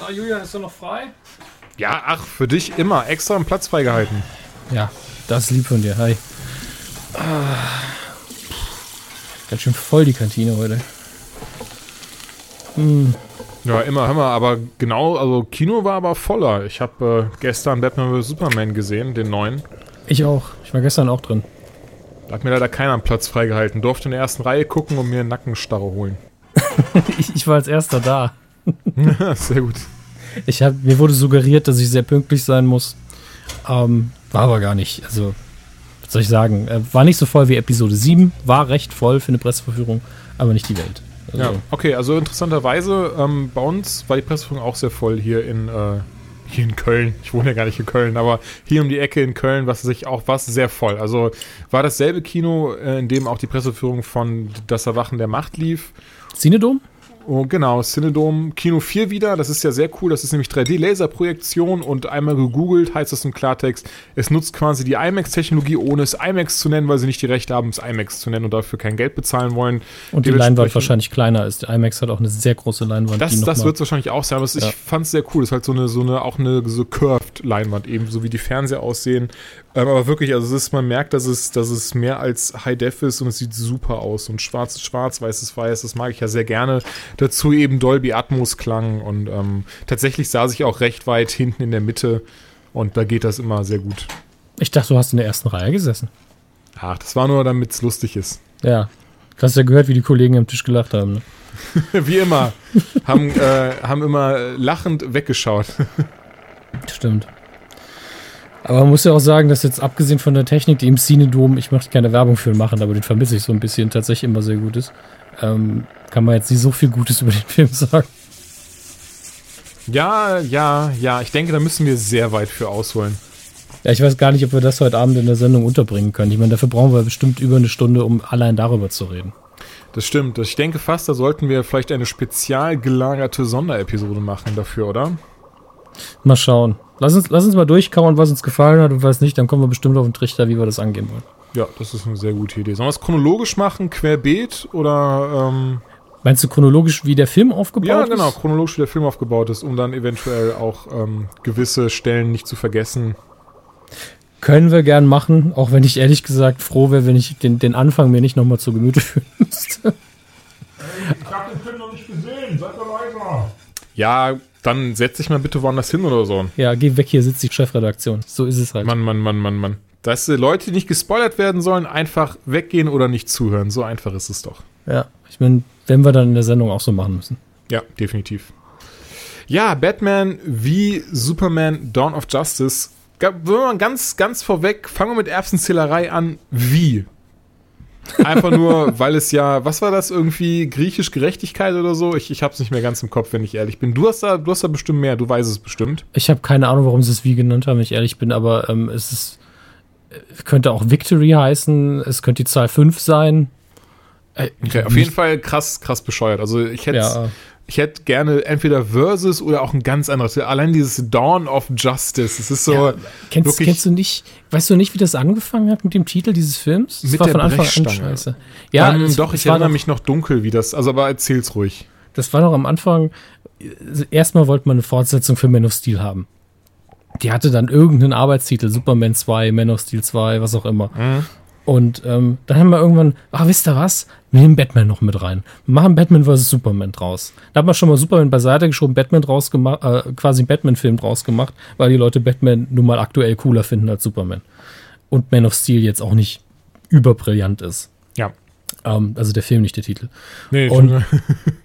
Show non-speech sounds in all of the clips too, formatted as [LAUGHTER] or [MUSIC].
Ah, Julian, ist er noch frei? Ja, ach, für dich immer extra einen Platz freigehalten. Ja, das ist lieb von dir. Hi. Ah. Ganz schön voll die Kantine heute. Hm. Ja, immer, hör mal, aber genau, also Kino war aber voller. Ich habe äh, gestern Batman vs. Superman gesehen, den neuen. Ich auch. Ich war gestern auch drin. Da hat mir leider keiner einen Platz freigehalten. Durfte in der ersten Reihe gucken und mir einen Nackenstarre holen. [LAUGHS] ich, ich war als erster da. [LAUGHS] sehr gut. Ich hab, mir wurde suggeriert, dass ich sehr pünktlich sein muss. Ähm, war aber gar nicht. Also, was soll ich sagen? Äh, war nicht so voll wie Episode 7. War recht voll für eine Presseverführung, aber nicht die Welt. Also, ja, okay, also interessanterweise, ähm, bei uns war die Presseverführung auch sehr voll hier in, äh, hier in Köln. Ich wohne ja gar nicht in Köln, aber hier um die Ecke in Köln, was sich auch was sehr voll. Also war dasselbe Kino, äh, in dem auch die Presseführung von Das Erwachen der Macht lief. Cinedom? Oh, genau, Cinedome Kino 4 wieder. Das ist ja sehr cool. Das ist nämlich 3D-Laserprojektion und einmal gegoogelt heißt das im Klartext. Es nutzt quasi die IMAX-Technologie, ohne es IMAX zu nennen, weil sie nicht die Rechte haben, es IMAX zu nennen und dafür kein Geld bezahlen wollen. Und die Leinwand wahrscheinlich kleiner ist. Die IMAX hat auch eine sehr große Leinwand. Das, das wird es wahrscheinlich auch sein, aber ja. ich fand es sehr cool. Das ist halt so eine, so eine, auch eine so curved Leinwand, eben so wie die Fernseher aussehen. Ähm, aber wirklich, also ist, man merkt, dass es, dass es mehr als High Def ist und es sieht super aus. Und schwarzes Schwarz, weißes Weiß, das mag ich ja sehr gerne. Dazu eben Dolby Atmos Klang und ähm, tatsächlich saß ich auch recht weit hinten in der Mitte und da geht das immer sehr gut. Ich dachte, du hast in der ersten Reihe gesessen. Ach, das war nur, damit es lustig ist. Ja. Du hast ja gehört, wie die Kollegen am Tisch gelacht haben. Ne? [LAUGHS] wie immer. haben, äh, haben immer lachend weggeschaut. [LAUGHS] Stimmt. Aber man muss ja auch sagen, dass jetzt abgesehen von der Technik, die im Cinedom, ich möchte keine Werbung für ihn machen, aber den vermisse ich so ein bisschen, tatsächlich immer sehr gut ist, ähm, kann man jetzt nicht so viel Gutes über den Film sagen. Ja, ja, ja, ich denke, da müssen wir sehr weit für ausholen. Ja, ich weiß gar nicht, ob wir das heute Abend in der Sendung unterbringen können. Ich meine, dafür brauchen wir bestimmt über eine Stunde, um allein darüber zu reden. Das stimmt. Ich denke fast, da sollten wir vielleicht eine spezial gelagerte Sonderepisode machen dafür, oder? Mal schauen. Lass uns, lass uns mal durchkauen, was uns gefallen hat und was nicht. Dann kommen wir bestimmt auf den Trichter, wie wir das angehen wollen. Ja, das ist eine sehr gute Idee. Sollen wir es chronologisch machen, querbeet oder. Ähm Meinst du chronologisch, wie der Film aufgebaut ist? Ja, genau, chronologisch, wie der Film aufgebaut ist, um dann eventuell auch ähm, gewisse Stellen nicht zu vergessen. Können wir gern machen, auch wenn ich ehrlich gesagt froh wäre, wenn ich den, den Anfang mir nicht nochmal zu Gemüte führen müsste. Ich hab den Film noch nicht gesehen, seid doch leiser. Ja, dann setz dich mal bitte woanders hin oder so. Ja, geh weg, hier sitzt die Chefredaktion. So ist es halt. Mann, Mann, Mann, Mann, Mann. Dass äh, Leute, die nicht gespoilert werden sollen, einfach weggehen oder nicht zuhören. So einfach ist es doch. Ja, ich meine, wenn wir dann in der Sendung auch so machen müssen. Ja, definitiv. Ja, Batman wie Superman Dawn of Justice. Wenn man ganz, ganz vorweg, fangen wir mit Erbsenzählerei an. Wie? Einfach nur, weil es ja, was war das irgendwie, griechisch Gerechtigkeit oder so? Ich, ich hab's nicht mehr ganz im Kopf, wenn ich ehrlich bin. Du hast da, du hast da bestimmt mehr, du weißt es bestimmt. Ich habe keine Ahnung, warum sie es wie genannt haben, wenn ich ehrlich bin, aber ähm, es ist, könnte auch Victory heißen, es könnte die Zahl 5 sein. Äh, okay, auf jeden Fall krass, krass bescheuert. Also ich hätte ja ich hätte gerne entweder Versus oder auch ein ganz anderes. Allein dieses Dawn of Justice. Es ist so. Ja, kennst, kennst, du nicht, weißt du nicht, wie das angefangen hat mit dem Titel dieses Films? Das mit war der von Anfang an scheiße. Ja, um, doch, ich erinnere mich noch dunkel, wie das, also aber erzähl's ruhig. Das war doch am Anfang, erstmal wollte man eine Fortsetzung für Man of Steel haben. Die hatte dann irgendeinen Arbeitstitel, Superman 2, Man of Steel 2, was auch immer. Mhm. Und ähm, dann haben wir irgendwann, ah, wisst ihr was? Wir nehmen Batman noch mit rein. Wir machen Batman vs. Superman draus. Da hat man schon mal Superman beiseite geschoben, Batman draus gemacht, äh, quasi einen Batman-Film draus gemacht, weil die Leute Batman nun mal aktuell cooler finden als Superman. Und Man of Steel jetzt auch nicht überbrillant ist. Ja. Ähm, also der Film, nicht der Titel. Nee, Und, [LAUGHS] äh,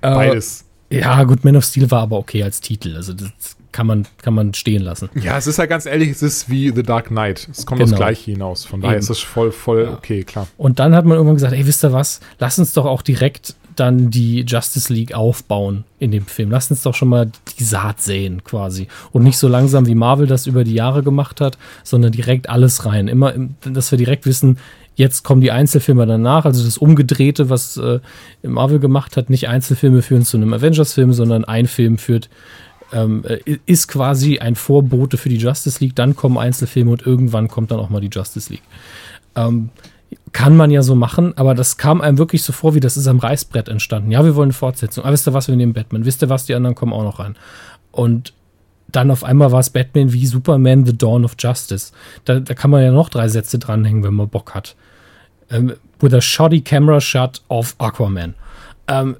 beides. Ja, gut, Man of Steel war aber okay als Titel. Also das kann man, kann man stehen lassen. Ja, es ist ja ganz ehrlich, es ist wie The Dark Knight. Es kommt genau. das Gleiche hinaus. Von daher Eben. ist es voll, voll ja. okay, klar. Und dann hat man irgendwann gesagt, ey, wisst ihr was? Lass uns doch auch direkt dann die Justice League aufbauen in dem Film. Lass uns doch schon mal die Saat säen quasi. Und nicht so langsam, wie Marvel das über die Jahre gemacht hat, sondern direkt alles rein. Immer, dass wir direkt wissen, Jetzt kommen die Einzelfilme danach, also das Umgedrehte, was äh, Marvel gemacht hat, nicht Einzelfilme führen zu einem Avengers-Film, sondern ein Film führt, ähm, äh, ist quasi ein Vorbote für die Justice League. Dann kommen Einzelfilme und irgendwann kommt dann auch mal die Justice League. Ähm, kann man ja so machen, aber das kam einem wirklich so vor, wie das ist am Reißbrett entstanden. Ja, wir wollen eine Fortsetzung. Aber wisst ihr was, wir nehmen Batman. Wisst ihr was, die anderen kommen auch noch rein. Und dann auf einmal war es Batman wie Superman The Dawn of Justice. Da, da kann man ja noch drei Sätze dranhängen, wenn man Bock hat. Ähm, with a shoddy camera shot of Aquaman. Ähm,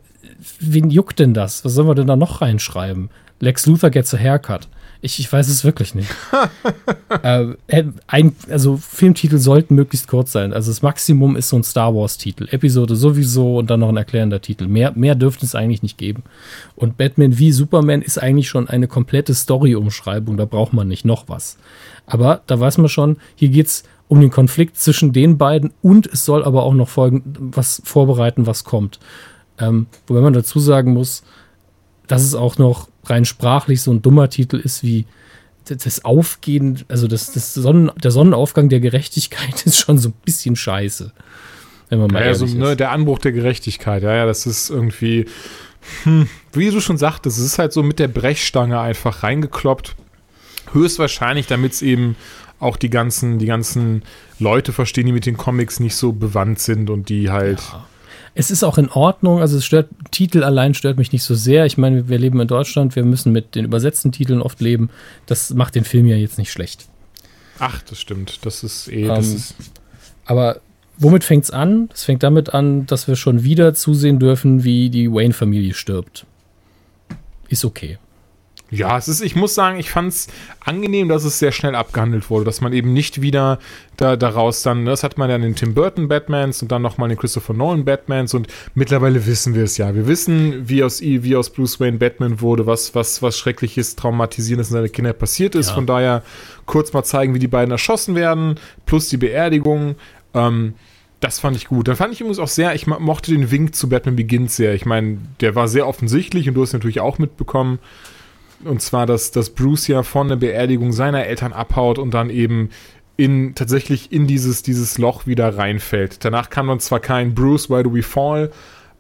wen juckt denn das? Was sollen wir denn da noch reinschreiben? Lex Luthor gets a haircut. Ich, ich weiß es wirklich nicht. [LAUGHS] äh, ein, also Filmtitel sollten möglichst kurz sein. Also das Maximum ist so ein Star Wars-Titel. Episode sowieso und dann noch ein erklärender Titel. Mehr, mehr dürfte es eigentlich nicht geben. Und Batman wie Superman ist eigentlich schon eine komplette Story-Umschreibung. Da braucht man nicht noch was. Aber da weiß man schon, hier geht es um den Konflikt zwischen den beiden und es soll aber auch noch folgen, was vorbereiten, was kommt. Ähm, wobei man dazu sagen muss, dass es auch noch rein sprachlich so ein dummer Titel ist wie das Aufgehen, also das, das Sonnen, der Sonnenaufgang der Gerechtigkeit [LAUGHS] ist schon so ein bisschen scheiße. Wenn man mal ja, also, ne, der Anbruch der Gerechtigkeit, ja, ja, das ist irgendwie, hm, wie du schon sagtest, es ist halt so mit der Brechstange einfach reingekloppt. Höchstwahrscheinlich, damit es eben auch die ganzen, die ganzen Leute verstehen, die mit den Comics nicht so bewandt sind und die halt. Ja es ist auch in Ordnung, also es stört, Titel allein stört mich nicht so sehr. Ich meine, wir leben in Deutschland, wir müssen mit den übersetzten Titeln oft leben. Das macht den Film ja jetzt nicht schlecht. Ach, das stimmt. Das ist eh. Das ähm, ist aber womit fängt es an? Es fängt damit an, dass wir schon wieder zusehen dürfen, wie die Wayne-Familie stirbt. Ist okay. Ja, es ist, ich muss sagen, ich fand es angenehm, dass es sehr schnell abgehandelt wurde, dass man eben nicht wieder da, daraus dann, das hat man ja in den Tim Burton Batmans und dann nochmal in den Christopher Nolan Batmans und mittlerweile wissen wir es ja. Wir wissen, wie aus, wie aus Bruce Wayne Batman wurde, was, was, was Schreckliches, Traumatisierendes in seine Kinder passiert ist. Ja. Von daher kurz mal zeigen, wie die beiden erschossen werden, plus die Beerdigung. Ähm, das fand ich gut. Dann fand ich übrigens auch sehr, ich mochte den Wink zu Batman Begins sehr. Ich meine, der war sehr offensichtlich und du hast natürlich auch mitbekommen. Und zwar, dass, dass Bruce ja von der Beerdigung seiner Eltern abhaut und dann eben in, tatsächlich in dieses, dieses Loch wieder reinfällt. Danach kam dann zwar kein Bruce, Why Do We Fall,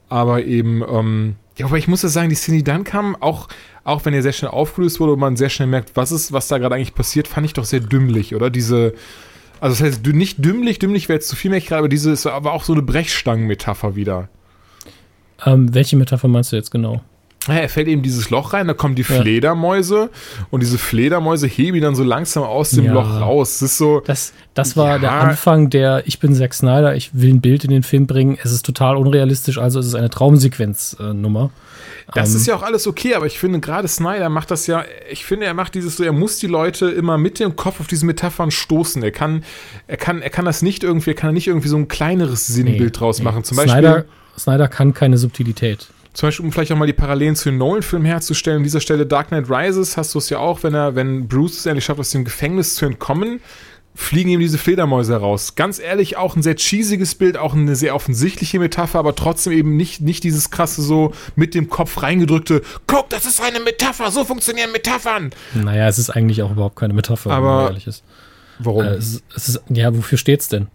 aber eben, ähm, ja, aber ich muss ja sagen, die Szene, die dann kam, auch, auch wenn er sehr schnell aufgelöst wurde und man sehr schnell merkt, was ist, was da gerade eigentlich passiert, fand ich doch sehr dümmlich, oder? Diese, also das heißt, nicht dümmlich, dümmlich wäre jetzt zu viel mehr gerade, aber diese ist aber auch so eine Brechstangen-Metapher wieder. Ähm, welche Metapher meinst du jetzt genau? Er fällt eben dieses Loch rein, da kommen die ja. Fledermäuse und diese Fledermäuse heben ihn dann so langsam aus dem ja. Loch raus. Das ist so. Das, das war ja. der Anfang der Ich bin Zack Snyder, ich will ein Bild in den Film bringen. Es ist total unrealistisch, also es ist eine Traumsequenz-Nummer. Das ähm, ist ja auch alles okay, aber ich finde gerade Snyder macht das ja, ich finde, er macht dieses so, er muss die Leute immer mit dem Kopf auf diese Metaphern stoßen. Er kann, er kann, er kann das nicht irgendwie, er kann nicht irgendwie so ein kleineres Sinnbild nee, draus nee. machen. Zum Beispiel. Snyder, Snyder kann keine Subtilität. Zum Beispiel, um vielleicht auch mal die Parallelen zu den Nolan-Filmen herzustellen, an dieser Stelle Dark Knight Rises hast du es ja auch, wenn er, wenn Bruce es endlich schafft, aus dem Gefängnis zu entkommen, fliegen ihm diese Fledermäuse raus. Ganz ehrlich, auch ein sehr cheesiges Bild, auch eine sehr offensichtliche Metapher, aber trotzdem eben nicht, nicht dieses krasse so mit dem Kopf reingedrückte, guck, das ist eine Metapher, so funktionieren Metaphern. Naja, es ist eigentlich auch überhaupt keine Metapher, aber wenn man ehrlich ist. Warum? Äh, es, es ist, ja, wofür steht's denn?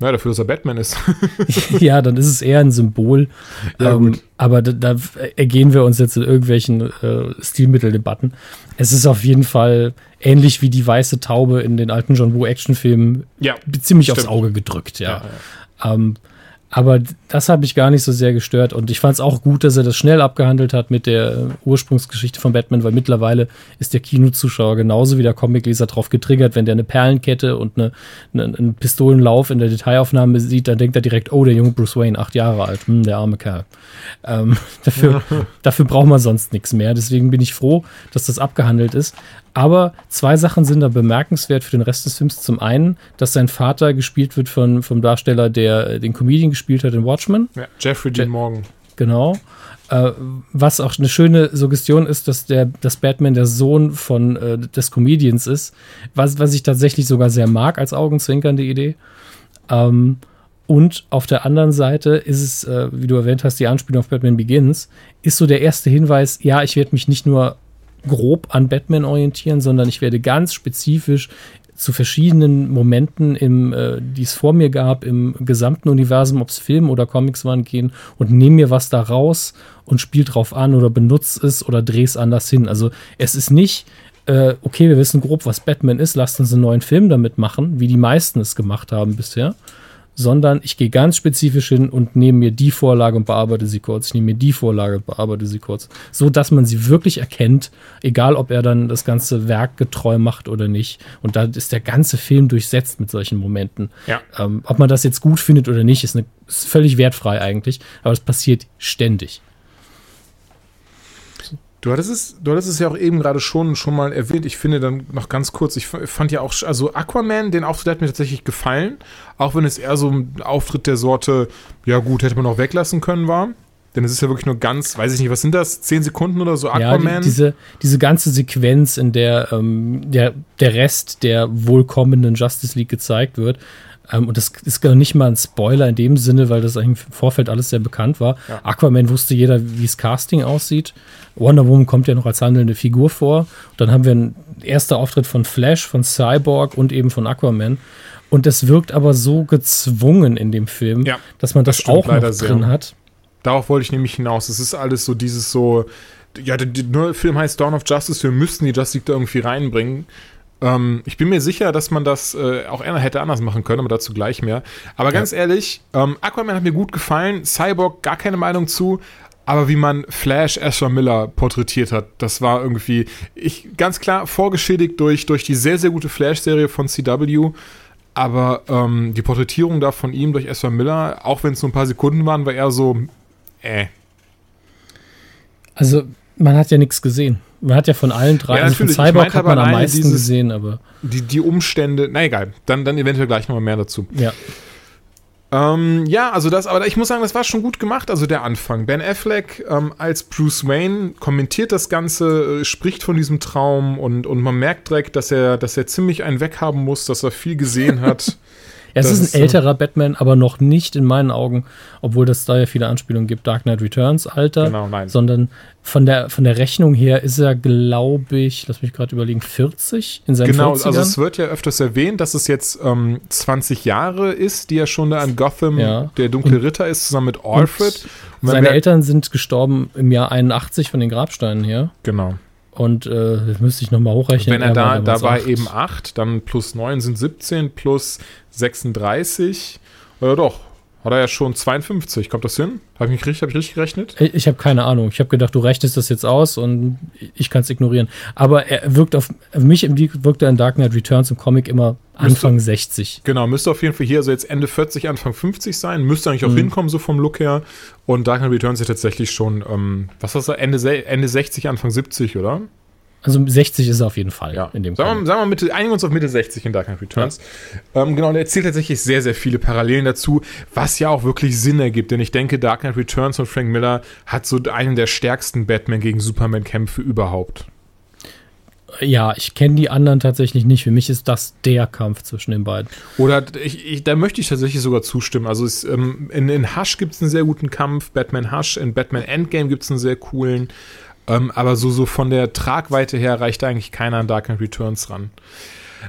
Ja, dafür, dass er Batman ist. [LAUGHS] ja, dann ist es eher ein Symbol. Ja, ähm, aber da, da, ergehen wir uns jetzt in irgendwelchen äh, Stilmitteldebatten. Es ist auf jeden Fall ähnlich wie die weiße Taube in den alten John Woo Actionfilmen ja, ziemlich stimmt. aufs Auge gedrückt, ja. ja, ja. Ähm, aber das hat mich gar nicht so sehr gestört und ich fand es auch gut, dass er das schnell abgehandelt hat mit der Ursprungsgeschichte von Batman, weil mittlerweile ist der Kinozuschauer genauso wie der Comicleser drauf getriggert, wenn der eine Perlenkette und eine, eine, einen Pistolenlauf in der Detailaufnahme sieht, dann denkt er direkt, oh, der junge Bruce Wayne, acht Jahre alt, hm, der arme Kerl. Ähm, [LAUGHS] dafür, [LAUGHS] dafür braucht man sonst nichts mehr. Deswegen bin ich froh, dass das abgehandelt ist. Aber zwei Sachen sind da bemerkenswert für den Rest des Films. Zum einen, dass sein Vater gespielt wird von, vom Darsteller, der den Comedian gespielt hat in Watchmen. Ja, Jeffrey Dean Morgan. Genau. Äh, was auch eine schöne Suggestion ist, dass der dass Batman der Sohn von äh, des Comedians ist, was, was ich tatsächlich sogar sehr mag als augenzwinkernde Idee. Ähm, und auf der anderen Seite ist es, äh, wie du erwähnt hast, die Anspielung auf Batman Begins, ist so der erste Hinweis, ja, ich werde mich nicht nur grob an Batman orientieren, sondern ich werde ganz spezifisch zu verschiedenen Momenten, im, äh, die es vor mir gab, im gesamten Universum, ob es Film oder Comics waren, gehen und nehme mir was da raus und spiele drauf an oder benutze es oder drehe es anders hin. Also es ist nicht, äh, okay, wir wissen grob, was Batman ist, lasst uns einen neuen Film damit machen, wie die meisten es gemacht haben bisher, sondern ich gehe ganz spezifisch hin und nehme mir die Vorlage und bearbeite sie kurz. Ich nehme mir die Vorlage und bearbeite sie kurz. So dass man sie wirklich erkennt, egal ob er dann das ganze Werk getreu macht oder nicht. Und da ist der ganze Film durchsetzt mit solchen Momenten. Ja. Ähm, ob man das jetzt gut findet oder nicht, ist, eine, ist völlig wertfrei eigentlich, aber es passiert ständig. Du hattest es, du hattest es ja auch eben gerade schon, schon mal erwähnt. Ich finde dann noch ganz kurz, ich fand ja auch, also Aquaman, den Auftritt hat mir tatsächlich gefallen, auch wenn es eher so ein Auftritt der Sorte, ja gut, hätte man auch weglassen können war. Denn es ist ja wirklich nur ganz, weiß ich nicht, was sind das? Zehn Sekunden oder so Aquaman? Ja, die, diese, diese ganze Sequenz, in der ähm, der, der Rest der wohlkommenden Justice League gezeigt wird, ähm, und das ist gar nicht mal ein Spoiler in dem Sinne, weil das eigentlich im Vorfeld alles sehr bekannt war. Ja. Aquaman wusste jeder, wie das Casting aussieht. Wonder Woman kommt ja noch als handelnde Figur vor. Und dann haben wir einen ersten Auftritt von Flash, von Cyborg und eben von Aquaman. Und das wirkt aber so gezwungen in dem Film, ja, dass man das, das auch noch drin sehr. hat. Darauf wollte ich nämlich hinaus. Es ist alles so dieses so, ja, der, der Film heißt Dawn of Justice, wir müssten die Justice da irgendwie reinbringen. Ähm, ich bin mir sicher, dass man das äh, auch hätte anders machen können, aber dazu gleich mehr. Aber ganz ja. ehrlich, ähm, Aquaman hat mir gut gefallen, Cyborg gar keine Meinung zu, aber wie man Flash Ezra Miller porträtiert hat, das war irgendwie, ich ganz klar vorgeschädigt durch, durch die sehr, sehr gute Flash-Serie von CW. Aber ähm, die Porträtierung da von ihm durch Ezra Miller, auch wenn es nur ein paar Sekunden waren, war eher so, äh. Also, man hat ja nichts gesehen. Man hat ja von allen drei, ja, also von Cyborg hat man am meisten dieses, gesehen, aber. Die, die Umstände, na egal, dann, dann eventuell gleich nochmal mehr dazu. Ja. Ähm, ja, also das, aber ich muss sagen, das war schon gut gemacht, also der Anfang. Ben Affleck ähm, als Bruce Wayne kommentiert das Ganze, äh, spricht von diesem Traum und, und man merkt direkt, dass er, dass er ziemlich einen weghaben muss, dass er viel gesehen hat. [LAUGHS] Ja, es ist ein älterer Batman, aber noch nicht in meinen Augen, obwohl das da ja viele Anspielungen gibt, Dark Knight Returns Alter, genau, nein. sondern von der, von der Rechnung her ist er, glaube ich, lass mich gerade überlegen, 40 in seinen Genau, 40ern. also es wird ja öfters erwähnt, dass es jetzt ähm, 20 Jahre ist, die er schon da in Gotham ja. der dunkle und, Ritter ist, zusammen mit Alfred. Seine Eltern sind gestorben im Jahr 81 von den Grabsteinen her. Genau. Und äh, das müsste ich nochmal hochrechnen. Wenn er da, da war eben 8, dann plus 9 sind 17, plus 36. Oder doch, hat er ja schon 52. Kommt das hin? Habe ich, richtig, hab ich richtig gerechnet? Ich, ich habe keine Ahnung. Ich habe gedacht, du rechnest das jetzt aus und ich kann es ignorieren. Aber er wirkt auf, auf mich im wirkt er in Dark Knight Returns im Comic immer Anfang müsste, 60. Genau, müsste auf jeden Fall hier also jetzt Ende 40, Anfang 50 sein. Müsste eigentlich auch mhm. hinkommen, so vom Look her. Und Dark Knight Returns ist tatsächlich schon, ähm, was war das, Ende, Ende 60, Anfang 70, oder? Also 60 ist er auf jeden Fall ja. in dem sagen wir, sagen wir Mitte, einigen uns auf Mitte 60 in Dark Knight Returns. Ja. Ähm, genau, und er erzählt tatsächlich sehr, sehr viele Parallelen dazu, was ja auch wirklich Sinn ergibt. Denn ich denke, Dark Knight Returns von Frank Miller hat so einen der stärksten Batman gegen Superman-Kämpfe überhaupt. Ja, ich kenne die anderen tatsächlich nicht. Für mich ist das der Kampf zwischen den beiden. Oder ich, ich, da möchte ich tatsächlich sogar zustimmen. Also es, ähm, in, in Hush gibt es einen sehr guten Kampf, Batman Hush, in Batman Endgame gibt es einen sehr coolen. Ähm, aber so, so von der Tragweite her reicht eigentlich keiner an Dark Knight Returns ran.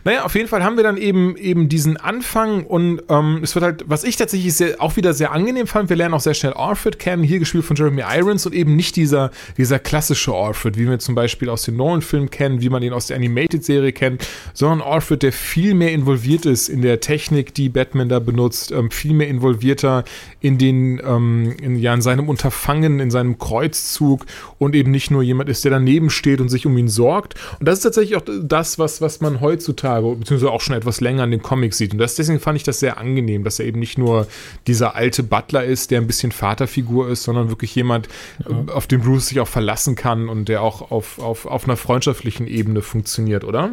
Naja, auf jeden Fall haben wir dann eben, eben diesen Anfang und ähm, es wird halt, was ich tatsächlich sehr, auch wieder sehr angenehm fand, wir lernen auch sehr schnell Alfred kennen, hier gespielt von Jeremy Irons und eben nicht dieser, dieser klassische Alfred, wie wir zum Beispiel aus den Nolan-Filmen kennen, wie man ihn aus der Animated-Serie kennt, sondern Alfred, der viel mehr involviert ist in der Technik, die Batman da benutzt, ähm, viel mehr involvierter in den, ähm, in, ja, in seinem Unterfangen, in seinem Kreuzzug und eben nicht nur jemand ist, der daneben steht und sich um ihn sorgt. Und das ist tatsächlich auch das, was, was man heutzutage heutzutage, beziehungsweise auch schon etwas länger in den Comics sieht. Und das, deswegen fand ich das sehr angenehm, dass er eben nicht nur dieser alte Butler ist, der ein bisschen Vaterfigur ist, sondern wirklich jemand, ja. auf den Bruce sich auch verlassen kann und der auch auf, auf, auf einer freundschaftlichen Ebene funktioniert, oder?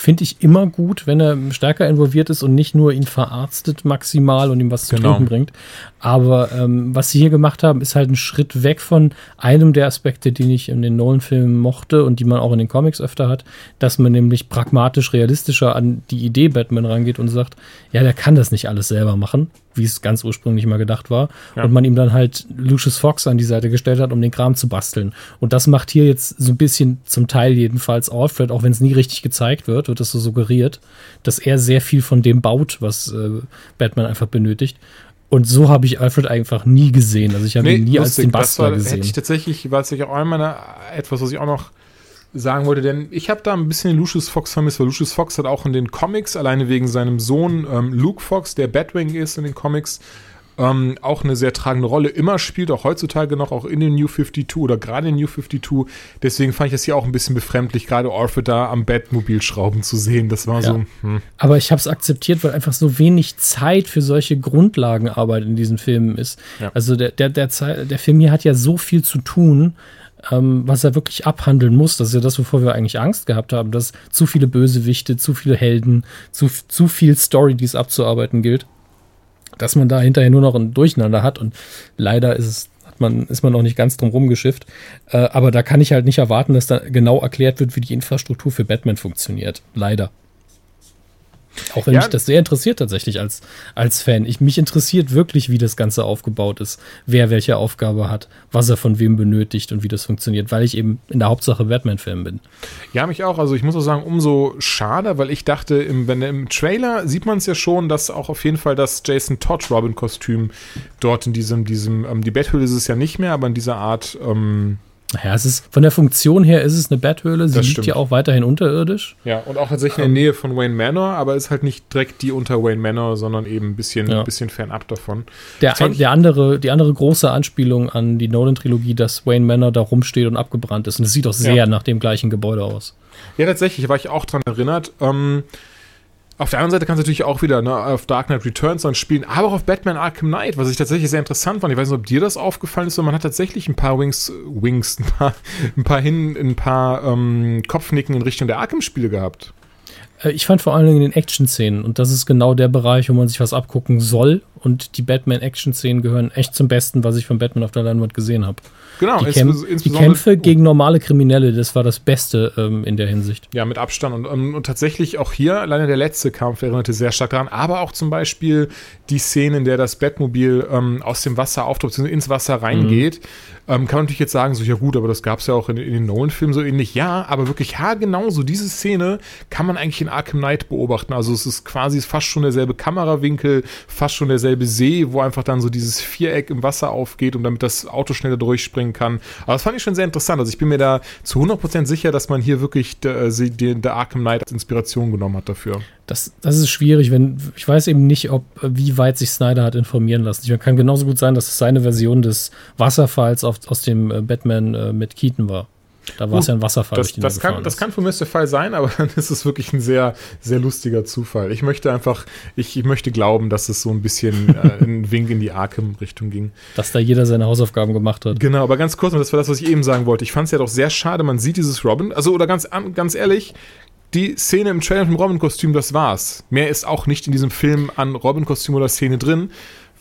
Finde ich immer gut, wenn er stärker involviert ist und nicht nur ihn verarztet maximal und ihm was zu genau. trinken bringt. Aber ähm, was sie hier gemacht haben, ist halt ein Schritt weg von einem der Aspekte, die ich in den Nolan-Filmen mochte und die man auch in den Comics öfter hat, dass man nämlich pragmatisch realistischer an die Idee Batman rangeht und sagt, ja, der kann das nicht alles selber machen wie es ganz ursprünglich mal gedacht war. Ja. Und man ihm dann halt Lucius Fox an die Seite gestellt hat, um den Kram zu basteln. Und das macht hier jetzt so ein bisschen zum Teil jedenfalls Alfred, auch wenn es nie richtig gezeigt wird, wird das so suggeriert, dass er sehr viel von dem baut, was äh, Batman einfach benötigt. Und so habe ich Alfred einfach nie gesehen. Also ich habe nee, ihn nie lustig. als den Bastler das war, gesehen. Hätte ich tatsächlich, war es ja auch einmal etwas, was ich auch noch sagen wollte, denn ich habe da ein bisschen Lucius Fox vermisst, weil Lucius Fox hat auch in den Comics, alleine wegen seinem Sohn ähm, Luke Fox, der Batwing ist in den Comics, ähm, auch eine sehr tragende Rolle immer spielt, auch heutzutage noch, auch in den New 52 oder gerade in New 52. Deswegen fand ich das hier auch ein bisschen befremdlich, gerade Orphe da am Batmobil schrauben zu sehen. Das war ja. so. Hm. Aber ich habe es akzeptiert, weil einfach so wenig Zeit für solche Grundlagenarbeit in diesen Filmen ist. Ja. Also der, der, der, der Film hier hat ja so viel zu tun. Ähm, was er wirklich abhandeln muss. Das ist ja das, wovor wir eigentlich Angst gehabt haben, dass zu viele Bösewichte, zu viele Helden, zu, zu viel Story, die es abzuarbeiten gilt dass man da hinterher nur noch ein Durcheinander hat und leider ist es man, ist man noch nicht ganz drum rumgeschifft. Äh, aber da kann ich halt nicht erwarten, dass da genau erklärt wird, wie die Infrastruktur für Batman funktioniert. Leider. Auch wenn ja. mich das sehr interessiert tatsächlich als, als Fan. Ich, mich interessiert wirklich, wie das Ganze aufgebaut ist, wer welche Aufgabe hat, was er von wem benötigt und wie das funktioniert, weil ich eben in der Hauptsache Batman-Fan bin. Ja, mich auch. Also ich muss auch sagen, umso schade, weil ich dachte, im, wenn, im Trailer sieht man es ja schon, dass auch auf jeden Fall das Jason Todd Robin-Kostüm dort in diesem, diesem, ähm, die Betthöhle ist es ja nicht mehr, aber in dieser Art ähm, naja, es ist von der Funktion her ist es eine Betthöhle. Sie das liegt stimmt. ja auch weiterhin unterirdisch. Ja, und auch tatsächlich in der. Nähe von Wayne Manor, aber ist halt nicht direkt die unter Wayne Manor, sondern eben ein bisschen, ja. bisschen fernab davon. Der, ein, der andere, die andere große Anspielung an die Nolan-Trilogie, dass Wayne Manor da rumsteht und abgebrannt ist. Und es sieht auch sehr ja. nach dem gleichen Gebäude aus. Ja, tatsächlich, war ich auch dran erinnert. Ähm, auf der anderen Seite kannst du natürlich auch wieder ne, auf Dark Knight Returns dann spielen, aber auch auf Batman Arkham Knight, was ich tatsächlich sehr interessant fand. Ich weiß nicht, ob dir das aufgefallen ist, aber man hat tatsächlich ein paar Wings, Wings, [LAUGHS] ein paar, ein paar hin, ein paar ähm, Kopfnicken in Richtung der Arkham-Spiele gehabt. Äh, ich fand vor allen Dingen den Action-Szenen und das ist genau der Bereich, wo man sich was abgucken soll und die Batman-Action-Szenen gehören echt zum Besten, was ich von Batman auf der Leinwand gesehen habe. Genau, die, Kämp die Kämpfe gegen normale Kriminelle, das war das Beste ähm, in der Hinsicht. Ja, mit Abstand. Und, um, ähm, und, tatsächlich auch hier, alleine der letzte Kampf erinnerte sehr stark daran, aber auch zum Beispiel die Szene, in der das Batmobil ähm, aus dem Wasser auftaucht, ins Wasser reingeht. Mhm. Ähm, kann man natürlich jetzt sagen, so, ja gut, aber das gab es ja auch in, in den Nolan-Filmen so ähnlich. Ja, aber wirklich, ja, genau so diese Szene kann man eigentlich in Arkham Knight beobachten. Also es ist quasi fast schon derselbe Kamerawinkel, fast schon derselbe See, wo einfach dann so dieses Viereck im Wasser aufgeht und damit das Auto schneller durchspringen kann. Aber das fand ich schon sehr interessant. Also ich bin mir da zu 100% sicher, dass man hier wirklich der, äh, der Arkham Knight als Inspiration genommen hat dafür. Das, das ist schwierig, wenn ich weiß eben nicht, ob wie weit sich Snyder hat informieren lassen. Ich kann genauso gut sein, dass es seine Version des Wasserfalls auf, aus dem äh, Batman äh, mit Keaton war. Da war es ja ein Wasserfall. Das, das kann, das kann von mir der Fall sein, aber [LAUGHS] dann ist es wirklich ein sehr, sehr lustiger Zufall. Ich möchte einfach, ich, ich möchte glauben, dass es so ein bisschen äh, ein Wink in die Arkham-Richtung ging. Dass da jeder seine Hausaufgaben gemacht hat. Genau, aber ganz kurz, und das war das, was ich eben sagen wollte. Ich fand es ja doch sehr schade, man sieht dieses Robin, also oder ganz, ganz ehrlich, die Szene im Trailer mit dem Robin-Kostüm, das war's. Mehr ist auch nicht in diesem Film an Robin-Kostüm oder Szene drin.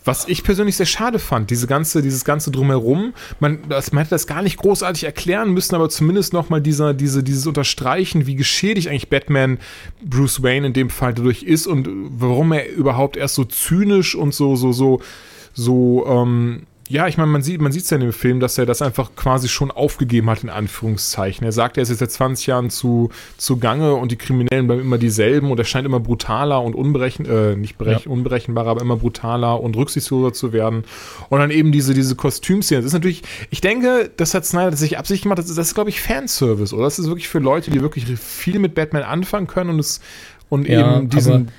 Was ich persönlich sehr schade fand, diese ganze, dieses ganze drumherum, man, das, man hätte das gar nicht großartig erklären müssen, aber zumindest nochmal dieser, diese, dieses Unterstreichen, wie geschädigt eigentlich Batman Bruce Wayne in dem Fall dadurch ist und warum er überhaupt erst so zynisch und so, so, so, so, ähm, ja, ich meine, man sieht man sieht's ja in dem Film, dass er das einfach quasi schon aufgegeben hat, in Anführungszeichen. Er sagt, er ist jetzt seit 20 Jahren zu, zu Gange und die Kriminellen bleiben immer dieselben und er scheint immer brutaler und unberechen, äh, nicht berech, ja. unberechenbarer, aber immer brutaler und rücksichtsloser zu werden. Und dann eben diese, diese Kostümszene. Das ist natürlich, ich denke, das hat Snyder sich absichtlich gemacht, das ist, das ist glaube ich, Fanservice, oder? Das ist wirklich für Leute, die wirklich viel mit Batman anfangen können und es und ja, eben diesen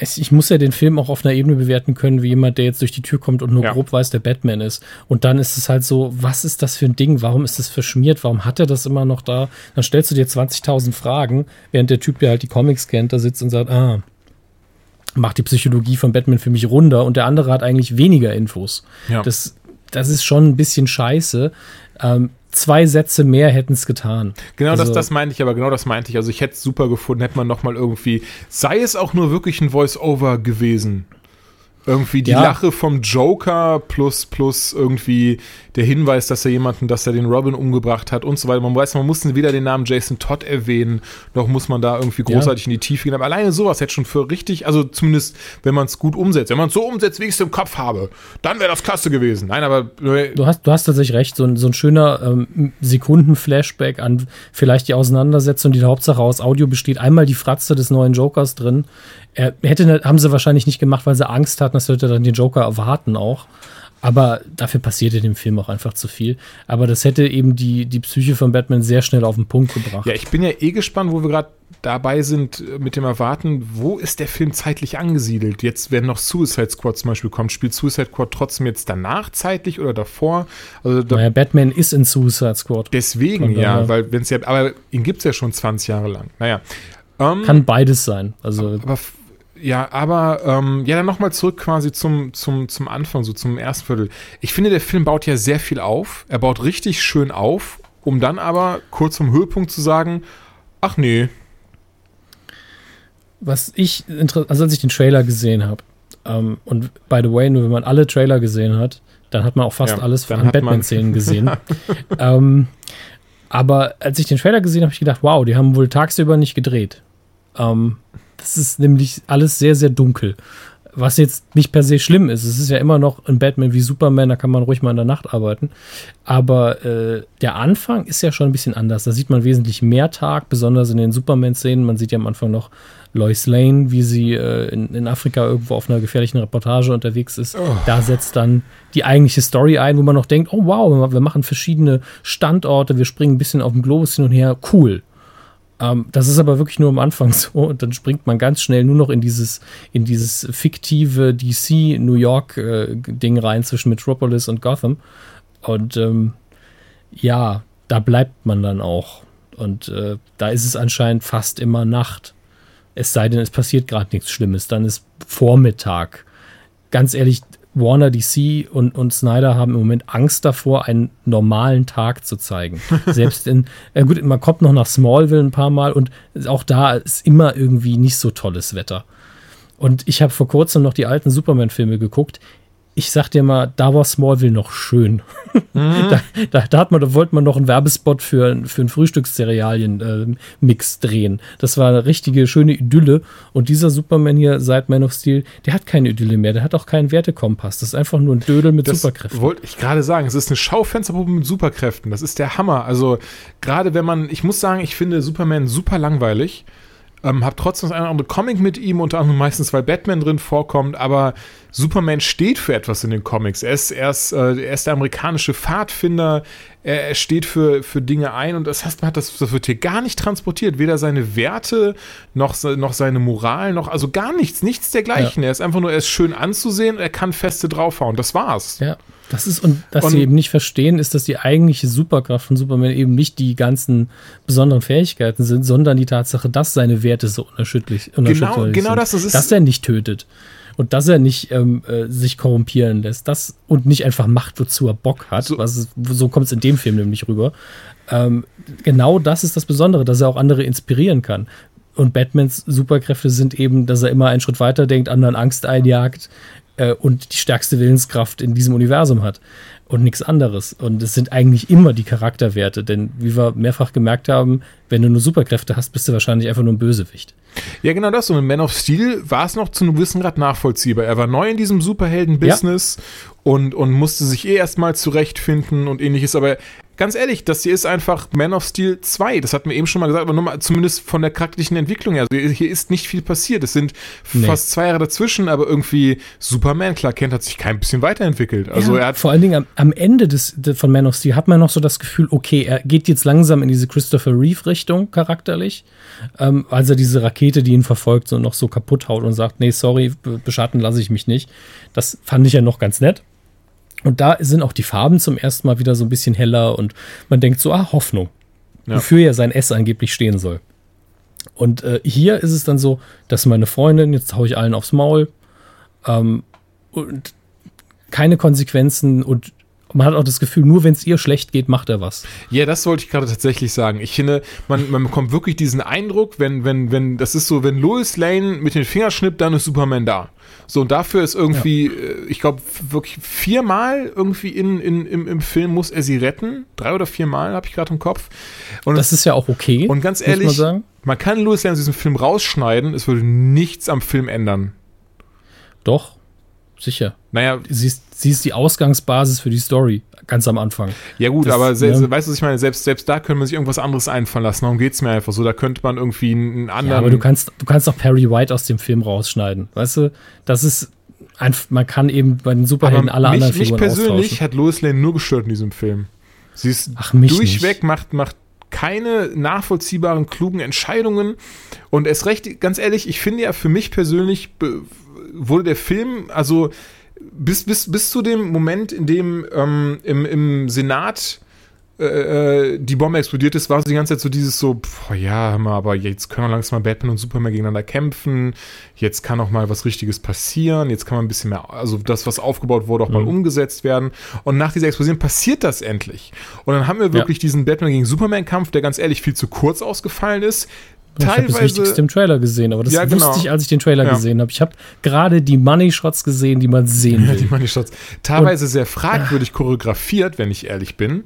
es, ich muss ja den Film auch auf einer Ebene bewerten können, wie jemand, der jetzt durch die Tür kommt und nur ja. grob weiß, der Batman ist. Und dann ist es halt so, was ist das für ein Ding? Warum ist das verschmiert? Warum hat er das immer noch da? Dann stellst du dir 20.000 Fragen, während der Typ, der halt die Comics kennt, da sitzt und sagt, ah, macht die Psychologie von Batman für mich runter und der andere hat eigentlich weniger Infos. Ja. Das, das ist schon ein bisschen scheiße. Ähm, zwei Sätze mehr hätten es getan. Genau, also, das, das meinte ich, aber genau das meinte ich. Also ich hätte es super gefunden, hätte man noch mal irgendwie, sei es auch nur wirklich ein Voice-Over gewesen. Irgendwie die ja. Lache vom Joker plus, plus irgendwie der Hinweis, dass er jemanden, dass er den Robin umgebracht hat und so weiter. Man weiß, man muss weder den Namen Jason Todd erwähnen, noch muss man da irgendwie großartig ja. in die Tiefe gehen. Aber alleine sowas hätte schon für richtig, also zumindest, wenn man es gut umsetzt. Wenn man es so umsetzt, wie ich es im Kopf habe, dann wäre das klasse gewesen. Nein, aber. Äh, du hast, du hast tatsächlich recht. So ein, so ein schöner ähm, Sekunden-Flashback an vielleicht die Auseinandersetzung, die der Hauptsache aus Audio besteht. Einmal die Fratze des neuen Jokers drin. Er hätte, haben sie wahrscheinlich nicht gemacht, weil sie Angst hatten, dass Leute dann den Joker erwarten auch. Aber dafür passiert in dem Film auch einfach zu viel. Aber das hätte eben die, die Psyche von Batman sehr schnell auf den Punkt gebracht. Ja, ich bin ja eh gespannt, wo wir gerade dabei sind äh, mit dem Erwarten, wo ist der Film zeitlich angesiedelt? Jetzt, wenn noch Suicide Squad zum Beispiel kommt, spielt Suicide Squad trotzdem jetzt danach zeitlich oder davor? Also da, naja, Batman ist in Suicide Squad. Deswegen, ja, weil wenn es ja, aber ihn gibt es ja schon 20 Jahre lang. Naja. Ähm, Kann beides sein. Also. Aber, ja, aber ähm, ja, dann nochmal zurück quasi zum, zum, zum Anfang, so zum ersten Viertel. Ich finde, der Film baut ja sehr viel auf. Er baut richtig schön auf, um dann aber kurz zum Höhepunkt zu sagen, ach nee, was ich, also als ich den Trailer gesehen habe, ähm, und by the way, nur wenn man alle Trailer gesehen hat, dann hat man auch fast ja, alles an Batman-Szenen gesehen. [LAUGHS] ähm, aber als ich den Trailer gesehen habe, habe ich gedacht, wow, die haben wohl tagsüber nicht gedreht. Ähm, das ist nämlich alles sehr, sehr dunkel. Was jetzt nicht per se schlimm ist. Es ist ja immer noch ein Batman wie Superman, da kann man ruhig mal in der Nacht arbeiten. Aber äh, der Anfang ist ja schon ein bisschen anders. Da sieht man wesentlich mehr Tag, besonders in den Superman-Szenen. Man sieht ja am Anfang noch Lois Lane, wie sie äh, in, in, Afrika irgendwo auf einer gefährlichen Reportage unterwegs ist. Oh. Da setzt dann die eigentliche Story ein, wo man noch denkt, oh wow, wir machen verschiedene Standorte, wir springen ein bisschen auf dem Globus hin und her, cool. Ähm, das ist aber wirklich nur am Anfang [LAUGHS] so und dann springt man ganz schnell nur noch in dieses, in dieses fiktive DC New York äh, Ding rein zwischen Metropolis und Gotham. Und ähm, ja, da bleibt man dann auch. Und äh, da ist es anscheinend fast immer Nacht. Es sei denn, es passiert gerade nichts Schlimmes. Dann ist Vormittag. Ganz ehrlich, Warner DC und, und Snyder haben im Moment Angst davor, einen normalen Tag zu zeigen. [LAUGHS] Selbst in, äh gut, man kommt noch nach Smallville ein paar Mal und auch da ist immer irgendwie nicht so tolles Wetter. Und ich habe vor kurzem noch die alten Superman-Filme geguckt ich sag dir mal, da war Smallville noch schön. [LAUGHS] Mhm. da, da, da, hat man, da wollte man noch einen Werbespot für, für einen Frühstückscerealien-Mix äh, drehen. Das war eine richtige schöne Idylle. Und dieser Superman hier seit Man of Steel, der hat keine Idylle mehr. Der hat auch keinen Wertekompass. Das ist einfach nur ein Dödel mit das Superkräften. Wollte ich gerade sagen. Es ist eine Schaufensterpuppe mit Superkräften. Das ist der Hammer. Also, gerade wenn man, ich muss sagen, ich finde Superman super langweilig. Ähm, hab trotzdem das eine oder andere Comic mit ihm, unter anderem meistens, weil Batman drin vorkommt, aber Superman steht für etwas in den Comics. Er ist, er ist, äh, er ist der amerikanische Pfadfinder, er, er, steht für, für Dinge ein und das heißt, man hat das, das wird hier gar nicht transportiert. Weder seine Werte noch, noch seine Moral, noch, also gar nichts, nichts dergleichen. Ja. Er ist einfach nur, er ist schön anzusehen, er kann feste draufhauen. Das war's. Ja. Das ist, und was und, sie eben nicht verstehen, ist, dass die eigentliche Superkraft von Superman eben nicht die ganzen besonderen Fähigkeiten sind, sondern die Tatsache, dass seine Werte so unerschütterlich, unerschütterlich genau, genau sind. das, das ist. Dass er nicht tötet. Und dass er nicht ähm, äh, sich korrumpieren lässt. Das und nicht einfach macht, wozu er Bock hat. So, was ist, so kommt es in dem Film nämlich rüber. Ähm, genau das ist das Besondere, dass er auch andere inspirieren kann. Und Batmans Superkräfte sind eben, dass er immer einen Schritt weiter denkt, anderen Angst einjagt, äh, und die stärkste Willenskraft in diesem Universum hat und nichts anderes. Und es sind eigentlich immer die Charakterwerte, denn wie wir mehrfach gemerkt haben, wenn du nur Superkräfte hast, bist du wahrscheinlich einfach nur ein Bösewicht. Ja, genau das. Und in Man of Steel war es noch zu einem gewissen Grad nachvollziehbar. Er war neu in diesem Superhelden-Business ja. und, und musste sich eh erstmal zurechtfinden und ähnliches. Aber ganz ehrlich, das hier ist einfach Man of Steel 2. Das hatten wir eben schon mal gesagt, aber nur mal zumindest von der charakterlichen Entwicklung her. Also hier ist nicht viel passiert. Es sind nee. fast zwei Jahre dazwischen, aber irgendwie Superman, klar, Kent hat sich kein bisschen weiterentwickelt. Also ja, er hat vor allen Dingen am, am Ende des, von Man of Steel hat man noch so das Gefühl, okay, er geht jetzt langsam in diese Christopher Reeve-Richtung charakterlich, ähm, als er diese Rakete, die ihn verfolgt, so noch so kaputt haut und sagt, nee, sorry, beschatten lasse ich mich nicht. Das fand ich ja noch ganz nett. Und da sind auch die Farben zum ersten Mal wieder so ein bisschen heller und man denkt so, ah, Hoffnung. Ja. Wofür ja sein S angeblich stehen soll. Und äh, hier ist es dann so, dass meine Freundin, jetzt hau ich allen aufs Maul, ähm, und keine Konsequenzen und man hat auch das Gefühl, nur wenn es ihr schlecht geht, macht er was. Ja, das wollte ich gerade tatsächlich sagen. Ich finde, man, man bekommt wirklich diesen Eindruck, wenn, wenn, wenn, das ist so, wenn Lois Lane mit den Fingern schnippt, dann ist Superman da. So, und dafür ist irgendwie, ja. Äh, ich glaube, wirklich viermal irgendwie in, in, im, im Film muss er sie retten. Drei oder viermal habe ich gerade im Kopf. Und das ist ja auch okay. Und ganz ehrlich, man, man, kann Lois Lane aus diesem Film rausschneiden, es würde nichts am Film ändern. Doch, sicher. Naja. Sie ist, sie ist die Ausgangsbasis für die Story ganz am Anfang. Ja gut, das, aber se, ne? weißt du, was ich meine? Selbst, selbst da könnte man sich irgendwas anderes einfallen lassen. Darum geht es mir einfach so. Da könnte man irgendwie einen anderen... Ja, aber du kannst, du kannst auch Perry White aus dem Film rausschneiden. Weißt du, das ist man kann eben bei den Superhelden Aber alle mich, anderen mich Figuren persönlich austauschen. hat Lois Lane nur gestört in diesem Film. Sie ist Ach, mich durchweg, nicht. macht, macht keine nachvollziehbaren, klugen Entscheidungen. Und erst recht, ganz ehrlich, ich finde ja für mich persönlich wurde der Film, also bis, bis, bis zu dem Moment, in dem ähm, im, im Senat äh, die Bombe explodiert ist, war so die ganze Zeit so dieses so, boah, ja, hör mal, aber jetzt können wir langsam mal Batman und Superman gegeneinander kämpfen, jetzt kann auch mal was Richtiges passieren, jetzt kann man ein bisschen mehr, also das, was aufgebaut wurde, auch mal Mhm. umgesetzt werden. Und nach dieser Explosion passiert das endlich. Und dann haben wir wirklich diesen Batman gegen Superman-Kampf, der ganz ehrlich viel zu kurz ausgefallen ist. Ich habe das Wichtigste im Trailer gesehen, aber das Ja, genau. wusste ich, als ich den Trailer Ja. gesehen habe. Ich habe gerade die Money Shots gesehen, die man sehen Ja, [LAUGHS] die will. Money Shots. Teilweise sehr fragwürdig choreografiert, wenn ich ehrlich bin.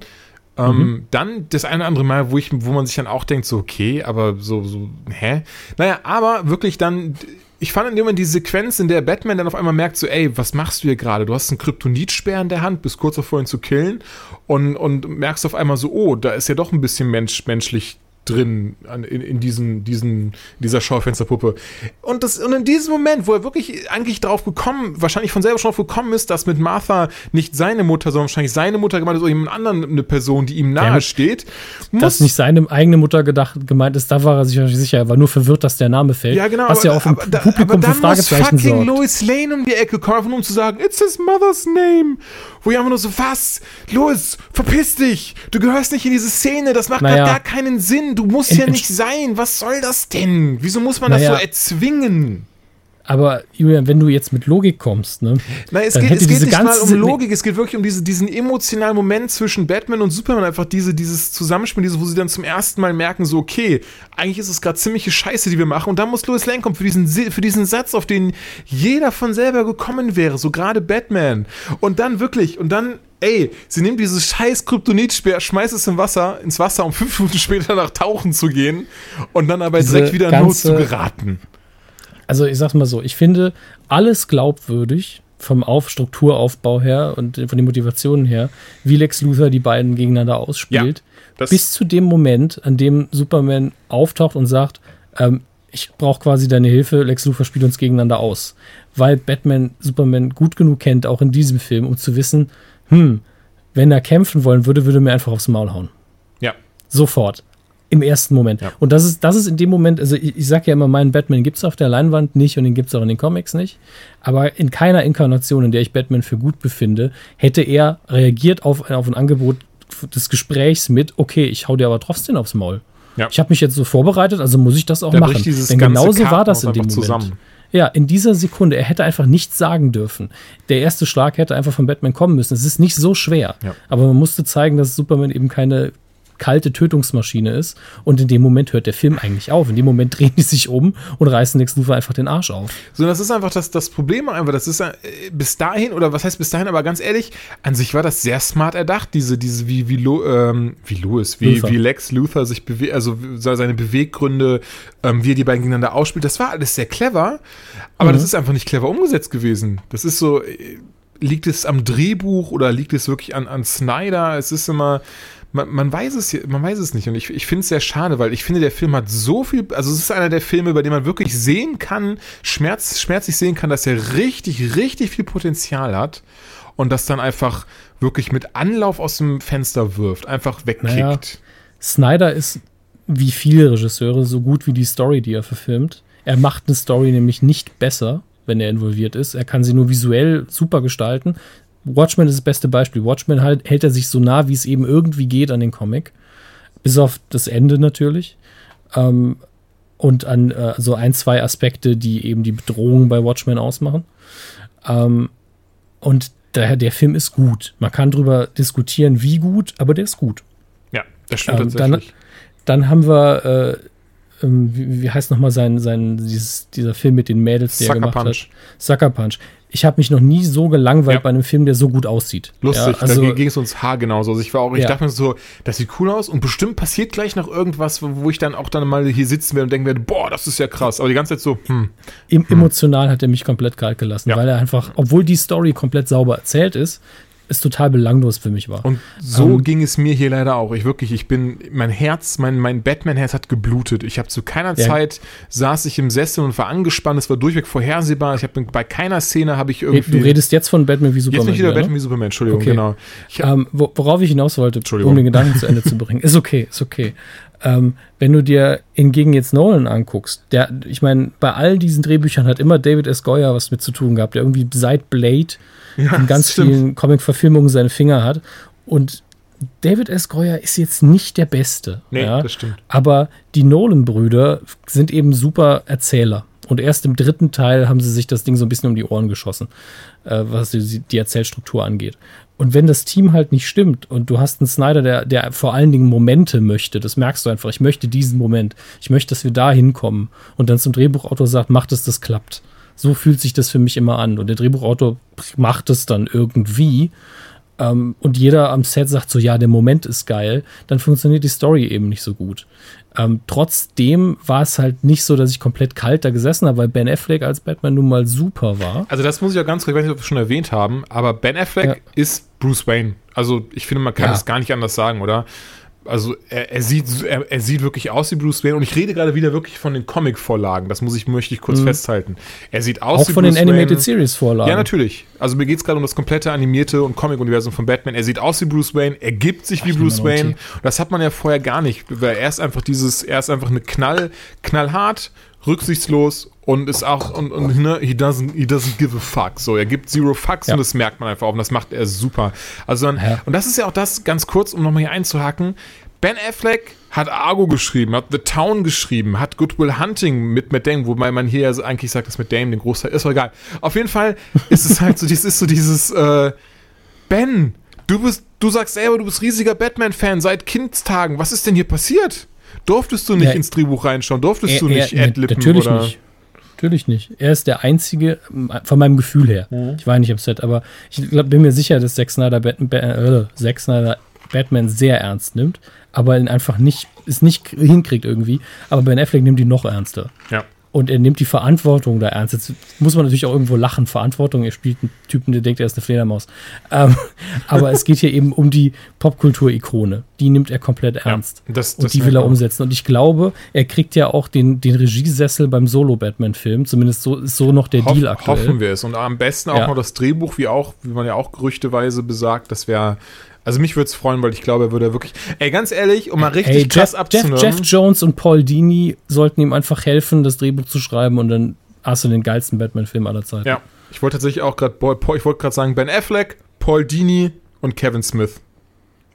Ähm, Mhm. Dann das eine oder andere Mal, wo, ich, wo man sich dann auch denkt, so, okay, aber so, so, hä? Naja, aber wirklich dann, ich fand in dem Moment die Sequenz, in der Batman dann auf einmal merkt, so, ey, was machst du hier gerade? Du hast einen Kryptonitspeer in der Hand, bist kurz davor, ihn zu killen und, und merkst auf einmal so, oh, da ist ja doch ein bisschen Mensch, menschlich drin an, in, in diesen, diesen, dieser Schaufensterpuppe. Und, das, und in diesem Moment, wo er wirklich eigentlich drauf gekommen, wahrscheinlich von selber schon drauf gekommen ist, dass mit Martha nicht seine Mutter, sondern wahrscheinlich seine Mutter gemeint ist oder jemand anderen eine Person, die ihm nahe Ja, steht, Dass nicht seine eigene Mutter gedacht gemeint ist, da war er sich sicher. Er war nur verwirrt, dass der Name fällt. Ja, genau. Was ja auch im aber, Publikum aber für Fragezeichen muss fucking sorgt. Lois Lane um die Ecke nur um zu sagen, it's his mother's name. Wo ich einfach nur so, was? Lois, verpiss dich. Du gehörst nicht in diese Szene. Das macht Naja. gar keinen Sinn. Du musst In- ja nicht sein. Was soll das denn? Wieso muss man Naja. das so erzwingen? Aber Julian, wenn du jetzt mit Logik kommst, ne? Nein, es Dann geht, hätte es geht diese nicht mal um Logik, es geht wirklich um diese, diesen emotionalen Moment zwischen Batman und Superman, einfach diese, dieses Zusammenspiel, diese, wo sie dann zum ersten Mal merken, so, okay, eigentlich ist es gerade ziemliche Scheiße, die wir machen, und dann muss Lois Lane kommen für diesen, für diesen Satz, auf den jeder von selber gekommen wäre, so gerade Batman. Und dann wirklich, und dann, ey, sie nimmt dieses scheiß Kryptonitspeer, schmeißt es im Wasser, ins Wasser, um fünf Minuten [LAUGHS] später nach tauchen zu gehen, und dann aber direkt wieder in Not zu geraten. Also ich sag's mal so, ich finde alles glaubwürdig vom Auf Strukturaufbau her und von den Motivationen her, wie Lex Luthor die beiden gegeneinander ausspielt, Das, bis zu dem Moment, an dem Superman auftaucht und sagt, ähm, ich brauche quasi deine Hilfe, Lex Luthor spielt uns gegeneinander aus. Weil Batman Superman gut genug kennt, auch in diesem Film, um zu wissen, hm, wenn er kämpfen wollen würde, würde er mir einfach aufs Maul hauen. ja. Sofort. Im ersten Moment. Ja. Und das ist, das ist in dem Moment, also ich, ich sage ja immer, meinen Batman gibt es auf der Leinwand nicht und den gibt es auch in den Comics nicht. Aber in keiner Inkarnation, in der ich Batman für gut befinde, hätte er reagiert auf, auf ein Angebot des Gesprächs mit, okay, ich hau dir aber trotzdem aufs Maul. Ja. Ich habe mich jetzt so vorbereitet, also muss ich das auch Da machen. Denn genauso war das in dem Moment. zusammen. Ja, in dieser Sekunde, er hätte einfach nichts sagen dürfen. Der erste Schlag hätte einfach von Batman kommen müssen. Es ist nicht so schwer. Ja. Aber man musste zeigen, dass Superman eben keine kalte Tötungsmaschine ist. Und in dem Moment hört der Film eigentlich auf. In dem Moment drehen die sich um und reißen Lex Luthor einfach den Arsch auf. So, das ist einfach das, das Problem einfach. Das ist äh, bis dahin, oder was heißt bis dahin, aber ganz ehrlich, an sich war das sehr smart erdacht, diese, diese, wie, wie, Lo, ähm, wie Louis, wie, wie Lex Luthor sich bewegt, also seine Beweggründe, ähm, wie er die beiden gegeneinander ausspielt, das war alles sehr clever, aber Mhm. das ist einfach nicht clever umgesetzt gewesen. Das ist so, äh, liegt es am Drehbuch oder liegt es wirklich an, an Snyder? Es ist immer, man, man weiß es, man weiß es nicht. Und ich, ich finde es sehr schade, weil ich finde, der Film hat so viel, also es ist einer der Filme, bei dem man wirklich sehen kann, schmerz, schmerzlich sehen kann, dass er richtig, richtig viel Potenzial hat und das dann einfach wirklich mit Anlauf aus dem Fenster wirft, einfach wegkickt. Naja. Snyder ist wie viele Regisseure so gut wie die Story, die er verfilmt. Er macht eine Story nämlich nicht besser, wenn er involviert ist. Er kann sie nur visuell super gestalten. Watchmen ist das beste Beispiel. Watchmen halt, hält er sich so nah, wie es eben irgendwie geht an den Comic. Bis auf das Ende natürlich. Ähm, und an äh, so ein, zwei Aspekte, die eben die Bedrohung bei Watchmen ausmachen. Ähm, und daher, der Film ist gut. Man kann drüber diskutieren, wie gut, aber der ist gut. Ja, das stimmt Ähm, dann, tatsächlich. dann haben wir, äh, ähm, wie, wie heißt nochmal sein, sein, dieses, dieser Film mit den Mädels, der er Sucker gemacht Punch. hat? Sucker Punch. Ich habe mich noch nie so gelangweilt Ja. bei einem Film, der so gut aussieht. Lustig, Ja, also, da ging es uns haargenauso. Also ich war auch, ich Ja. dachte mir so, das sieht cool aus und bestimmt passiert gleich noch irgendwas, wo ich dann auch dann mal hier sitzen werde und denken werde, boah, das ist ja krass. Aber die ganze Zeit so, hm, em- emotional hat er mich komplett kalt gelassen, weil er einfach, obwohl die Story komplett sauber erzählt ist, es total belanglos für mich war. Und so ähm, ging es mir hier leider auch. Ich wirklich, ich bin, mein Herz, mein, mein Batman-Herz hat geblutet. Ich habe zu keiner ja. Zeit saß ich im Sessel und war angespannt. Es war durchweg vorhersehbar. Ich habe bei keiner Szene habe ich irgendwie. Du redest jetzt von Batman wie Superman. Jetzt nicht wieder ja, Batman ne? wie Superman, Entschuldigung, okay. genau. Um, ähm, worauf ich hinaus wollte, um den Gedanken zu Ende zu bringen. Ist okay, ist okay. Ähm, wenn du dir hingegen jetzt Nolan anguckst, der, ich meine, bei all diesen Drehbüchern hat immer David S. Goyer was mit zu tun gehabt, der irgendwie seit Blade ja, in ganz vielen Comic-Verfilmungen seine Finger hat. Und David S. Goyer ist jetzt nicht der Beste. Nee, ja, das stimmt. Aber die Nolan-Brüder sind eben super Erzähler. Und erst im dritten Teil haben sie sich das Ding so ein bisschen um die Ohren geschossen, äh, was die, die Erzählstruktur angeht. Und wenn das Team halt nicht stimmt und du hast einen Snyder, der, der vor allen Dingen Momente möchte, das merkst du einfach, ich möchte diesen Moment, ich möchte, dass wir da hinkommen und dann zum Drehbuchautor sagt, macht es, das klappt. So fühlt sich das für mich immer an. Und der Drehbuchautor macht es dann irgendwie. Ähm, und jeder am Set sagt so, ja, der Moment ist geil, dann funktioniert die Story eben nicht so gut. Ähm, trotzdem war es halt nicht so, dass ich komplett kalt da gesessen habe, weil Ben Affleck als Batman nun mal super war. Also das muss ich ja ganz kurz, ich weiß nicht, ob wir schon erwähnt haben, aber Ben Affleck ja. ist Bruce Wayne. Also ich finde, man kann es gar nicht anders sagen, oder? Also er, er sieht, er, er, sieht wirklich aus wie Bruce Wayne und ich rede gerade wieder wirklich von den Comic-Vorlagen. Das muss ich, möchte ich kurz mhm. festhalten. Er sieht aus Auch wie von Bruce den Animated Series-Vorlagen. Ja, natürlich. Also mir geht es gerade um das komplette animierte und Comic-Universum von Batman. Er sieht aus wie Bruce Wayne, er gibt sich Ach, wie Bruce Wayne. Das hat man ja vorher gar nicht, weil er ist einfach dieses, er ist einfach eine Knall, knallhart, rücksichtslos und ist auch und, und ne, he doesn't he doesn't give a fuck. So, er gibt zero fucks ja. und das merkt man einfach auch und das macht er super. Also dann, ja. und das ist ja auch das ganz kurz, um nochmal hier einzuhaken. Ben Affleck hat Argo geschrieben, hat The Town geschrieben, hat Goodwill Hunting mit Matt Damon, wobei man hier ja eigentlich sagt, dass Matt Damon den Großteil ist, aber egal. Auf jeden Fall ist es halt so, [LAUGHS] das ist so dieses äh, Ben, du bist, du sagst selber, du bist riesiger Batman-Fan seit Kindstagen. Was ist denn hier passiert? Durftest du nicht ja, ins Drehbuch reinschauen? Durftest er, du nicht er, adlippen? Natürlich oder? nicht. Natürlich nicht. Er ist der einzige, von meinem Gefühl her. Mhm. Ich war nicht am Set, aber ich glaub, bin mir sicher, dass Zack Snyder, Batman, äh, Zack Snyder Batman sehr ernst nimmt, aber ihn einfach nicht, es nicht hinkriegt irgendwie. Aber Ben Affleck nimmt ihn noch ernster. Ja. Und er nimmt die Verantwortung da ernst. Jetzt muss man natürlich auch irgendwo lachen. Verantwortung, er spielt einen Typen, der denkt, er ist eine Fledermaus. Ähm, [LAUGHS] aber es geht hier eben um die Popkultur-Ikone. Die nimmt er komplett ernst. Ja, das, das und die will er umsetzen. Und ich glaube, er kriegt ja auch den, den Regiesessel beim Solo-Batman-Film. Zumindest so ist so noch der Hoff, Deal aktuell. Hoffen wir es. Und am besten auch ja. noch das Drehbuch, wie auch, wie man ja auch gerüchteweise besagt, das wäre also mich würde es freuen, weil ich glaube, er würde wirklich. Ey, ganz ehrlich, um mal richtig Ey, krass Jeff, abzunehmen. Jeff, Jeff Jones und Paul Dini sollten ihm einfach helfen, das Drehbuch zu schreiben und dann hast du den geilsten Batman-Film aller Zeiten. Ja, ich wollte tatsächlich auch gerade, ich wollte gerade sagen, Ben Affleck, Paul Dini und Kevin Smith.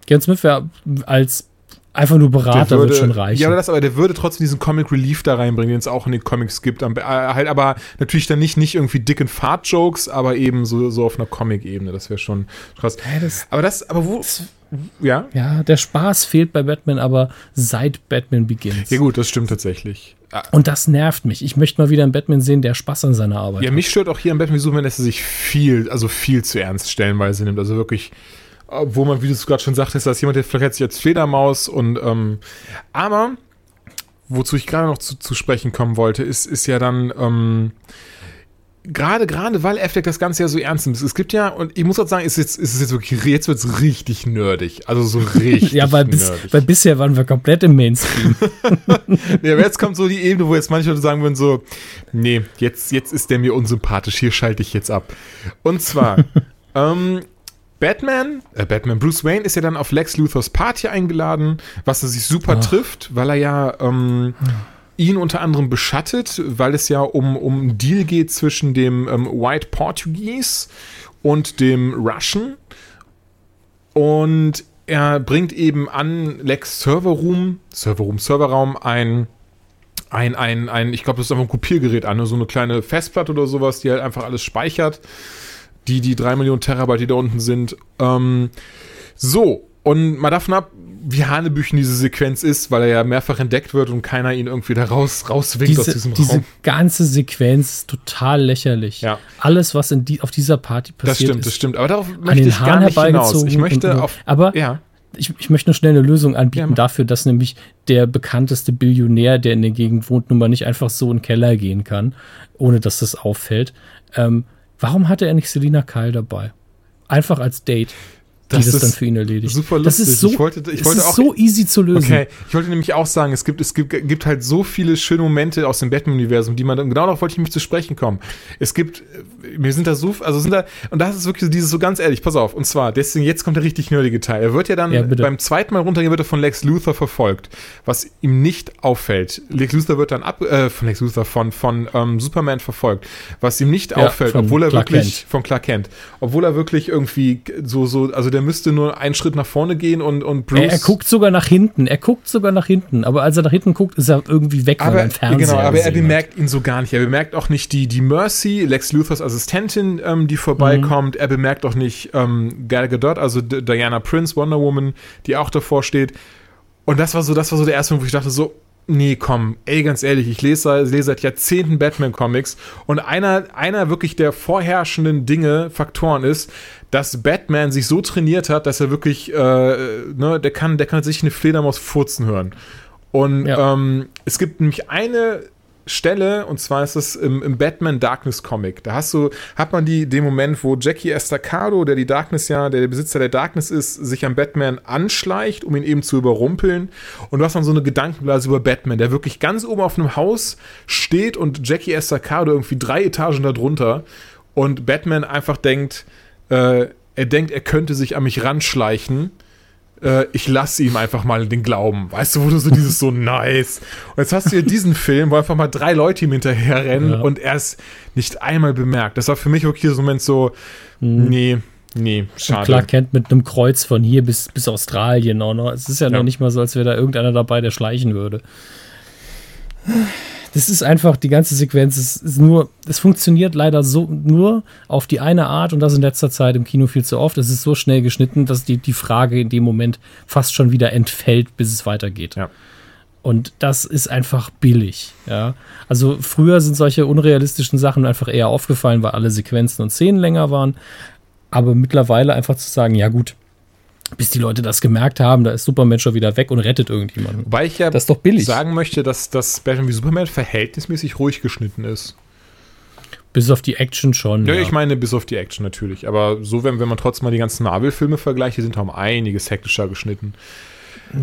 Kevin Smith wäre als Einfach nur Berater würde, wird schon reichen. Ja, das, aber der würde trotzdem diesen Comic Relief da reinbringen, den es auch in den Comics gibt. Äh, halt aber natürlich dann nicht, nicht irgendwie dicken Fart-Jokes, aber eben so, so auf einer Comic-Ebene. Das wäre schon krass. Ja, das, aber das, aber wo. Ja? Ja, der Spaß fehlt bei Batman, aber seit Batman beginnt. Ja, gut, das stimmt tatsächlich. Ah. Und das nervt mich. Ich möchte mal wieder einen Batman sehen, der Spaß an seiner Arbeit ja, hat. Ja, mich stört auch hier am Batman so, dass er sich viel, also viel zu ernst stellenweise nimmt. Also wirklich wo man, wie du es gerade schon sagtest, dass jemand, der vielleicht sich als Fledermaus und ähm, aber wozu ich gerade noch zu, zu sprechen kommen wollte, ist, ist ja dann ähm, gerade, gerade weil Affleck das Ganze ja so ernst nimmt. Es gibt ja, und ich muss auch sagen, ist jetzt, ist es jetzt wirklich, jetzt wird es richtig nerdig. Also so [LAUGHS] richtig. ja, weil, bis, weil bisher waren wir komplett im Mainstream. [LAUGHS] ja, aber jetzt kommt so die Ebene, wo jetzt manche Leute sagen würden so, nee, jetzt, jetzt ist der mir unsympathisch, hier schalte ich jetzt ab. Und zwar, [LAUGHS] ähm, Batman, äh, Batman, Bruce Wayne ist ja dann auf Lex Luthors Party eingeladen, was er sich super Ach. trifft, weil er ja ähm, ihn unter anderem beschattet, weil es ja um, um einen Deal geht zwischen dem ähm, White Portuguese und dem Russian. Und er bringt eben an Lex Serverroom, Serverroom, Serverraum ein ein, ein, ein, ich glaube, das ist einfach ein Kopiergerät an, so eine kleine Festplatte oder sowas, die halt einfach alles speichert die, die drei Millionen Terabyte, die da unten sind. Ähm, so, und mal davon ab, wie Hanebüchen diese Sequenz ist, weil er ja mehrfach entdeckt wird und keiner ihn irgendwie da raus, rauswinkt diese, aus diesem diese Raum. Diese ganze Sequenz ist total lächerlich. Ja. Alles, was in die, auf dieser Party passiert Das stimmt, das stimmt. Aber darauf möchte ich gar nicht hinaus. Ich möchte und, auf... Aber ja. ich, ich möchte nur schnell eine Lösung anbieten ja. dafür, dass nämlich der bekannteste Billionär, der in der Gegend wohnt, nun mal nicht einfach so in den Keller gehen kann, ohne dass das auffällt. Ähm, Warum hatte er nicht Selina Kyle dabei? einfach als Date das die das dann für ihn erledigt. Super lustig. Das ist so, ich wollte, ich wollte auch, so easy zu lösen. Okay, ich wollte nämlich auch sagen, es gibt, es gibt, gibt halt so viele schöne Momente aus dem Batman-Universum, die man, genau darauf wollte ich mich zu sprechen kommen. Es gibt, mir sind da so, also sind da, und das ist wirklich dieses so ganz ehrlich, pass auf, und zwar, deswegen, jetzt kommt der richtig nerdige Teil. Er wird ja dann Ja, beim zweiten Mal runtergehen, wird er von Lex Luthor verfolgt, was ihm nicht auffällt. Lex Luthor wird dann ab, äh, von Lex Luthor, von, von ähm, Superman verfolgt, was ihm nicht Ja, auffällt, obwohl er Clark wirklich, Kent. von Clark Kent, obwohl er wirklich irgendwie so, so, also der müsste nur einen Schritt nach vorne gehen und, und Bruce. Er, er guckt sogar nach hinten. Er guckt sogar nach hinten. Aber als er nach hinten guckt, ist er irgendwie weg, weil aber, er einen Fernseher genau, aber er gesehen hat. bemerkt ihn so gar nicht. Er bemerkt auch nicht die, die Mercy, Lex Luthors Assistentin, ähm, die vorbeikommt. Mhm. Er bemerkt auch nicht ähm, Gal Gadot, also D Diana Prince, Wonder Woman, die auch davor steht. Und das war so, das war so der erste Moment, wo ich dachte so, nee, komm, ey, ganz ehrlich, ich lese, seit- lese seit Jahrzehnten Batman-Comics und einer, einer wirklich der vorherrschenden Dinge, Faktoren ist, dass Batman sich so trainiert hat, dass er wirklich, äh, ne, der kann, der kann sich eine Fledermaus furzen hören. Und Ja. ähm, es gibt nämlich eine Stelle, und zwar ist es im, im Batman Darkness Comic. Da hast du, hat man die, den Moment, wo Jackie Estacado, der die Darkness ja, der, der Besitzer der Darkness ist, sich an Batman anschleicht, um ihn eben zu überrumpeln. Und du hast dann so eine Gedankenblase über Batman, der wirklich ganz oben auf einem Haus steht und Jackie Estacado irgendwie drei Etagen darunter. Und Batman einfach denkt, äh, er denkt, er könnte sich an mich ranschleichen äh, ich lasse ihm einfach mal den Glauben. Weißt du, wo du so dieses so [LAUGHS] nice. Und jetzt hast du hier diesen Film, wo einfach mal drei Leute ihm hinterher rennen Ja. und er es nicht einmal bemerkt. Das war für mich wirklich so ein Moment so, nee, nee, schade. Clark Kent mit einem Kreuz von hier bis, bis Australien auch noch. Es ist ja, Ja. noch nicht mal so, als wäre da irgendeiner dabei, der schleichen würde. Das ist einfach, die ganze Sequenz ist, ist nur, es funktioniert leider so nur auf die eine Art und das in letzter Zeit im Kino viel zu oft. Es ist so schnell geschnitten, dass die, die Frage in dem Moment fast schon wieder entfällt, bis es weitergeht. Ja. Und das ist einfach billig, ja. Also früher sind solche unrealistischen Sachen einfach eher aufgefallen, weil alle Sequenzen und Szenen länger waren. Aber mittlerweile einfach zu sagen, ja gut, bis die Leute das gemerkt haben, da ist Superman schon wieder weg und rettet irgendjemanden. Wobei ich ja Das ist doch billig. sagen möchte, dass das Batman wie Superman verhältnismäßig ruhig geschnitten ist. Bis auf die Action schon. Ja, Ja, ich meine, bis auf die Action natürlich. Aber so, wenn, wenn man trotzdem mal die ganzen Marvel-Filme vergleicht, die sind um einiges hektischer geschnitten.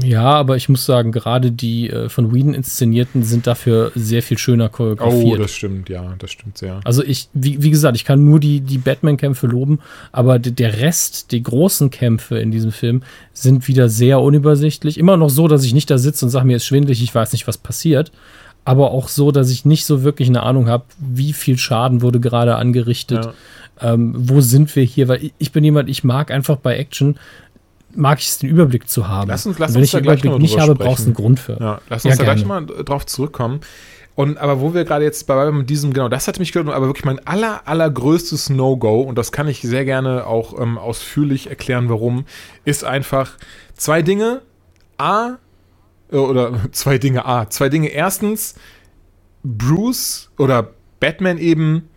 Ja, aber ich muss sagen, gerade die äh, von Whedon inszenierten sind dafür sehr viel schöner choreografiert. Oh, das stimmt, ja, das stimmt sehr. Also ich, wie, wie gesagt, ich kann nur die, die Batman-Kämpfe loben, aber der Rest, die großen Kämpfe in diesem Film sind wieder sehr unübersichtlich. Immer noch so, dass ich nicht da sitze und sage, mir ist schwindelig, ich weiß nicht, was passiert. Aber auch so, dass ich nicht so wirklich eine Ahnung habe, wie viel Schaden wurde gerade angerichtet. Ähm, wo sind wir hier? Weil ich bin jemand, ich mag einfach bei Action, mag ich es, den Überblick zu haben. Lass uns- lass wenn uns ich da den gleich Überblick nicht habe, brauchst du einen Grund für. Ja, lass Ja, uns da gleich gerne. mal drauf zurückkommen. Und aber wo wir gerade jetzt bei mit diesem, genau, das hat mich gehört, aber wirklich mein aller, allergrößtes No-Go, und das kann ich sehr gerne auch ähm, ausführlich erklären, warum, ist einfach zwei Dinge. A, äh, oder [LAUGHS] zwei Dinge A. Zwei Dinge. Erstens, Bruce oder Batman eben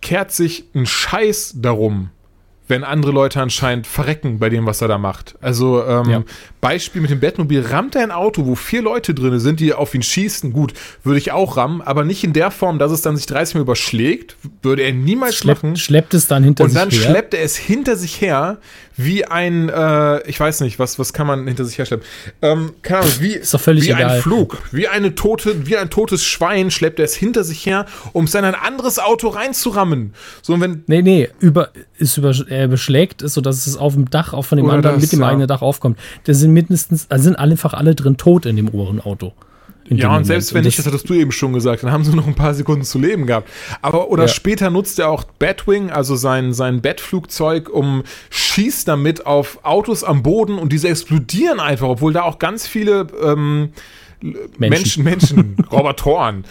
kehrt sich ein Scheiß darum, wenn andere Leute anscheinend verrecken bei dem, was er da macht. Also ähm, Ja. Beispiel mit dem Batmobil, rammt er ein Auto, wo vier Leute drin sind, die auf ihn schießen. Gut, würde ich auch rammen, aber nicht in der Form, dass es dann sich 30 Mal überschlägt. Würde er niemals machen. Schleppt, schleppt es dann hinter Und sich dann her. schleppt er es hinter sich her, wie ein, äh, ich weiß nicht, was, was kann man hinter sich her schleppen? Ähm, keine Ahnung, wie, Ist doch völlig wie egal. ein Flug, wie eine tote, wie ein totes Schwein schleppt er es hinter sich her, um es in ein anderes Auto reinzurammen. So, und wenn, Nee, nee, über, ist über, er beschlägt es, sodass es auf dem Dach, auch von dem anderen, das, mit dem ja. eigenen Dach aufkommt. Da sind mindestens, also sind einfach alle drin tot in dem oberen Auto. Ja, und selbst wenn nicht, das hattest du eben schon gesagt, dann haben sie [LAUGHS] noch ein paar Sekunden zu leben gehabt. Aber, oder Ja. später nutzt er auch Batwing, also sein, sein Bettflugzeug, um schießt damit auf Autos am Boden und diese explodieren einfach, obwohl da auch ganz viele ähm, Menschen, Menschen, [LAUGHS] Robotoren,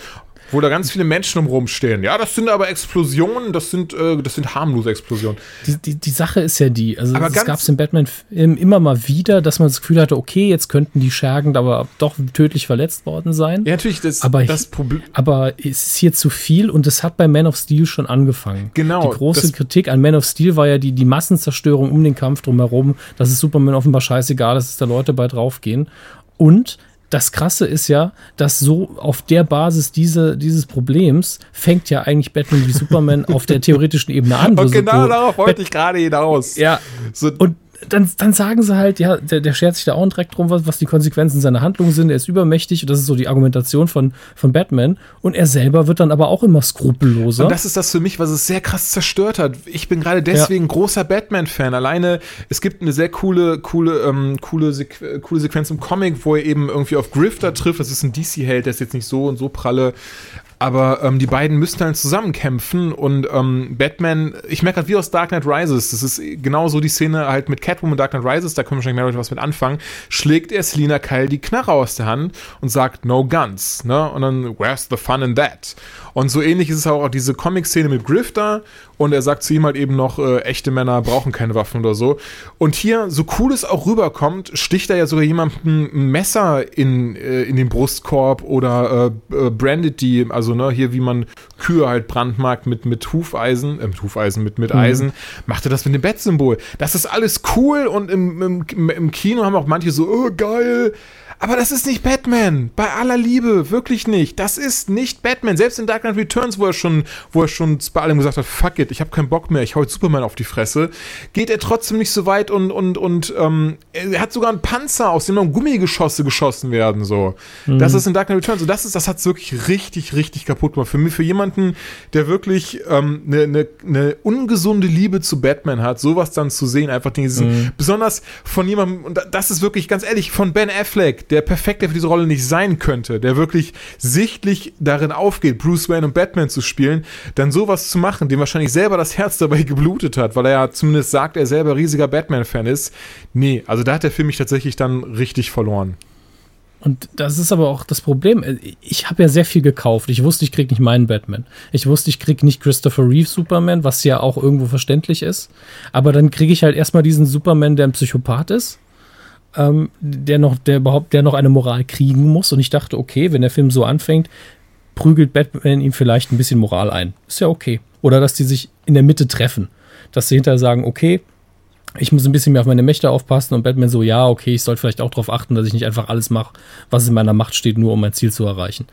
wo da ganz viele Menschen rumstehen. Ja, das sind aber Explosionen, das sind, äh, das sind harmlose Explosionen. Die, die, die Sache ist ja die, also Aber es ganz- gab es im Batman-Film immer mal wieder, dass man das Gefühl hatte, okay, jetzt könnten die Schergen aber doch tödlich verletzt worden sein. Ja, natürlich, das, Aber das Problem. Aber es ist hier zu viel und es hat bei Man of Steel schon angefangen. Genau, Die große das- Kritik an Man of Steel war ja die, die Massenzerstörung um den Kampf drumherum, dass es Superman offenbar scheißegal ist, dass da Leute bei draufgehen. Und das Krasse ist ja, dass so auf der Basis diese, dieses Problems fängt ja eigentlich Batman wie Superman auf der theoretischen Ebene an. [LAUGHS] Und genau so, darauf wollte ich gerade hinaus. Ja. So, und dann, dann sagen sie halt, ja, der, der schert sich da auch direkt drum, was, was die Konsequenzen seiner Handlung sind. Er ist übermächtig und das ist so die Argumentation von, von Batman. Und er selber wird dann aber auch immer skrupelloser. Und das ist das für mich, was es sehr krass zerstört hat. Ich bin gerade deswegen ja. großer Batman-Fan. Alleine, es gibt eine sehr coole, coole, ähm, coole, Sequ coole Sequenz im Comic, wo er eben irgendwie auf Grifter trifft. Das ist ein DC-Held, der ist jetzt nicht so und so pralle. Aber ähm, die beiden müssten dann zusammenkämpfen und ähm, Batman, ich merke gerade wie aus Dark Knight Rises, das ist genau so die Szene halt mit Catwoman Dark Knight Rises, da können wir wahrscheinlich mehr was mit anfangen, schlägt er Selina Kyle die Knarre aus der Hand und sagt No Guns, ne? Und dann, where's the fun in that? Und so ähnlich ist es auch diese Comic-Szene mit Grifter und er sagt zu ihm halt eben noch, äh, echte Männer brauchen keine Waffen oder so. Und hier, so cool es auch rüberkommt, sticht er ja sogar jemandem ein Messer in, äh, in den Brustkorb oder äh, äh, brandet die, also ne, hier wie man Kühe halt brandmarkt mit, mit Hufeisen, äh, mit Hufeisen, mit, mit mhm. Eisen, macht er das mit dem Bettsymbol. Das ist alles cool und im, im, im Kino haben auch manche so, oh geil, aber das ist nicht Batman. Bei aller Liebe, wirklich nicht. Das ist nicht Batman. Selbst in Dark Knight Returns, wo er schon, wo er schon bei allem gesagt hat, fuck it, ich habe keinen Bock mehr, ich hau jetzt Superman auf die Fresse, geht er trotzdem nicht so weit und, und, und ähm, er hat sogar einen Panzer, aus dem noch Gummigeschosse geschossen werden. So. Mhm. Das ist in Dark Knight Returns. Und das ist, das hat's wirklich richtig, richtig kaputt gemacht. Für mich, für jemanden, der wirklich ähm, eine, eine, eine ungesunde Liebe zu Batman hat, sowas dann zu sehen, einfach Dinge, mhm. besonders von jemandem, und das ist wirklich ganz ehrlich, von Ben Affleck, der perfekt für diese Rolle nicht sein könnte, der wirklich sichtlich darin aufgeht, Bruce Wayne und Batman zu spielen, dann sowas zu machen, dem wahrscheinlich selber das Herz dabei geblutet hat, weil er ja zumindest sagt, er selber riesiger Batman-Fan ist. Nee, also da hat der Film mich tatsächlich dann richtig verloren. Und das ist aber auch das Problem. Ich habe ja sehr viel gekauft. Ich wusste, ich krieg nicht meinen Batman. Ich wusste, ich krieg nicht Christopher Reeve Superman, was ja auch irgendwo verständlich ist. Aber dann kriege ich halt erstmal diesen Superman, der ein Psychopath ist ähm, der noch, der überhaupt, der noch eine Moral kriegen muss. Und ich dachte, okay, wenn der Film so anfängt, prügelt Batman ihm vielleicht ein bisschen Moral ein. Ist ja okay. Oder dass die sich in der Mitte treffen. Dass sie hinterher sagen, okay, ich muss ein bisschen mehr auf meine Mächte aufpassen und Batman so, ja, okay, ich sollte vielleicht auch darauf achten, dass ich nicht einfach alles mache, was in meiner Macht steht, nur um mein Ziel zu erreichen.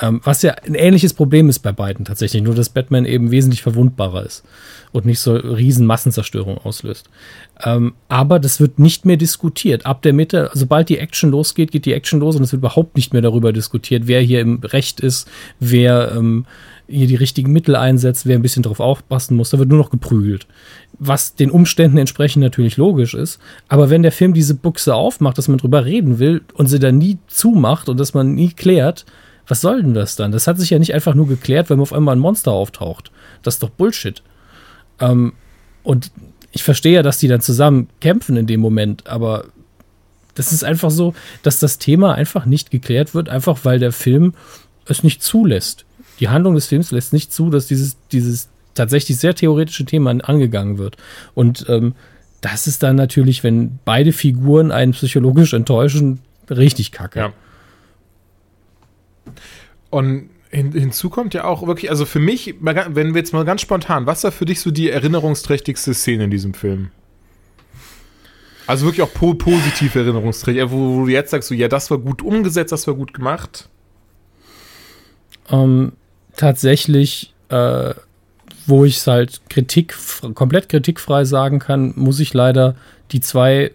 Ähm, was ja ein ähnliches Problem ist bei beiden tatsächlich, nur dass Batman eben wesentlich verwundbarer ist und nicht so riesen Massenzerstörung auslöst. Ähm, aber das wird nicht mehr diskutiert. Ab der Mitte, sobald die Action losgeht, geht die Action los und es wird überhaupt nicht mehr darüber diskutiert, wer hier im Recht ist, wer ähm, hier die richtigen Mittel einsetzt, wer ein bisschen drauf aufpassen muss. Da wird nur noch geprügelt. Was den Umständen entsprechend natürlich logisch ist. Aber wenn der Film diese Buchse aufmacht, dass man drüber reden will und sie dann nie zumacht und dass man nie klärt, was soll denn das dann? Das hat sich ja nicht einfach nur geklärt, wenn man auf einmal ein Monster auftaucht. Das ist doch Bullshit. Ähm, und ich verstehe ja, dass die dann zusammen kämpfen in dem Moment, aber das ist einfach so, dass das Thema einfach nicht geklärt wird, einfach weil der Film es nicht zulässt. Die Handlung des Films lässt nicht zu, dass dieses, dieses tatsächlich sehr theoretische Thema angegangen wird. Und ähm, das ist dann natürlich, wenn beide Figuren einen psychologisch enttäuschen, richtig kacke. Ja. Und hin, hinzu kommt ja auch wirklich, also für mich, wenn wir jetzt mal ganz spontan, was war für dich so die erinnerungsträchtigste Szene in diesem Film? Also wirklich auch po positiv erinnerungsträchtig, wo, wo, du jetzt sagst, so, ja, das war gut umgesetzt, das war gut gemacht. Ähm, tatsächlich, äh, wo ich es halt Kritik, komplett kritikfrei sagen kann, muss ich leider die zwei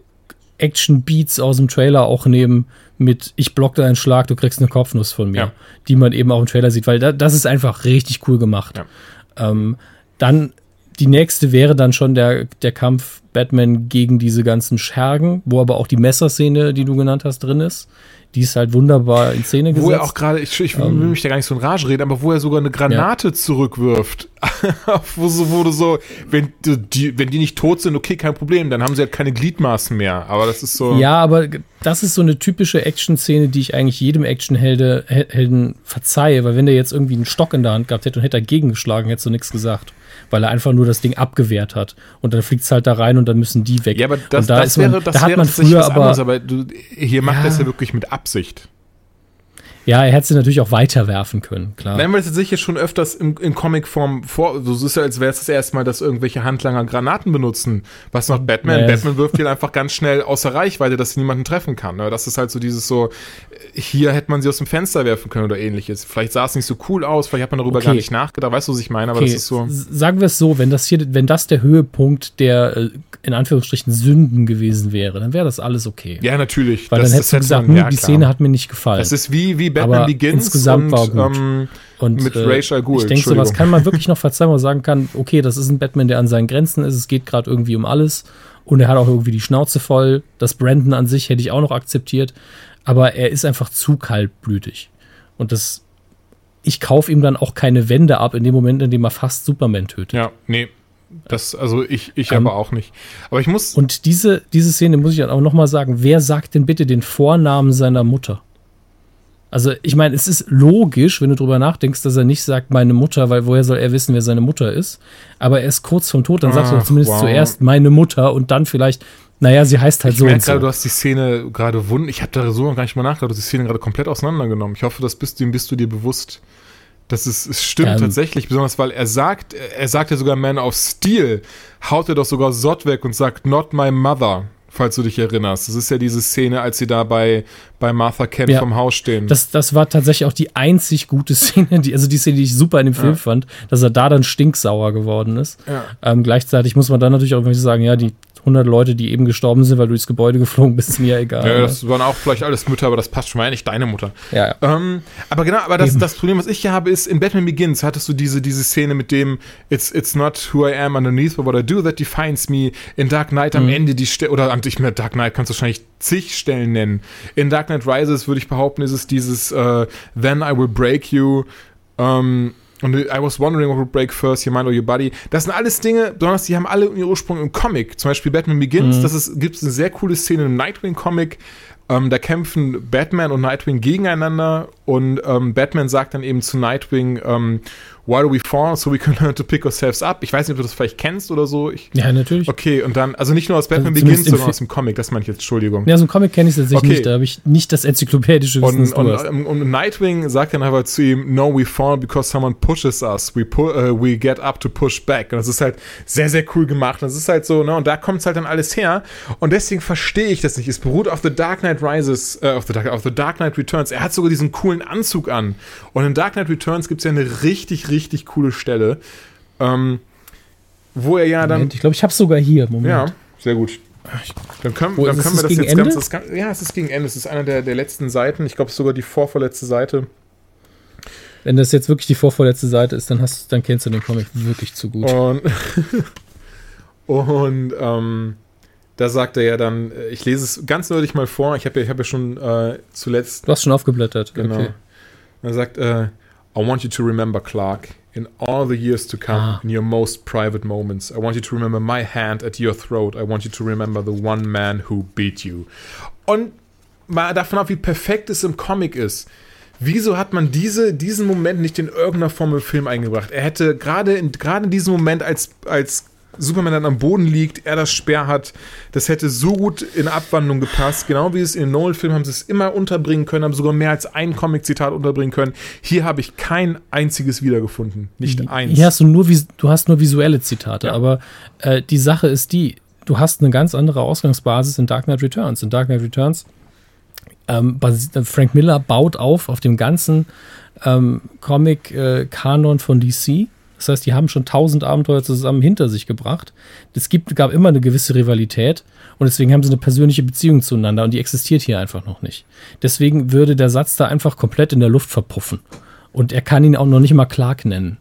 Action-Beats aus dem Trailer auch nehmen mit Ich block deinen Schlag, du kriegst eine Kopfnuss von mir, ja. die man eben auch im Trailer sieht, weil da, das ist einfach richtig cool gemacht. Ja. Ähm, dann die nächste wäre dann schon der, der Kampf Batman gegen diese ganzen Schergen, wo aber auch die Messerszene, die du genannt hast, drin ist die ist halt wunderbar in Szene gesetzt. Wo er auch gerade, ich, ich will ähm, mich da gar nicht so in Rage reden, aber wo er sogar eine Granate ja. zurückwirft. [LAUGHS] wo, so, wo du so, wenn die, wenn die nicht tot sind, okay, kein Problem, dann haben sie halt keine Gliedmaßen mehr. Aber das ist so. Ja, aber das ist so eine typische Action-Szene, die ich eigentlich jedem Action-Helden verzeihe, weil wenn der jetzt irgendwie einen Stock in der Hand gehabt hätte und hätte dagegen geschlagen, hättest du nichts gesagt weil er einfach nur das Ding abgewehrt hat. Und dann fliegt es halt da rein und dann müssen die weg. Ja, aber das, da das wäre, man, das da hat man früher aber, anderes, aber du, hier macht ja, das ja wirklich mit Absicht. Ja, er hätte sie natürlich auch weiterwerfen können, klar. Nein, weil es sicher schon öfters in, in Comicform vor, so ist ja, als wäre es das erste Mal, dass irgendwelche Handlanger Granaten benutzen. Was macht Batman? Ja. Batman wirft ihn einfach ganz schnell außer Reichweite, dass sie niemanden treffen kann. Ne? Das ist halt so dieses so, hier hätte man sie aus dem Fenster werfen können oder ähnliches. Vielleicht sah es nicht so cool aus, vielleicht hat man darüber Okay. gar nicht nachgedacht. Weißt du, was ich meine? Aber Okay, das ist so. sagen wir es so, wenn das hier, wenn das der Höhepunkt der äh, in Anführungsstrichen Sünden gewesen wäre, dann wäre das alles okay. Ja, natürlich. Weil das, dann hättest du gesagt, man- hm, ja, die klar. Szene hat mir nicht gefallen. Das ist wie, wie Batman Aber Begins insgesamt und, war gut. Ähm, Und mit äh, Ra's al Ghul, ich denke, sowas kann man wirklich noch verzeihen, wo man sagen kann, okay, das ist ein Batman, der an seinen Grenzen ist, es geht gerade irgendwie um alles und er hat auch irgendwie die Schnauze voll. Das Brandon an sich hätte ich auch noch akzeptiert, aber er ist einfach zu kaltblütig. Und das, ich kaufe ihm dann auch keine Wände ab in dem Moment, in dem er fast Superman tötet. ja, nee. Das, also ich, ich Ähm, aber auch nicht. Aber ich muss. Und diese, diese Szene muss ich dann auch noch mal sagen, wer sagt denn bitte den Vornamen seiner Mutter? Also, ich meine, es ist logisch, wenn du drüber nachdenkst, dass er nicht sagt, meine Mutter, weil woher soll er wissen, wer seine Mutter ist? Aber er ist kurz vom Tod, dann sagt er Ach, zumindest wow. zuerst meine Mutter und dann vielleicht, naja, sie heißt halt Ich so merke und gerade, du so. hast die Szene gerade wund. Ich habe da so noch gar nicht mal nachgedacht. Du hast die Szene gerade komplett auseinandergenommen. Ich hoffe, das bist, dem bist du dir bewusst. Das ist, es stimmt Ähm. tatsächlich, besonders weil er sagt, er sagt ja sogar Man of Steel, haut er doch sogar Sott weg und sagt, not my mother, falls du dich erinnerst. Das ist ja diese Szene, als sie da bei, bei Martha Kent Ja. vom Haus stehen. Das, das war tatsächlich auch die einzig gute [LAUGHS] Szene, die, also die Szene, die ich super in dem Film Ja. fand, dass er da dann stinksauer geworden ist. ja. Ähm, gleichzeitig muss man dann natürlich auch sagen, ja, die 100 Leute, die eben gestorben sind, weil du durchs Gebäude geflogen bist, ist mir egal. ja, das waren auch vielleicht alles Mütter, aber das passt schon mal nicht deine Mutter. ja, ja. Ähm, aber genau, aber das, Eben. das Problem, was ich hier habe, ist, in Batman Begins hattest du diese, diese Szene mit dem It's, it's not who I am underneath, but what I do that defines me. In Dark Knight am Mhm. Ende die Stelle, oder an- ich meine, Dark Knight kannst du wahrscheinlich zig Stellen nennen. In Dark Knight Rises würde ich behaupten, ist es dieses äh, Then I will break you. Ähm, und I was wondering what would break first, your mind or your body. Das sind alles Dinge, besonders die haben alle ihren Ursprung im Comic. Zum Beispiel Batman Begins, Mhm. das ist, gibt es eine sehr coole Szene im Nightwing-Comic. Ähm, da kämpfen Batman und Nightwing gegeneinander und ähm, Batman sagt dann eben zu Nightwing, ähm, Why do we fall? So we can learn to pick ourselves up. Ich weiß nicht, ob du das vielleicht kennst oder so. Ich, ja, natürlich. okay, und dann, also nicht nur aus Batman Also Begins, sondern aus dem Comic, das meine ich jetzt, Entschuldigung. Ja, so ein Comic kenne ich tatsächlich Okay. nicht, da habe ich nicht das enzyklopädische Wissen, Und, und, und, und Nightwing sagt dann aber zu ihm, no, we fall because someone pushes us. We, pu uh, we get up to push back. Und das ist halt sehr, sehr cool gemacht. Und das ist halt so, ne, und da kommt es halt dann alles her. Und deswegen verstehe ich das nicht. Es beruht auf The Dark Knight Rises, äh, auf, the Dark, auf The Dark Knight Returns. Er hat sogar diesen coolen Anzug an. Und in Dark Knight Returns gibt es ja eine richtig, richtig coole Stelle, ähm, wo er ja dann Moment, ich glaube, ich habe es sogar hier. Moment. ja, sehr gut. Dann können, dann können wir das jetzt Ende? ganz, das, Ja, es ist gegen Ende. Es ist einer der, der letzten Seiten. Ich glaube, es ist sogar die vorvorletzte Seite. Wenn das jetzt wirklich die vorvorletzte Seite ist, dann, hast, dann kennst du den Comic wirklich zu gut. Und, [LAUGHS] und ähm, da sagt er ja dann, äh, ich lese es ganz deutlich mal vor. Ich habe ja, ich hab ja schon äh, zuletzt Du hast schon aufgeblättert. Genau. Okay. Er sagt, äh, I want you to remember, Clark, in all the years to come, Ah. in your most private moments. I want you to remember my hand at your throat. I want you to remember the one man who beat you. Und mal davon ab, wie perfekt es im Comic ist. Wieso hat man diese, diesen Moment nicht in irgendeiner Form im Film eingebracht? Er hätte gerade in, gerade in diesem Moment, als, als Superman dann am Boden liegt, er das Speer hat, das hätte so gut in Abwandlung gepasst. Genau wie es in den Nolan-Filmen haben sie es immer unterbringen können, haben sogar mehr als ein Comic-Zitat unterbringen können. Hier habe ich kein einziges wiedergefunden. Nicht eins. Hier hast du nur, du hast nur visuelle Zitate, Ja. aber äh, die Sache ist die, du hast eine ganz andere Ausgangsbasis in Dark Knight Returns. In Dark Knight Returns, ähm, äh, Frank Miller baut auf auf dem ganzen ähm, Comic-Kanon von DC. Das heißt, die haben schon tausend Abenteuer zusammen hinter sich gebracht. Es gab immer eine gewisse Rivalität und deswegen haben sie eine persönliche Beziehung zueinander und die existiert hier einfach noch nicht. Deswegen würde der Satz da einfach komplett in der Luft verpuffen. Und er kann ihn auch noch nicht mal Clark nennen.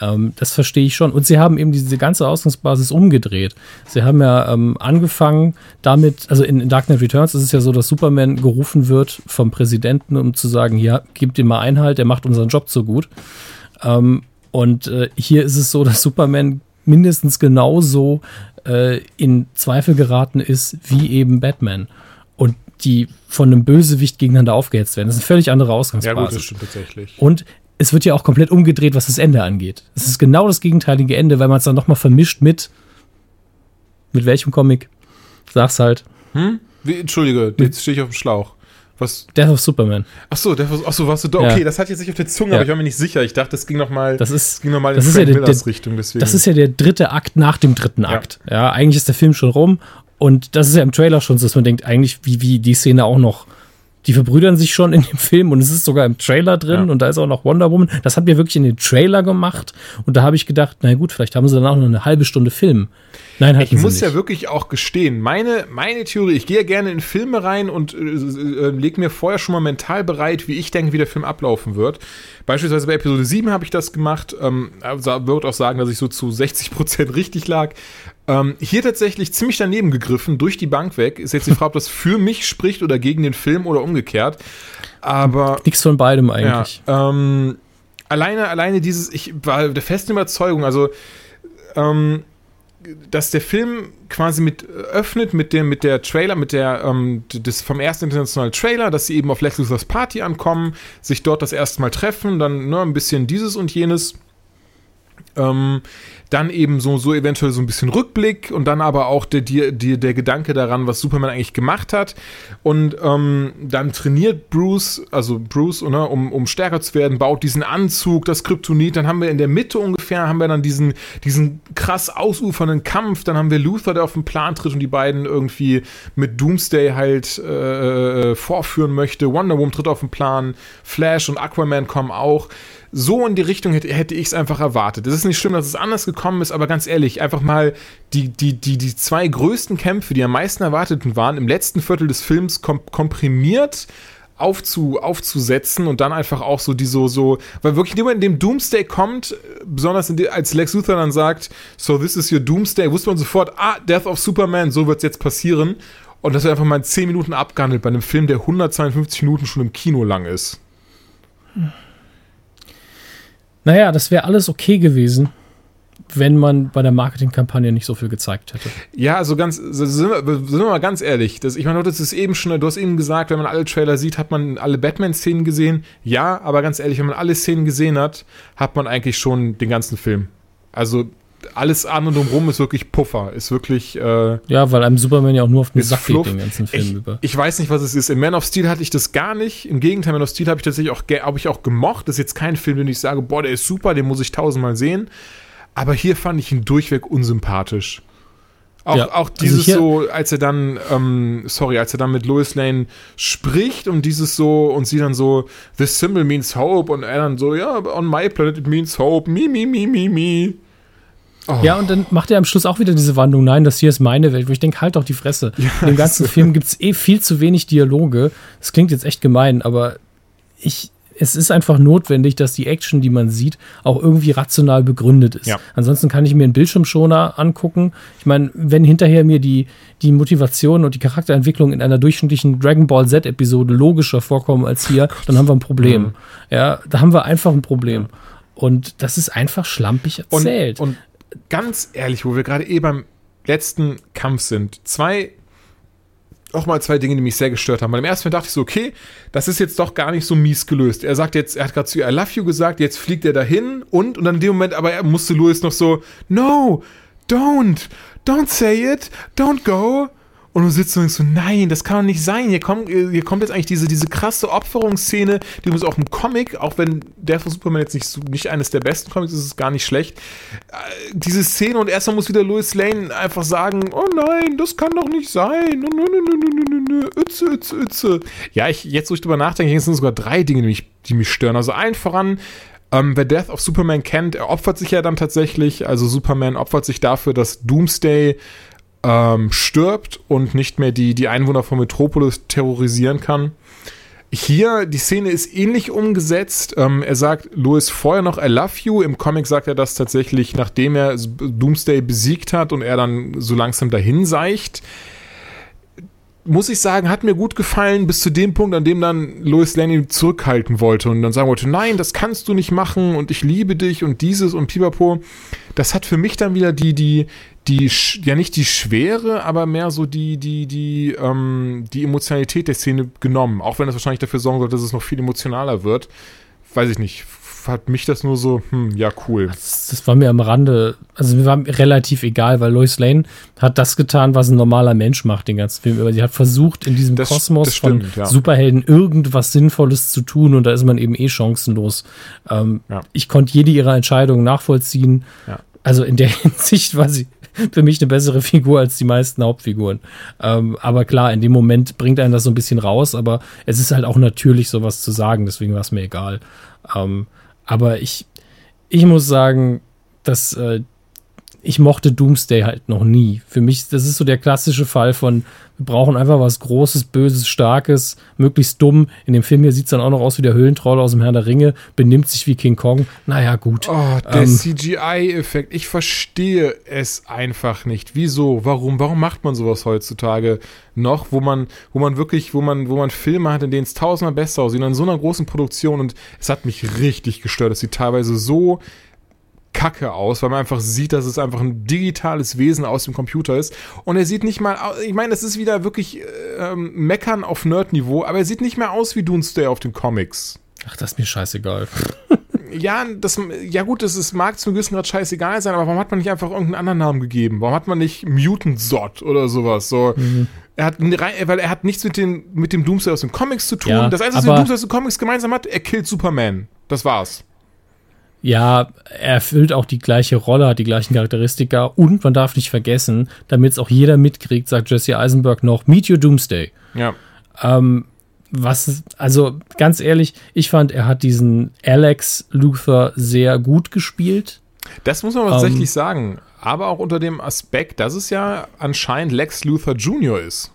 Ähm, das verstehe ich schon. Und sie haben eben diese ganze Ausgangsbasis umgedreht. Sie haben ja ähm, angefangen damit, also in, in Dark Knight Returns ist es ja so, dass Superman gerufen wird vom Präsidenten, um zu sagen, hier, gebt ihm mal Einhalt, der macht unseren Job so gut. Ähm, und äh, hier ist es so, dass Superman mindestens genauso äh, in Zweifel geraten ist wie eben Batman. Und die von einem Bösewicht gegeneinander aufgehetzt werden. Das ist eine völlig andere ja, Ausgangsbasis. gut, das stimmt tatsächlich. Und es wird ja auch komplett umgedreht, was das Ende angeht. Es ist genau das gegenteilige Ende, weil man es dann nochmal vermischt mit. Mit welchem Comic? Sag's halt. Hm? Wie, Entschuldige, jetzt stehe ich auf dem Schlauch. Was? Death of Superman. Achso, Death of, achso, warst du da? Okay, ja. das hat jetzt nicht auf der Zunge, ja. aber ich war mir nicht sicher. Ich dachte, das ging nochmal das ist, ging noch mal das in ist Frank ja der, Millers Richtung. Deswegen. Das ist ja der dritte Akt nach dem dritten Akt. Ja. eigentlich ist der Film schon rum und das ist ja im Trailer schon so, dass man denkt, eigentlich, wie, wie die Szene auch noch die verbrüdern sich schon in dem Film und es ist sogar im Trailer drin und da ist auch noch Wonder Woman. Das hat mir wirklich in den Trailer gemacht und da habe ich gedacht, na gut, vielleicht haben sie danach noch eine halbe Stunde Film. Nein, ich muss nicht. ja wirklich auch gestehen, meine, meine Theorie, ich gehe ja gerne in Filme rein und äh, äh, leg mir vorher schon mal mental bereit, wie ich denke, wie der Film ablaufen wird. Beispielsweise bei Episode 7 habe ich das gemacht. Ähm, also würde auch sagen, dass ich so zu 60% [LAUGHS] richtig lag. Ähm, hier tatsächlich ziemlich daneben gegriffen, durch die Bank weg. Ist jetzt die Frage, ob das für mich spricht oder gegen den Film oder umgekehrt. Aber. Nichts von beidem eigentlich. Ja, ähm, alleine, alleine dieses, ich war der festen Überzeugung, also, ähm, dass der Film quasi mit öffnet mit dem mit der Trailer mit der ähm, des vom ersten internationalen Trailer, dass sie eben auf Lex Luthers Party ankommen, sich dort das erste Mal treffen, dann ne, ein bisschen dieses und jenes. Ähm, dann eben so, so eventuell so ein bisschen Rückblick und dann aber auch der, der, der Gedanke daran, was Superman eigentlich gemacht hat. Und ähm, dann trainiert Bruce, also Bruce, ne, um, um stärker zu werden, baut diesen Anzug, das Kryptonit. Dann haben wir in der Mitte ungefähr, haben wir dann diesen, diesen krass ausufernden Kampf. Dann haben wir Luther, der auf den Plan tritt und die beiden irgendwie mit Doomsday halt äh, äh vorführen möchte. Wonder Woman tritt auf den Plan, Flash und Aquaman kommen auch so in die Richtung hätte, hätte ich es einfach erwartet. Es ist nicht schlimm, dass es anders gekommen ist, aber ganz ehrlich, einfach mal die, die, die, die zwei größten Kämpfe, die am meisten erwarteten waren, im letzten Viertel des Films kom komprimiert aufzu, aufzusetzen und dann einfach auch so die so, so, weil wirklich nur in dem Doomsday kommt, besonders die, als Lex Luthor dann sagt, so this is your Doomsday, wusste man sofort, ah, Death of Superman, so wird es jetzt passieren. Und das wird einfach mal in 10 Minuten abgehandelt bei einem Film, der 152 Minuten schon im Kino lang ist. Hm. Naja, das wäre alles okay gewesen, wenn man bei der Marketingkampagne nicht so viel gezeigt hätte. Ja, also ganz, sind wir, sind wir mal ganz ehrlich. Das, ich meine, das ist eben schon, du hast eben gesagt, wenn man alle Trailer sieht, hat man alle Batman-Szenen gesehen. Ja, aber ganz ehrlich, wenn man alle Szenen gesehen hat, hat man eigentlich schon den ganzen Film. Also alles an und umrum ist wirklich Puffer, ist wirklich. Äh, ja, weil einem Superman ja auch nur auf den Sack geht den ganzen Film ich, über. Ich weiß nicht, was es ist. In Man of Steel hatte ich das gar nicht. Im Gegenteil, Man of Steel habe ich tatsächlich auch, hab ich auch gemocht. Das ist jetzt kein Film, den ich sage, boah, der ist super, den muss ich tausendmal sehen. Aber hier fand ich ihn durchweg unsympathisch. Auch, ja, auch also dieses also so, als er dann, ähm, sorry, als er dann mit Lois Lane spricht und dieses so, und sie dann so, this symbol means hope, und er dann so, ja, on my planet it means hope, me, me, me, me, me. Oh. Ja, und dann macht er am Schluss auch wieder diese Wandlung, nein, das hier ist meine Welt, wo ich denke, halt doch die Fresse. Ja, In dem ganzen Film gibt es eh viel zu wenig Dialoge. Das klingt jetzt echt gemein, aber ich, es ist einfach notwendig, dass die Action, die man sieht, auch irgendwie rational begründet ist. Ja. Ansonsten kann ich mir einen Bildschirmschoner angucken. Ich meine, wenn hinterher mir die, die Motivation und die Charakterentwicklung in einer durchschnittlichen Dragon Ball Z-Episode logischer vorkommen als hier, oh dann haben wir ein Problem. Mhm. Ja, da haben wir einfach ein Problem. Und das ist einfach schlampig erzählt. Und, und ganz ehrlich, wo wir gerade eh beim letzten Kampf sind, zwei, auch mal zwei Dinge, die mich sehr gestört haben. Weil im ersten Mal dachte ich so, okay, das ist jetzt doch gar nicht so mies gelöst. Er sagt jetzt, er hat gerade zu I love you gesagt, jetzt fliegt er dahin und, und dann in dem Moment, aber er musste Louis noch so, no, don't, don't say it, don't go. Und du sitzt und denkst so, nein, das kann doch nicht sein. Hier kommt, hier kommt jetzt eigentlich diese, diese krasse Opferungsszene, die muss auch im Comic, auch wenn der von Superman jetzt nicht, nicht eines der besten Comics ist, ist gar nicht schlecht. Äh, diese Szene und erstmal muss wieder Louis Lane einfach sagen, oh nein, das kann doch nicht sein. Nö, nö, nö, nö, nö, nö, Ütze, Ütze, Ütze. Ja, ich, jetzt, wo ich drüber nachdenke, sind sogar drei Dinge, die mich, die mich stören. Also allen voran, ähm, wer Death of Superman kennt, er opfert sich ja dann tatsächlich. Also Superman opfert sich dafür, dass Doomsday ähm, stirbt und nicht mehr die, die Einwohner von Metropolis terrorisieren kann. Hier, die Szene ist ähnlich umgesetzt. Ähm, er sagt Louis vorher noch I love you. Im Comic sagt er das tatsächlich, nachdem er Doomsday besiegt hat und er dann so langsam dahin seicht muss ich sagen, hat mir gut gefallen, bis zu dem Punkt, an dem dann Lois Lane zurückhalten wollte und dann sagen wollte, nein, das kannst du nicht machen und ich liebe dich und dieses und pipapo. Das hat für mich dann wieder die, die, die, ja nicht die Schwere, aber mehr so die, die, die, ähm, die Emotionalität der Szene genommen. Auch wenn das wahrscheinlich dafür sorgen soll, dass es noch viel emotionaler wird. Weiß ich nicht hat mich das nur so, hm, ja, cool. Das, das, war mir am Rande, also mir war relativ egal, weil Lois Lane hat das getan, was ein normaler Mensch macht, den ganzen Film über. Sie hat versucht, in diesem das, Kosmos das stimmt, von ja. Superhelden irgendwas Sinnvolles zu tun und da ist man eben eh chancenlos. Ähm, ja. Ich konnte jede ihrer Entscheidungen nachvollziehen. Ja. Also in der [LAUGHS] Hinsicht war sie [LAUGHS] für mich eine bessere Figur als die meisten Hauptfiguren. Ähm, aber klar, in dem Moment bringt einen das so ein bisschen raus, aber es ist halt auch natürlich, sowas zu sagen, deswegen war es mir egal. Ähm, aber ich, ich muss sagen, dass äh, ich mochte Doomsday halt noch nie. Für mich, das ist so der klassische Fall von, wir brauchen einfach was Großes, Böses, Starkes, möglichst dumm. In dem Film hier sieht es dann auch noch aus wie der Höhlentroll aus dem Herrn der Ringe, benimmt sich wie King Kong. Naja, gut. Oh, der ähm, CGI-Effekt. Ich verstehe es einfach nicht. Wieso? Warum? Warum macht man sowas heutzutage noch, wo man, wo man wirklich, wo man, wo man Filme hat, in denen es tausendmal besser aussieht, in so einer großen Produktion und es hat mich richtig gestört, dass sie teilweise so kacke aus, weil man einfach sieht, dass es einfach ein digitales Wesen aus dem Computer ist. Und er sieht nicht mal, ich meine, das ist wieder wirklich ähm, Meckern auf Nerd-Niveau, aber er sieht nicht mehr aus wie Doomsday auf den Comics. Ach, das ist mir scheißegal. [LAUGHS] ja, das, ja gut, ist, mag zum gewissen Grad scheißegal sein, aber warum hat man nicht einfach irgendeinen anderen Namen gegeben? Warum hat man nicht Mutant Zod oder sowas? So, mhm. er hat, weil er hat nichts mit, den, mit dem Doomsday aus den Comics zu tun. Ja, das Einzige, was der Doomsday aus den Comics gemeinsam hat, er killt Superman. Das war's. Ja, er erfüllt auch die gleiche Rolle, hat die gleichen Charakteristika und man darf nicht vergessen, damit es auch jeder mitkriegt, sagt Jesse Eisenberg noch, Meet Your Doomsday. Ja. Ähm, was, also ganz ehrlich, ich fand, er hat diesen Alex Luthor sehr gut gespielt. Das muss man tatsächlich ähm, sagen. Aber auch unter dem Aspekt, dass es ja anscheinend Lex Luthor Jr. ist.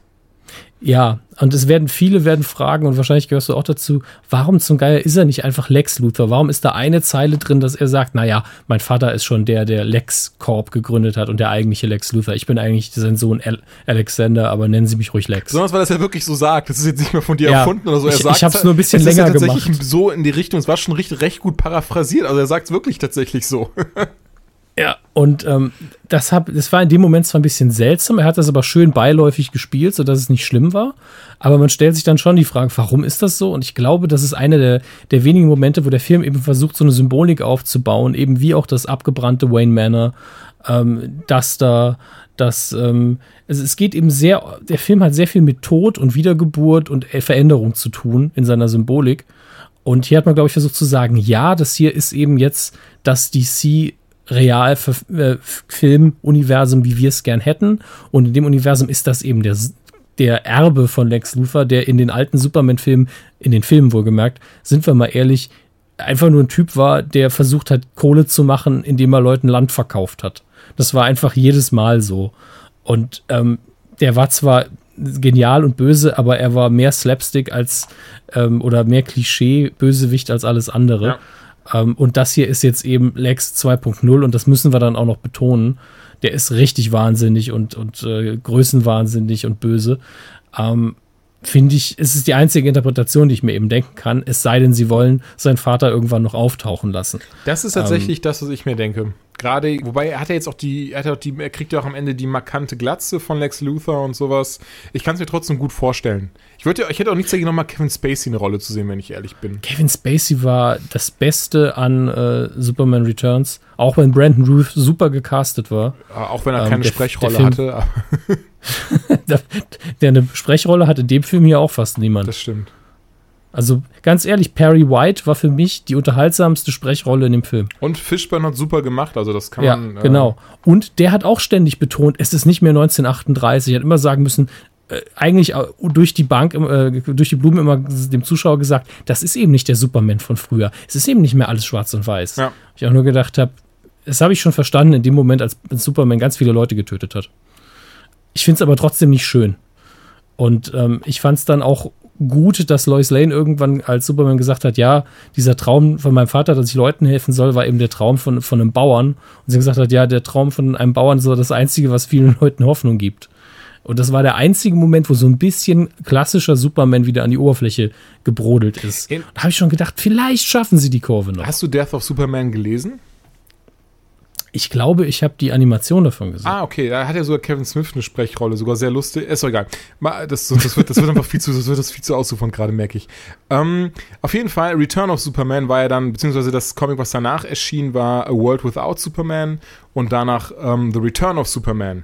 Ja, und es werden viele werden fragen und wahrscheinlich gehörst du auch dazu, warum zum Geier ist er nicht einfach Lex Luthor? Warum ist da eine Zeile drin, dass er sagt, naja, mein Vater ist schon der, der Lex Corp gegründet hat und der eigentliche Lex Luthor. Ich bin eigentlich sein Sohn Al Alexander, aber nennen Sie mich ruhig Lex. Besonders, weil das ja wirklich so sagt. Das ist jetzt nicht mehr von dir ja, erfunden oder so. Er ich, sagt, ich hab's nur ein bisschen länger gemacht. tatsächlich so in die Richtung, es war schon recht, recht gut paraphrasiert, also er sagt es wirklich tatsächlich so. [LAUGHS] Ja, und ähm, das, hab, das war in dem Moment zwar ein bisschen seltsam, er hat das aber schön beiläufig gespielt, sodass es nicht schlimm war. Aber man stellt sich dann schon die Frage, warum ist das so? Und ich glaube, das ist einer der, der wenigen Momente, wo der Film eben versucht, so eine Symbolik aufzubauen, eben wie auch das abgebrannte Wayne Manor, ähm, das da, das, ähm, es, es geht eben sehr, der Film hat sehr viel mit Tod und Wiedergeburt und Veränderung zu tun in seiner Symbolik. Und hier hat man, glaube ich, versucht zu sagen, ja, das hier ist eben jetzt das DC Real-Film-Universum, wie wir es gern hätten. Und in dem Universum ist das eben der, der Erbe von Lex Luthor, der in den alten Superman-Filmen, in den Filmen wohlgemerkt, sind wir mal ehrlich, einfach nur ein Typ war, der versucht hat, Kohle zu machen, indem er Leuten Land verkauft hat. Das war einfach jedes Mal so. Und ähm, der war zwar genial und böse, aber er war mehr Slapstick als ähm, oder mehr Klischee-Bösewicht als alles andere. Ja. Ähm, und das hier ist jetzt eben Lex 2.0 und das müssen wir dann auch noch betonen. Der ist richtig wahnsinnig und, und äh, größenwahnsinnig und böse. Ähm, Finde ich, es ist die einzige Interpretation, die ich mir eben denken kann, es sei denn, sie wollen seinen Vater irgendwann noch auftauchen lassen. Das ist tatsächlich ähm, das, was ich mir denke. Gerade, wobei er hat ja jetzt auch die, er hat ja auch die, er kriegt ja auch am Ende die markante Glatze von Lex Luthor und sowas. Ich kann es mir trotzdem gut vorstellen. Ich würde, ich hätte auch nichts dagegen, nochmal Kevin Spacey eine Rolle zu sehen, wenn ich ehrlich bin. Kevin Spacey war das Beste an äh, Superman Returns, auch wenn Brandon Ruth super gecastet war. Auch wenn er ähm, keine der, Sprechrolle der hatte. [LAUGHS] der eine Sprechrolle hat in dem Film hier auch fast niemand. Das stimmt. Also ganz ehrlich, Perry White war für mich die unterhaltsamste Sprechrolle in dem Film. Und Fishburne hat super gemacht, also das kann ja, man. Äh genau. Und der hat auch ständig betont, es ist nicht mehr 1938. Er hat immer sagen müssen, äh, eigentlich durch die Bank, äh, durch die Blumen immer dem Zuschauer gesagt, das ist eben nicht der Superman von früher. Es ist eben nicht mehr alles schwarz und weiß. Ja. Ich auch nur gedacht habe, das habe ich schon verstanden in dem Moment, als Superman ganz viele Leute getötet hat. Ich finde es aber trotzdem nicht schön. Und ähm, ich fand es dann auch gut, dass Lois Lane irgendwann als Superman gesagt hat, ja, dieser Traum von meinem Vater, dass ich Leuten helfen soll, war eben der Traum von, von einem Bauern. Und sie gesagt hat, ja, der Traum von einem Bauern ist so das Einzige, was vielen [LAUGHS] Leuten Hoffnung gibt. Und das war der einzige Moment, wo so ein bisschen klassischer Superman wieder an die Oberfläche gebrodelt ist. In da habe ich schon gedacht, vielleicht schaffen sie die Kurve noch. Hast du Death of Superman gelesen? Ich glaube, ich habe die Animation davon gesehen. Ah, okay, da hat ja sogar Kevin Smith eine Sprechrolle, sogar sehr lustig. Ist doch egal. Das, das, wird, das wird einfach viel zu, das wird das viel zu ausufern gerade, merke ich. Ähm, auf jeden Fall, Return of Superman war ja dann, beziehungsweise das Comic, was danach erschien, war A World Without Superman und danach ähm, The Return of Superman.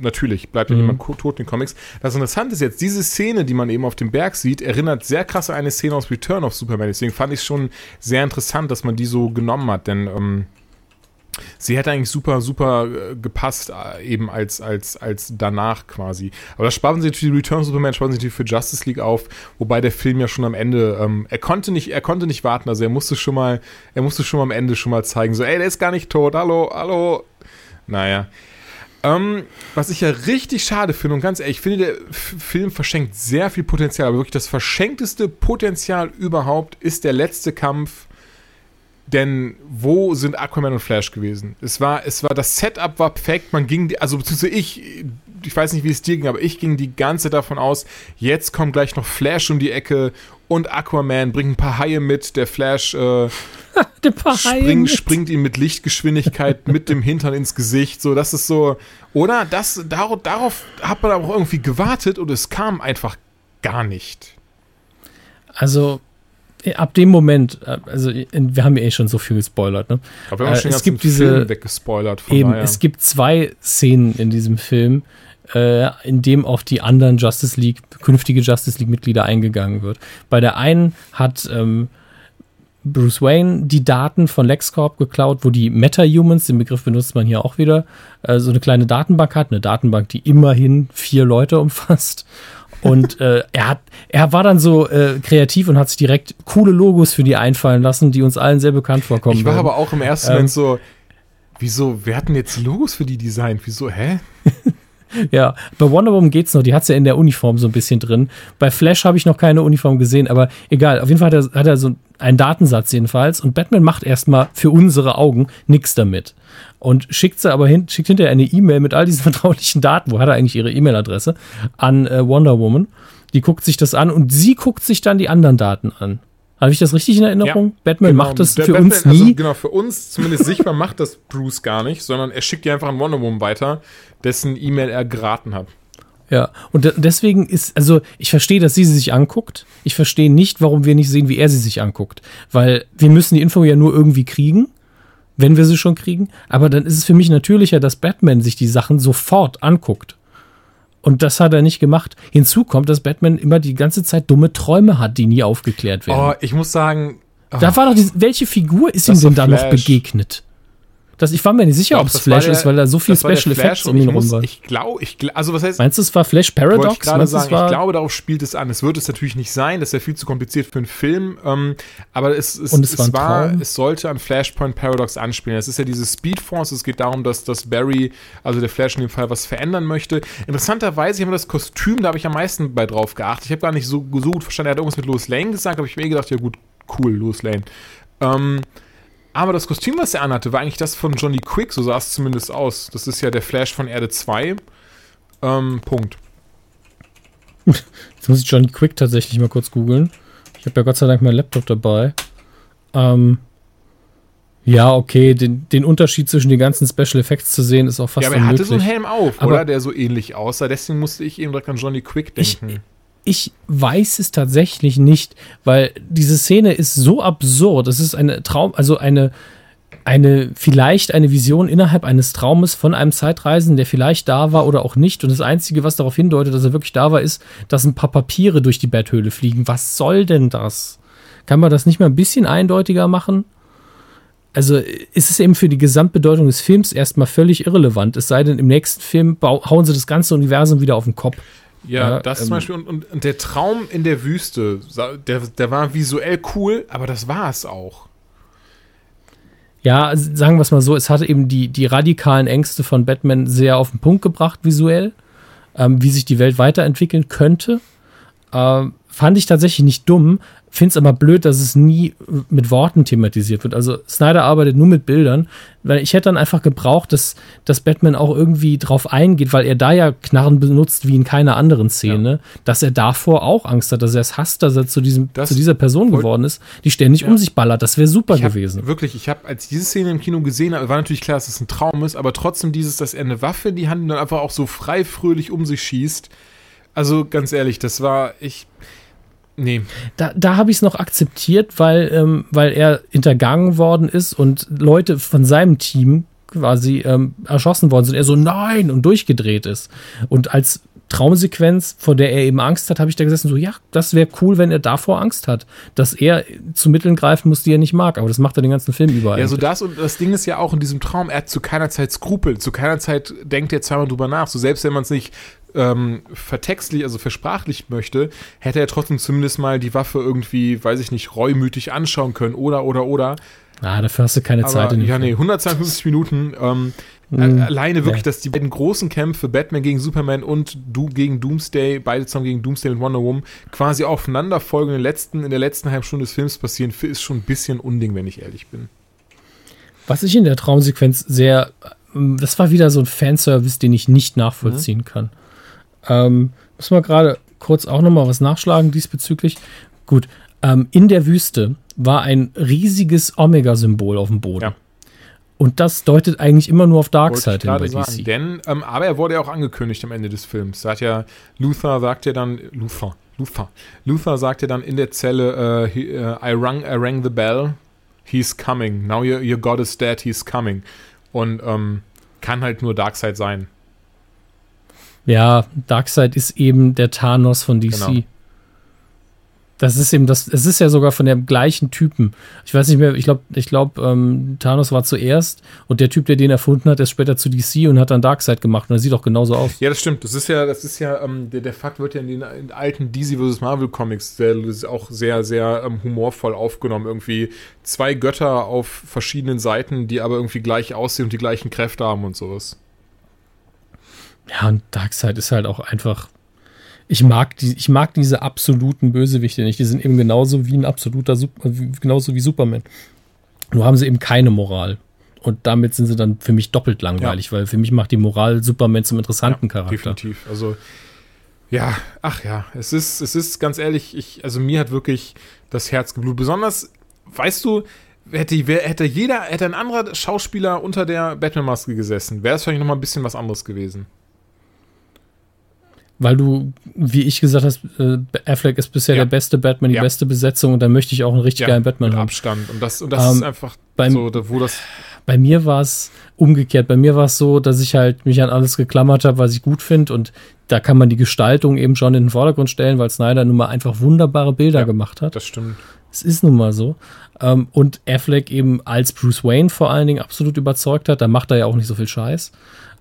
Natürlich, bleibt ja mhm. niemand tot in den Comics. Das Interessante ist jetzt, diese Szene, die man eben auf dem Berg sieht, erinnert sehr krass an eine Szene aus Return of Superman. Deswegen fand ich es schon sehr interessant, dass man die so genommen hat, denn ähm, sie hätte eigentlich super, super äh, gepasst, äh, eben als, als, als danach quasi. Aber das sparen sie für Return Superman, sparen sie natürlich für Justice League auf, wobei der Film ja schon am Ende, ähm, er konnte nicht, er konnte nicht warten, also er musste schon mal, er musste schon mal am Ende schon mal zeigen, so, ey, der ist gar nicht tot, hallo, hallo. Naja. Ähm, was ich ja richtig schade finde, und ganz ehrlich, ich finde, der Film verschenkt sehr viel Potenzial, aber wirklich das verschenkteste Potenzial überhaupt ist der letzte Kampf denn wo sind Aquaman und Flash gewesen? Es war, es war, das Setup war perfekt. Man ging, also beziehungsweise ich, ich weiß nicht, wie es dir ging, aber ich ging die ganze Zeit davon aus, jetzt kommt gleich noch Flash um die Ecke und Aquaman bringt ein paar Haie mit. Der Flash äh, [LAUGHS] springt, springt ihm mit Lichtgeschwindigkeit [LAUGHS] mit dem Hintern ins Gesicht. So, das ist so, oder? Das, darauf, darauf hat man aber auch irgendwie gewartet und es kam einfach gar nicht. Also, ab dem Moment, äh, also wir haben ja eh schon so viel gespoilert, ne? Aber wir haben äh, schon es gibt diese Film weggespoilert. eben, daher. es gibt zwei Szenen in diesem Film, äh, in dem auf die anderen Justice League, künftige Justice League-Mitglieder eingegangen wird. Bei der einen hat ähm, Bruce Wayne die Daten von LexCorp geklaut, wo die Meta-Humans, den Begriff benutzt man hier auch wieder, äh, so eine kleine Datenbank hat, eine Datenbank, die immerhin vier Leute umfasst. Und äh, er hat, er war dann so äh, kreativ und hat sich direkt coole Logos für die einfallen lassen, die uns allen sehr bekannt vorkommen. Ich war werden. aber auch im ersten ähm, Moment so, wieso, wer hat denn jetzt Logos für die designt? Wieso, hä? [LAUGHS] ja, bei Wonder Woman geht's noch, die hat's ja in der Uniform so ein bisschen drin. Bei Flash habe ich noch keine Uniform gesehen, aber egal, auf jeden Fall hat er, hat er so einen Datensatz jedenfalls und Batman macht erstmal für unsere Augen nichts damit und schickt sie aber hin, schickt hinterher eine E-Mail mit all diesen [LAUGHS] vertraulichen Daten, wo hat er eigentlich ihre E-Mail-Adresse, an äh, Wonder Woman. Die guckt sich das an und sie guckt sich dann die anderen Daten an. Habe ich das richtig in Erinnerung? Ja, Batman genau. macht das Der für Batman, uns nie. Also genau, für uns zumindest sichtbar macht das Bruce gar nicht, sondern er schickt die einfach an Wonder Woman weiter, dessen E-Mail er geraten hat. Ja, und deswegen ist, also ich verstehe, dass sie sie sich anguckt. Ich verstehe nicht, warum wir nicht sehen, wie er sie sich anguckt. Weil wir müssen die Info ja nur irgendwie kriegen wenn wir sie schon kriegen. Aber dann ist es für mich natürlicher, dass Batman sich die Sachen sofort anguckt. Und das hat er nicht gemacht. Hinzu kommt, dass Batman immer die ganze Zeit dumme Träume hat, die nie aufgeklärt werden. Oh, ich muss sagen. Oh, da war doch die, welche Figur ist ihm denn da noch begegnet? Das, ich war mir nicht sicher, ob es Flash der, ist, weil da so viel Special Effects um ihn rum war. Ich glaube, ich, also was heißt. Meinst du, es war Flash Paradox? Ich, Meinst, sagen, ich glaube, darauf spielt es an. Es wird es natürlich nicht sein, das ist ja viel zu kompliziert für einen Film. Ähm, aber es, es, es, es war, es sollte an Flashpoint Paradox anspielen. Es ist ja diese Speed Force. Es geht darum, dass, dass Barry, also der Flash in dem Fall, was verändern möchte. Interessanterweise, ich habe das Kostüm, da habe ich am meisten bei drauf geachtet. Ich habe gar nicht so, so gut verstanden. Er hat irgendwas mit Louis Lane gesagt, aber ich mir eh gedacht, ja gut, cool, Louis Lane. Ähm, aber das Kostüm, was er anhatte, war eigentlich das von Johnny Quick, so sah es zumindest aus. Das ist ja der Flash von Erde 2. Ähm, Punkt. Jetzt muss ich Johnny Quick tatsächlich mal kurz googeln. Ich habe ja Gott sei Dank meinen Laptop dabei. Ähm, ja, okay, den, den Unterschied zwischen den ganzen Special Effects zu sehen, ist auch fast Ja, aber er hatte so einen Helm auf, aber oder? Der so ähnlich aussah. Deswegen musste ich eben direkt an Johnny Quick denken. Ich, ich weiß es tatsächlich nicht, weil diese Szene ist so absurd. Es ist eine Traum, also eine, eine, vielleicht eine Vision innerhalb eines Traumes von einem Zeitreisen, der vielleicht da war oder auch nicht. Und das Einzige, was darauf hindeutet, dass er wirklich da war, ist, dass ein paar Papiere durch die Betthöhle fliegen. Was soll denn das? Kann man das nicht mal ein bisschen eindeutiger machen? Also ist es eben für die Gesamtbedeutung des Films erstmal völlig irrelevant. Es sei denn, im nächsten Film hauen sie das ganze Universum wieder auf den Kopf. Ja, ja das ähm, zum Beispiel. Und, und, der Traum in der Wüste, der, der war visuell cool, aber das war es auch. Ja, sagen wir es mal so, es hatte eben die, die radikalen Ängste von Batman sehr auf den Punkt gebracht, visuell, ähm, wie sich die Welt weiterentwickeln könnte. Ähm, fand ich tatsächlich nicht dumm. Finde es aber blöd, dass es nie mit Worten thematisiert wird. Also Snyder arbeitet nur mit Bildern, weil ich hätte dann einfach gebraucht, dass, dass Batman auch irgendwie drauf eingeht, weil er da ja Knarren benutzt wie in keiner anderen Szene, ja. dass er davor auch Angst hat, dass er es hasst, dass er zu, diesem, das zu dieser Person geworden ist, die ständig ja. um sich ballert. Das wäre super hab, gewesen. Wirklich, ich habe, als ich diese Szene im Kino gesehen habe, war natürlich klar, dass es ein Traum ist, aber trotzdem dieses, dass er eine Waffe in die Hand und dann einfach auch so frei fröhlich um sich schießt. Also ganz ehrlich, das war, ich, Nee. Da, da habe ich es noch akzeptiert, weil, ähm, weil er hintergangen worden ist und Leute von seinem Team quasi ähm, erschossen worden sind. Er so, nein, und durchgedreht ist. Und als Traumsequenz, vor der er eben Angst hat, habe ich da gesessen, so, ja, das wäre cool, wenn er davor Angst hat, dass er zu Mitteln greifen muss, die er nicht mag. Aber das macht er den ganzen Film überall. Ja, so das und das Ding ist ja auch in diesem Traum, er hat zu keiner Zeit Skrupel, zu keiner Zeit denkt er zweimal drüber nach. So selbst wenn man es nicht ähm, vertextlich, also versprachlich möchte, hätte er trotzdem zumindest mal die Waffe irgendwie, weiß ich nicht, reumütig anschauen können oder, oder, oder. Ah, dafür hast du keine Aber, Zeit. In ja, nee, 152 Minuten. Ähm, mhm. Alleine wirklich, ja. dass die beiden großen Kämpfe, Batman gegen Superman und Du gegen Doomsday, beide zusammen gegen Doomsday und Wonder Woman, quasi aufeinander folgen in der letzten, in der letzten halben Stunde des Films passieren, ist schon ein bisschen Unding, wenn ich ehrlich bin. Was ich in der Traumsequenz sehr, das war wieder so ein Fanservice, den ich nicht nachvollziehen mhm. kann. Ähm, müssen wir gerade kurz auch nochmal was nachschlagen diesbezüglich. Gut, ähm, in der Wüste war ein riesiges Omega-Symbol auf dem Boden. Ja. Und das deutet eigentlich immer nur auf Darkseid hin bei sagen, DC. Denn, ähm, aber er wurde ja auch angekündigt am Ende des Films. Da hat ja Luther sagt ja dann, Luther, Luther, Luther sagt ja dann in der Zelle, uh, he, uh, I, rang, I rang the bell, he's coming. Now your, your God is dead, he's coming. Und ähm, kann halt nur Darkseid sein. Ja, Darkseid ist eben der Thanos von DC. Genau. Das ist eben das, es ist ja sogar von dem gleichen Typen. Ich weiß nicht mehr, ich glaube, ich glaube, ähm, Thanos war zuerst und der Typ, der den erfunden hat, ist später zu DC und hat dann Darkseid gemacht und er sieht auch genauso aus. Ja, das stimmt. Das ist ja, das ist ja, ähm, der, der Fakt wird ja in den, in alten DC vs. Marvel Comics sehr, auch sehr, sehr ähm, humorvoll aufgenommen. Irgendwie zwei Götter auf verschiedenen Seiten, die aber irgendwie gleich aussehen und die gleichen Kräfte haben und sowas. Ja, und Darkseid ist halt auch einfach. Ich mag, die, ich mag diese absoluten Bösewichte nicht. Die sind eben genauso wie ein absoluter, genauso wie Superman. Nur haben sie eben keine Moral. Und damit sind sie dann für mich doppelt langweilig, ja. weil für mich macht die Moral Superman zum interessanten ja, Charakter. Definitiv. Also, ja, ach ja, es ist, es ist ganz ehrlich, ich, also mir hat wirklich das Herz geblutet. Besonders, weißt du, hätte, hätte jeder, hätte ein anderer Schauspieler unter der Batman-Maske gesessen, wäre es vielleicht nochmal ein bisschen was anderes gewesen weil du, wie ich gesagt hast, äh, Affleck ist bisher ja. der beste Batman, die ja. beste Besetzung und da möchte ich auch einen richtig ja, geilen Batman mit haben. Abstand. Und das, und das ähm, ist einfach beim, so, wo das. Bei mir war es umgekehrt. Bei mir war es so, dass ich halt mich an alles geklammert habe, was ich gut finde und da kann man die Gestaltung eben schon in den Vordergrund stellen, weil Snyder nun mal einfach wunderbare Bilder gemacht hat. Das stimmt. Es ist nun mal so. Ähm, und Affleck eben als Bruce Wayne vor allen Dingen absolut überzeugt hat. Da macht er ja auch nicht so viel Scheiß.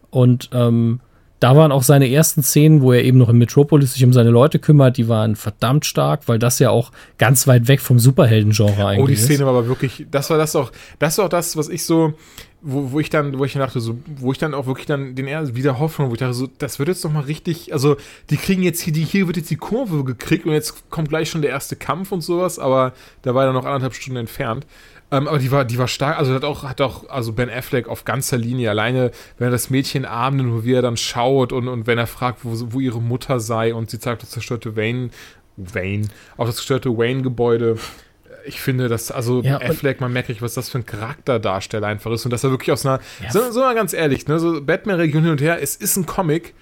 Und ähm, da waren auch seine ersten Szenen, wo er eben noch in Metropolis sich um seine Leute kümmert, die waren verdammt stark, weil das ja auch ganz weit weg vom Superhelden-Genre eigentlich ist. Oh, die Szene ist. war aber wirklich, das war das auch, das war auch das, was ich so, wo, wo ich dann, wo ich dachte, so, wo ich dann auch wirklich dann den ersten wieder Hoffnung, wo ich dachte, so, das wird jetzt doch mal richtig, also die kriegen jetzt hier, die, hier wird jetzt die Kurve gekriegt und jetzt kommt gleich schon der erste Kampf und sowas, aber da war er noch anderthalb Stunden entfernt. Ähm, aber die war, die war stark, also hat auch, hat auch, also Ben Affleck auf ganzer Linie, alleine, wenn er das Mädchen abend und wie er dann schaut und, und wenn er fragt, wo, wo ihre Mutter sei und sie zeigt das zerstörte Wayne, Wayne, auf das zerstörte Wayne-Gebäude. Ich finde, dass, also ja, Affleck, man merkt nicht, was das für ein Charakterdarsteller einfach ist und dass er wirklich aus einer, ja. so, so mal ganz ehrlich, ne, so Batman-Region hin und her, es ist ein Comic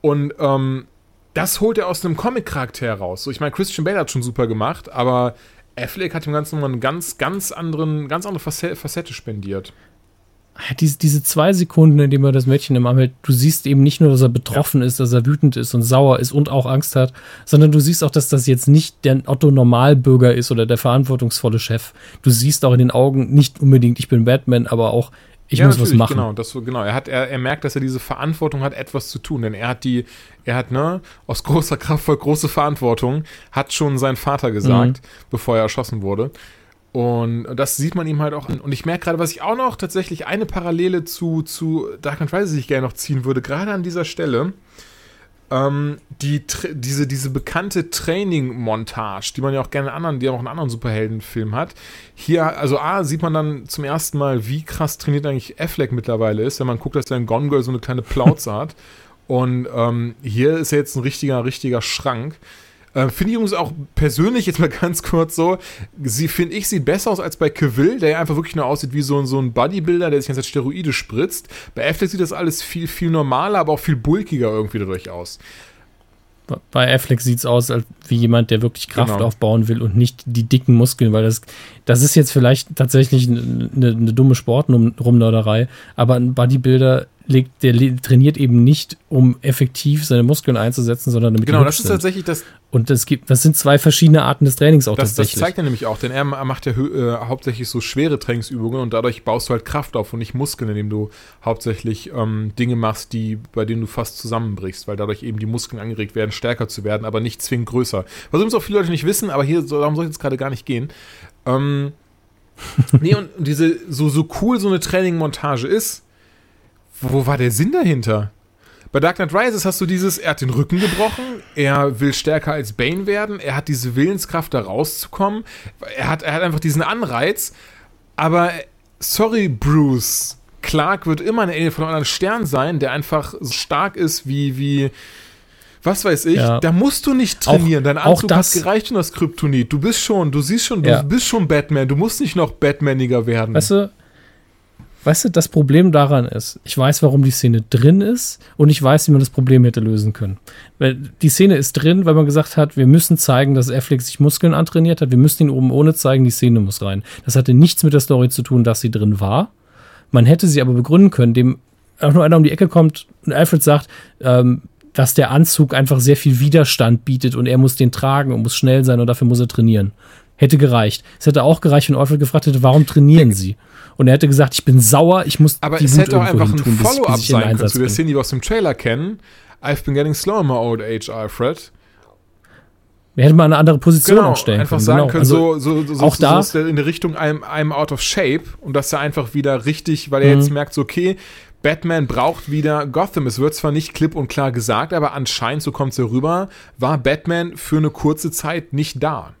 und, ähm, das holt er aus einem Comic-Charakter raus. So, ich meine, Christian Bale hat schon super gemacht, aber Affleck hat dem Ganzen nochmal eine ganz, ganz, anderen, ganz andere Facette spendiert. Diese, diese zwei Sekunden, in denen er das Mädchen im Arm hält, du siehst eben nicht nur, dass er betroffen ja. ist, dass er wütend ist und sauer ist und auch Angst hat, sondern du siehst auch, dass das jetzt nicht der Otto-Normalbürger ist oder der verantwortungsvolle Chef. Du siehst auch in den Augen nicht unbedingt, ich bin Batman, aber auch, ich ja, muss was machen. Genau, das, genau. Er, hat, er, er merkt, dass er diese Verantwortung hat, etwas zu tun. Denn er hat die, er hat, ne, aus großer Kraft voll große Verantwortung, hat schon sein Vater gesagt, mhm. bevor er erschossen wurde. Und das sieht man ihm halt auch an. Und ich merke gerade, was ich auch noch tatsächlich eine Parallele zu, zu Dark Knight Rises, die ich gerne noch ziehen würde, gerade an dieser Stelle. Ähm, die, diese, diese bekannte Training-Montage, die man ja auch gerne anderen, die auch einen anderen Superheldenfilm hat. Hier, also A, sieht man dann zum ersten Mal, wie krass trainiert eigentlich Affleck mittlerweile ist, wenn man guckt, dass er in Gone Girl so eine kleine Plauze hat. Und ähm, hier ist er jetzt ein richtiger, richtiger Schrank. Äh, finde ich übrigens auch persönlich jetzt mal [LAUGHS] ganz kurz so, sie finde ich sieht besser aus als bei Cavill, der ja einfach wirklich nur aussieht wie so, so ein Bodybuilder, der sich jetzt Steroide spritzt. Bei Affleck sieht das alles viel, viel normaler, aber auch viel bulkiger irgendwie dadurch aus. Bei Affleck sieht es aus als wie jemand, der wirklich Kraft genau. aufbauen will und nicht die dicken Muskeln, weil das, das ist jetzt vielleicht tatsächlich eine, eine dumme Sportrumnörderei, aber ein Bodybuilder legt, der trainiert eben nicht, um effektiv seine Muskeln einzusetzen, sondern damit Genau, das ist tatsächlich das. Und es gibt, das sind zwei verschiedene Arten des Trainings auch das, tatsächlich. Das zeigt er nämlich auch, denn er macht ja äh, hauptsächlich so schwere Trainingsübungen und dadurch baust du halt Kraft auf und nicht Muskeln, indem du hauptsächlich ähm, Dinge machst, die, bei denen du fast zusammenbrichst, weil dadurch eben die Muskeln angeregt werden, stärker zu werden, aber nicht zwingend größer. Was übrigens auch viele Leute nicht wissen, aber hier, darum soll es jetzt gerade gar nicht gehen. Ähm, [LAUGHS] nee, und diese, so, so cool so eine Training-Montage ist, wo war der Sinn dahinter? Bei Dark Knight Rises hast du dieses, er hat den Rücken gebrochen, er will stärker als Bane werden, er hat diese Willenskraft, da rauszukommen, er hat, er hat einfach diesen Anreiz, aber sorry, Bruce, Clark wird immer ein Alien von einem anderen Stern sein, der einfach so stark ist wie, wie, was weiß ich, ja. da musst du nicht trainieren. Auch, Dein Anzug hat gereicht und das Kryptonit. Du bist schon, du siehst schon, du ja. bist schon Batman. Du musst nicht noch Batmaniger werden. Weißt du, Weißt du, das Problem daran ist, ich weiß, warum die Szene drin ist und ich weiß, wie man das Problem hätte lösen können. Weil die Szene ist drin, weil man gesagt hat, wir müssen zeigen, dass Affleck sich Muskeln antrainiert hat, wir müssen ihn oben ohne zeigen, die Szene muss rein. Das hatte nichts mit der Story zu tun, dass sie drin war. Man hätte sie aber begründen können, dem auch nur einer um die Ecke kommt und Alfred sagt, ähm, dass der Anzug einfach sehr viel Widerstand bietet und er muss den tragen und muss schnell sein und dafür muss er trainieren. Hätte gereicht. Es hätte auch gereicht, wenn Alfred gefragt hätte, warum trainieren sie? Und er hätte gesagt, ich bin sauer, ich muss Aber es hätte auch einfach ein Follow-up sein können zu der Szene, die wir aus dem Trailer kennen. I've been getting slow in my old age, Alfred. Wir hätten mal eine andere Position genau, stellen einfach können. sagen genau. können, also, so, so, so, auch da so in der Richtung I'm, I'm out of shape und dass er einfach wieder richtig, weil er mhm. jetzt merkt, so, okay, Batman braucht wieder Gotham. Es wird zwar nicht klipp und klar gesagt, aber anscheinend, so kommt es ja rüber, war Batman für eine kurze Zeit nicht da.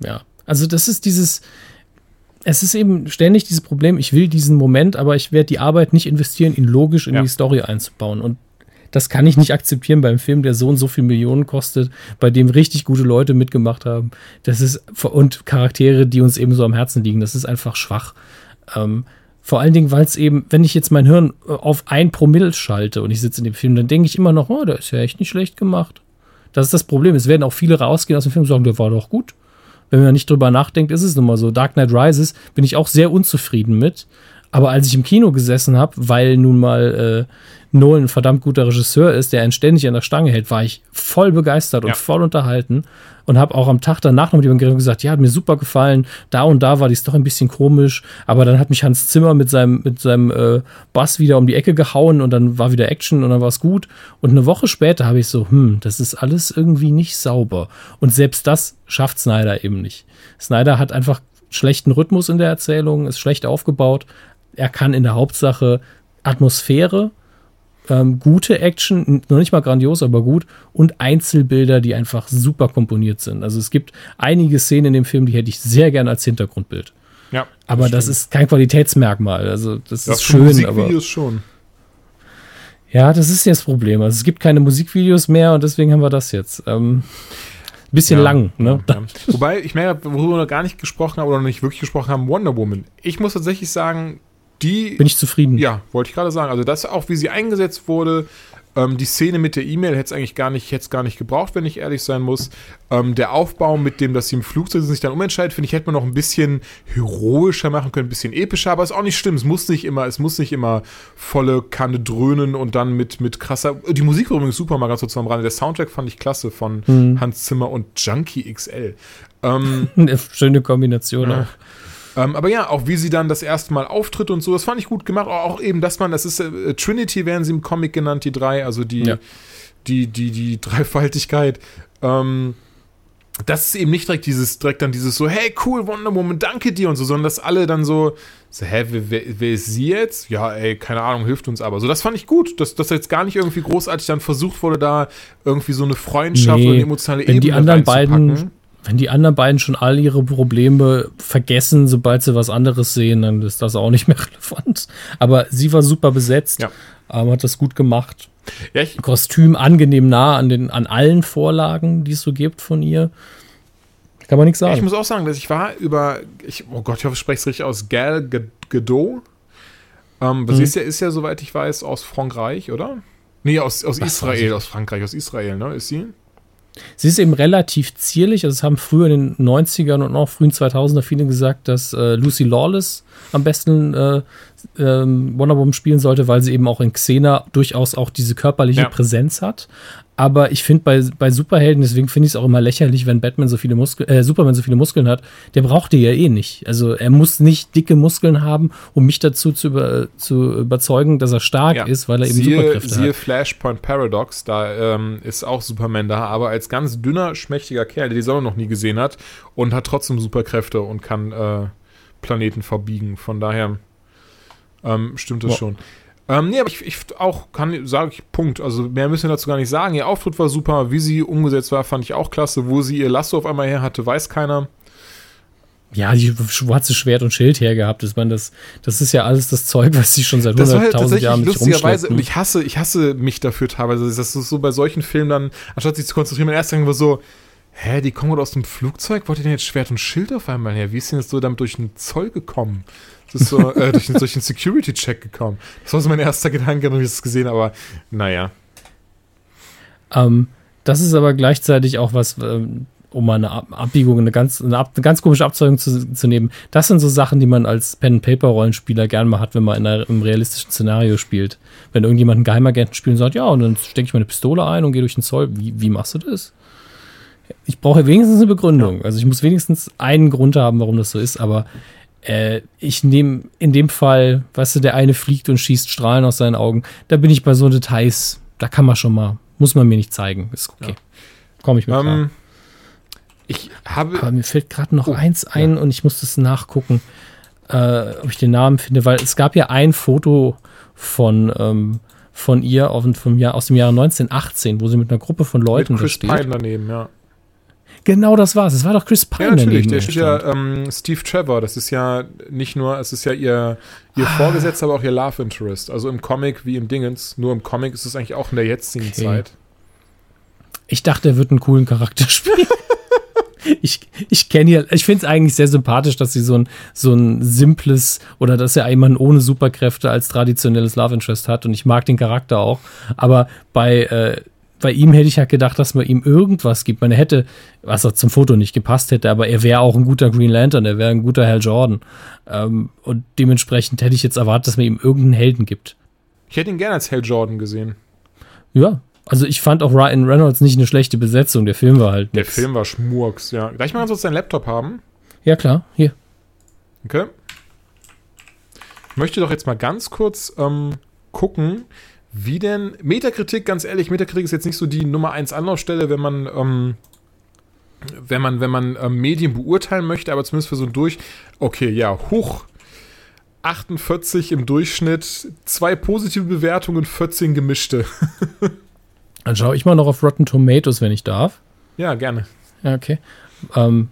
Ja, also das ist dieses, es ist eben ständig dieses Problem, ich will diesen Moment, aber ich werde die Arbeit nicht investieren, ihn logisch in ja. die Story einzubauen. Und das kann ich nicht akzeptieren beim Film, der so und so viel Millionen kostet, bei dem richtig gute Leute mitgemacht haben. Das ist, und Charaktere, die uns eben so am Herzen liegen. Das ist einfach schwach. Ähm, vor allen Dingen, weil es eben, wenn ich jetzt mein Hirn auf ein Promille schalte und ich sitze in dem Film, dann denke ich immer noch, oh, der ist ja echt nicht schlecht gemacht. Das ist das Problem. Es werden auch viele rausgehen aus dem Film und sagen, der war doch gut wenn man nicht drüber nachdenkt, ist es nun mal so. Dark Knight Rises bin ich auch sehr unzufrieden mit. Aber als ich im Kino gesessen habe, weil nun mal äh, Nolan ein verdammt guter Regisseur ist, der einen ständig an der Stange hält, war ich voll begeistert und ja. voll unterhalten und habe auch am Tag danach noch mit jemandem gesagt, ja, hat mir super gefallen, da und da war die doch ein bisschen komisch, aber dann hat mich Hans Zimmer mit seinem, mit seinem äh, Bass wieder um die Ecke gehauen und dann war wieder Action und dann war es gut und eine Woche später habe ich so, hm, das ist alles irgendwie nicht sauber und selbst das schafft Snyder eben nicht. Snyder hat einfach schlechten Rhythmus in der Erzählung, ist schlecht aufgebaut, er kann in der Hauptsache Atmosphäre ähm, gute Action, noch nicht mal grandios, aber gut und Einzelbilder, die einfach super komponiert sind. Also es gibt einige Szenen in dem Film, die hätte ich sehr gerne als Hintergrundbild. Ja. Aber das, das ist kein Qualitätsmerkmal. Also das, das ist schön, Musikvideos schon. Ja, das ist jetzt das Problem. Also es gibt keine Musikvideos mehr und deswegen haben wir das jetzt. Ähm, bisschen ja, lang, ne? Ja. Wobei, ich merke, worüber wir noch gar nicht gesprochen haben oder noch nicht wirklich gesprochen haben, Wonder Woman. Ich muss tatsächlich sagen, die. Bin ich zufrieden. Ja, wollte ich gerade sagen. Also, das auch, wie sie eingesetzt wurde, ähm, die Szene mit der E-Mail hätte es eigentlich gar nicht, hätte gar nicht gebraucht, wenn ich ehrlich sein muss. Ähm, der Aufbau mit dem, dass sie im Flugzeug sich dann umentscheidet, finde ich, hätte man noch ein bisschen heroischer machen können, ein bisschen epischer, aber ist auch nicht schlimm. Es muss nicht immer, es muss nicht immer volle Kanne dröhnen und dann mit, mit krasser. Die Musik war übrigens super, mal ganz kurz am Rande. Der Soundtrack fand ich klasse von mhm. Hans Zimmer und Junkie XL. Ähm, [LAUGHS] Eine schöne Kombination auch. Ähm, aber ja, auch wie sie dann das erste Mal auftritt und so, das fand ich gut gemacht. Auch eben, dass man, das ist äh, Trinity, werden sie im Comic genannt, die drei, also die, ja. die, die, die [LAUGHS] Dreifaltigkeit. Ähm, das ist eben nicht direkt dieses, direkt dann dieses so, hey, cool, Wonder Woman, danke dir und so, sondern dass alle dann so, so hä, wer, wer, ist sie jetzt? Ja, ey, keine Ahnung, hilft uns aber. So, das fand ich gut, dass, dass jetzt gar nicht irgendwie großartig dann versucht wurde, da irgendwie so eine Freundschaft nee, oder eine emotionale wenn Ebene die anderen beiden wenn die anderen beiden schon all ihre Probleme vergessen, sobald sie was anderes sehen, dann ist das auch nicht mehr [LAUGHS] relevant. Aber sie war super besetzt, ja. ähm, hat das gut gemacht. Ja, Kostüm angenehm nah an, den, an allen Vorlagen, die es so gibt von ihr. Kann man nichts sagen. Ich muss auch sagen, dass ich war über, ich, oh Gott, ich hoffe, ich spreche es richtig aus, Gal Gadot. Ähm, hm. ist, ja, ist ja, soweit ich weiß, aus Frankreich, oder? Nee, aus, aus Israel, aus Frankreich, aus Israel, ne? Ist sie? Sie ist eben relativ zierlich. Also es haben früher in den 90ern und auch frühen 2000er viele gesagt, dass äh, Lucy Lawless am besten äh, ähm, Wonder Woman spielen sollte, weil sie eben auch in Xena durchaus auch diese körperliche ja. Präsenz hat. Aber ich finde bei, bei Superhelden, deswegen finde ich es auch immer lächerlich, wenn Batman so viele Muskeln, äh, Superman so viele Muskeln hat, der braucht die ja eh nicht. Also er muss nicht dicke Muskeln haben, um mich dazu zu, über, zu überzeugen, dass er stark ja. ist, weil er eben siehe, Superkräfte siehe hat. Siehe Flashpoint Paradox, da ähm, ist auch Superman da, aber als ganz dünner, schmächtiger Kerl, der die Sonne noch nie gesehen hat und hat trotzdem Superkräfte und kann äh, Planeten verbiegen. Von daher ähm, stimmt das wow. schon. Ähm, nee, aber ich, ich auch kann, sage ich, Punkt. Also mehr müssen wir dazu gar nicht sagen. Ihr Auftritt war super. Wie sie umgesetzt war, fand ich auch klasse. Wo sie ihr Lasso auf einmal her hatte, weiß keiner. Ja, die schwarze Schwert und Schild hergehabt. Ich meine, das, das ist ja alles das Zeug, was sie schon seit 100.000 halt Jahren nicht lustigerweise, und ich hasse, ich hasse mich dafür teilweise. Das ist so bei solchen Filmen dann, anstatt sich zu konzentrieren, mein erster war so, hä, die kommen gerade aus dem Flugzeug? Wollt ihr denn jetzt Schwert und Schild auf einmal her? Wie ist denn jetzt so damit durch den Zoll gekommen? Das ist so äh, durch, durch den Security-Check gekommen. Das war so mein erster Gedanke, als ich das gesehen aber naja. Ähm, das ist aber gleichzeitig auch was, ähm, um mal eine Abbiegung, eine ganz, eine, Ab eine, ganz komische Abzeugung zu, zu, nehmen. Das sind so Sachen, die man als Pen-Paper-Rollenspieler gern mal hat, wenn man in einer, im realistischen Szenario spielt. Wenn irgendjemand einen Geheimagenten spielt und sagt, ja, und dann stecke ich meine Pistole ein und gehe durch den Zoll. Wie, wie machst du das? Ich brauche wenigstens eine Begründung. Also ich muss wenigstens einen Grund haben, warum das so ist, aber äh, ich nehme in dem Fall, weißt du, der eine fliegt und schießt Strahlen aus seinen Augen. Da bin ich bei so Details, da kann man schon mal, muss man mir nicht zeigen. Ist okay. Ja. Komme ich mit um, ähm, Ich habe. Aber mir fällt gerade noch oh, eins ein ja. und ich muss das nachgucken, äh, ob ich den Namen finde, weil es gab ja ein Foto von, ähm, von ihr auf, vom Jahr, aus dem Jahre 1918, wo sie mit einer Gruppe von Leuten mit Chris steht. Pine daneben, ja. Genau das war's. Es war doch Chris Pine. Ja, natürlich. Der ist ja ähm, Steve Trevor. Das ist ja nicht nur, es ist ja ihr, ihr ah. Vorgesetzter, aber auch ihr Love Interest. Also im Comic wie im Dingens. Nur im Comic ist es eigentlich auch in der jetzigen okay. Zeit. Ich dachte, er wird einen coolen Charakter [LAUGHS] spielen. ich, ich kenne ja, ich finde es eigentlich sehr sympathisch, dass sie so ein, so ein simples oder dass er jemanden ohne Superkräfte als traditionelles Love Interest hat und ich mag den Charakter auch. Aber bei äh, bei ihm hätte ich ja gedacht, dass man ihm irgendwas gibt. Man hätte, was er zum Foto nicht gepasst hätte, aber er wäre auch ein guter Green Lantern, er wäre ein guter Hal Jordan. Ähm, und dementsprechend hätte ich jetzt erwartet, dass man ihm irgendeinen Helden gibt. Ich hätte ihn gerne als Hal Jordan gesehen. Ja, also ich fand auch Ryan Reynolds nicht eine schlechte Besetzung. Der Film war halt. Der nix. Film war Schmurks, ja. Darf ich mal kurz deinen Laptop haben? Ja, klar. Hier. Okay. Ich möchte doch jetzt mal ganz kurz ähm, gucken, wie denn Metakritik, ganz ehrlich, Metakritik ist jetzt nicht so die Nummer 1 Anlaufstelle, wenn man, ähm, wenn man, wenn man ähm, Medien beurteilen möchte, aber zumindest für so ein Durch. Okay, ja, hoch 48 im Durchschnitt, zwei positive Bewertungen, 14 gemischte. [LAUGHS] Dann schaue ich mal noch auf Rotten Tomatoes, wenn ich darf. Ja, gerne. Ja, okay. Ähm,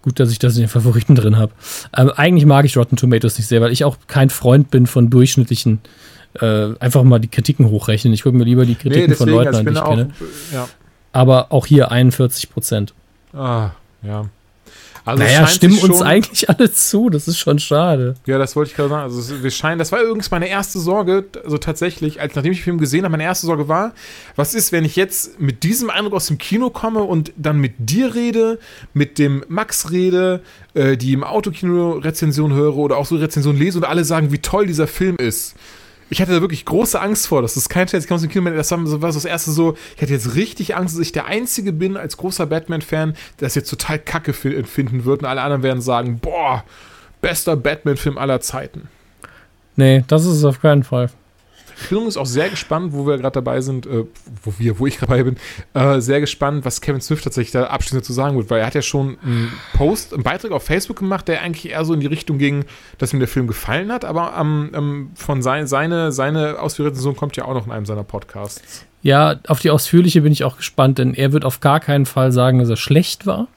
gut, dass ich das in den Favoriten drin habe. Ähm, eigentlich mag ich Rotten Tomatoes nicht sehr, weil ich auch kein Freund bin von durchschnittlichen äh, einfach mal die Kritiken hochrechnen. Ich gucke mir lieber die Kritiken nee, deswegen, von Leuten an, die ich auch, kenne. Ja. Aber auch hier 41 Prozent. Ah, ja. Also naja, stimmen uns eigentlich alle zu, das ist schon schade. Ja, das wollte ich gerade sagen. Also wir scheinen, das war übrigens meine erste Sorge, also tatsächlich, als nachdem ich den Film gesehen habe, meine erste Sorge war, was ist, wenn ich jetzt mit diesem Eindruck aus dem Kino komme und dann mit dir rede, mit dem Max rede, äh, die im Autokino Rezension höre oder auch so Rezension lese und alle sagen, wie toll dieser Film ist ich hatte da wirklich große Angst vor. Das ist kein Scherz. Ich kam aus dem Kino, das war, so das erste so. Ich hatte jetzt richtig Angst, dass ich der Einzige bin als großer Batman-Fan, der das jetzt total kacke finden wird. Und alle anderen werden sagen: Boah, bester Batman-Film aller Zeiten. Nee, das ist es auf keinen Fall. Bin übrigens auch sehr gespannt, wo wir gerade dabei sind, äh, wo wir, wo ich dabei bin, äh, sehr gespannt, was Kevin Smith tatsächlich da abschließend zu sagen wird, weil er hat ja schon einen Post, einen Beitrag auf Facebook gemacht, der eigentlich eher so in die Richtung ging, dass ihm der Film gefallen hat, aber ähm, ähm, von sein, seine, seine ausführliche Sohn kommt ja auch noch in einem seiner Podcasts. Ja, auf die ausführliche bin ich auch gespannt, denn er wird auf gar keinen Fall sagen, dass er schlecht war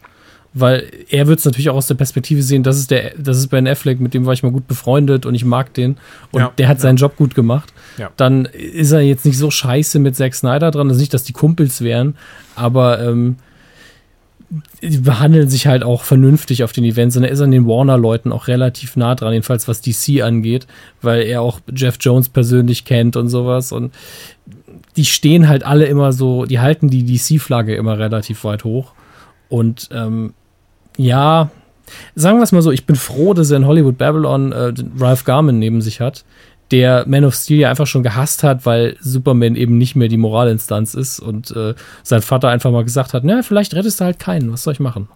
weil er wird es natürlich auch aus der Perspektive sehen, das ist der, das ist Ben Affleck, mit dem war ich mal gut befreundet und ich mag den und ja, der hat ja. seinen Job gut gemacht. Ja. Dann ist er jetzt nicht so scheiße mit Zack Snyder dran, also nicht, dass die Kumpels wären, aber ähm, die behandeln sich halt auch vernünftig auf den Events und er ist an den Warner-Leuten auch relativ nah dran, jedenfalls was DC angeht, weil er auch Jeff Jones persönlich kennt und sowas und die stehen halt alle immer so, die halten die DC-Flagge immer relativ weit hoch und ähm, ja, sagen wir es mal so, ich bin froh, dass er in Hollywood Babylon äh, Ralph Garman neben sich hat, der Man of Steel ja einfach schon gehasst hat, weil Superman eben nicht mehr die Moralinstanz ist und äh, sein Vater einfach mal gesagt hat, na, vielleicht rettest du halt keinen, was soll ich machen?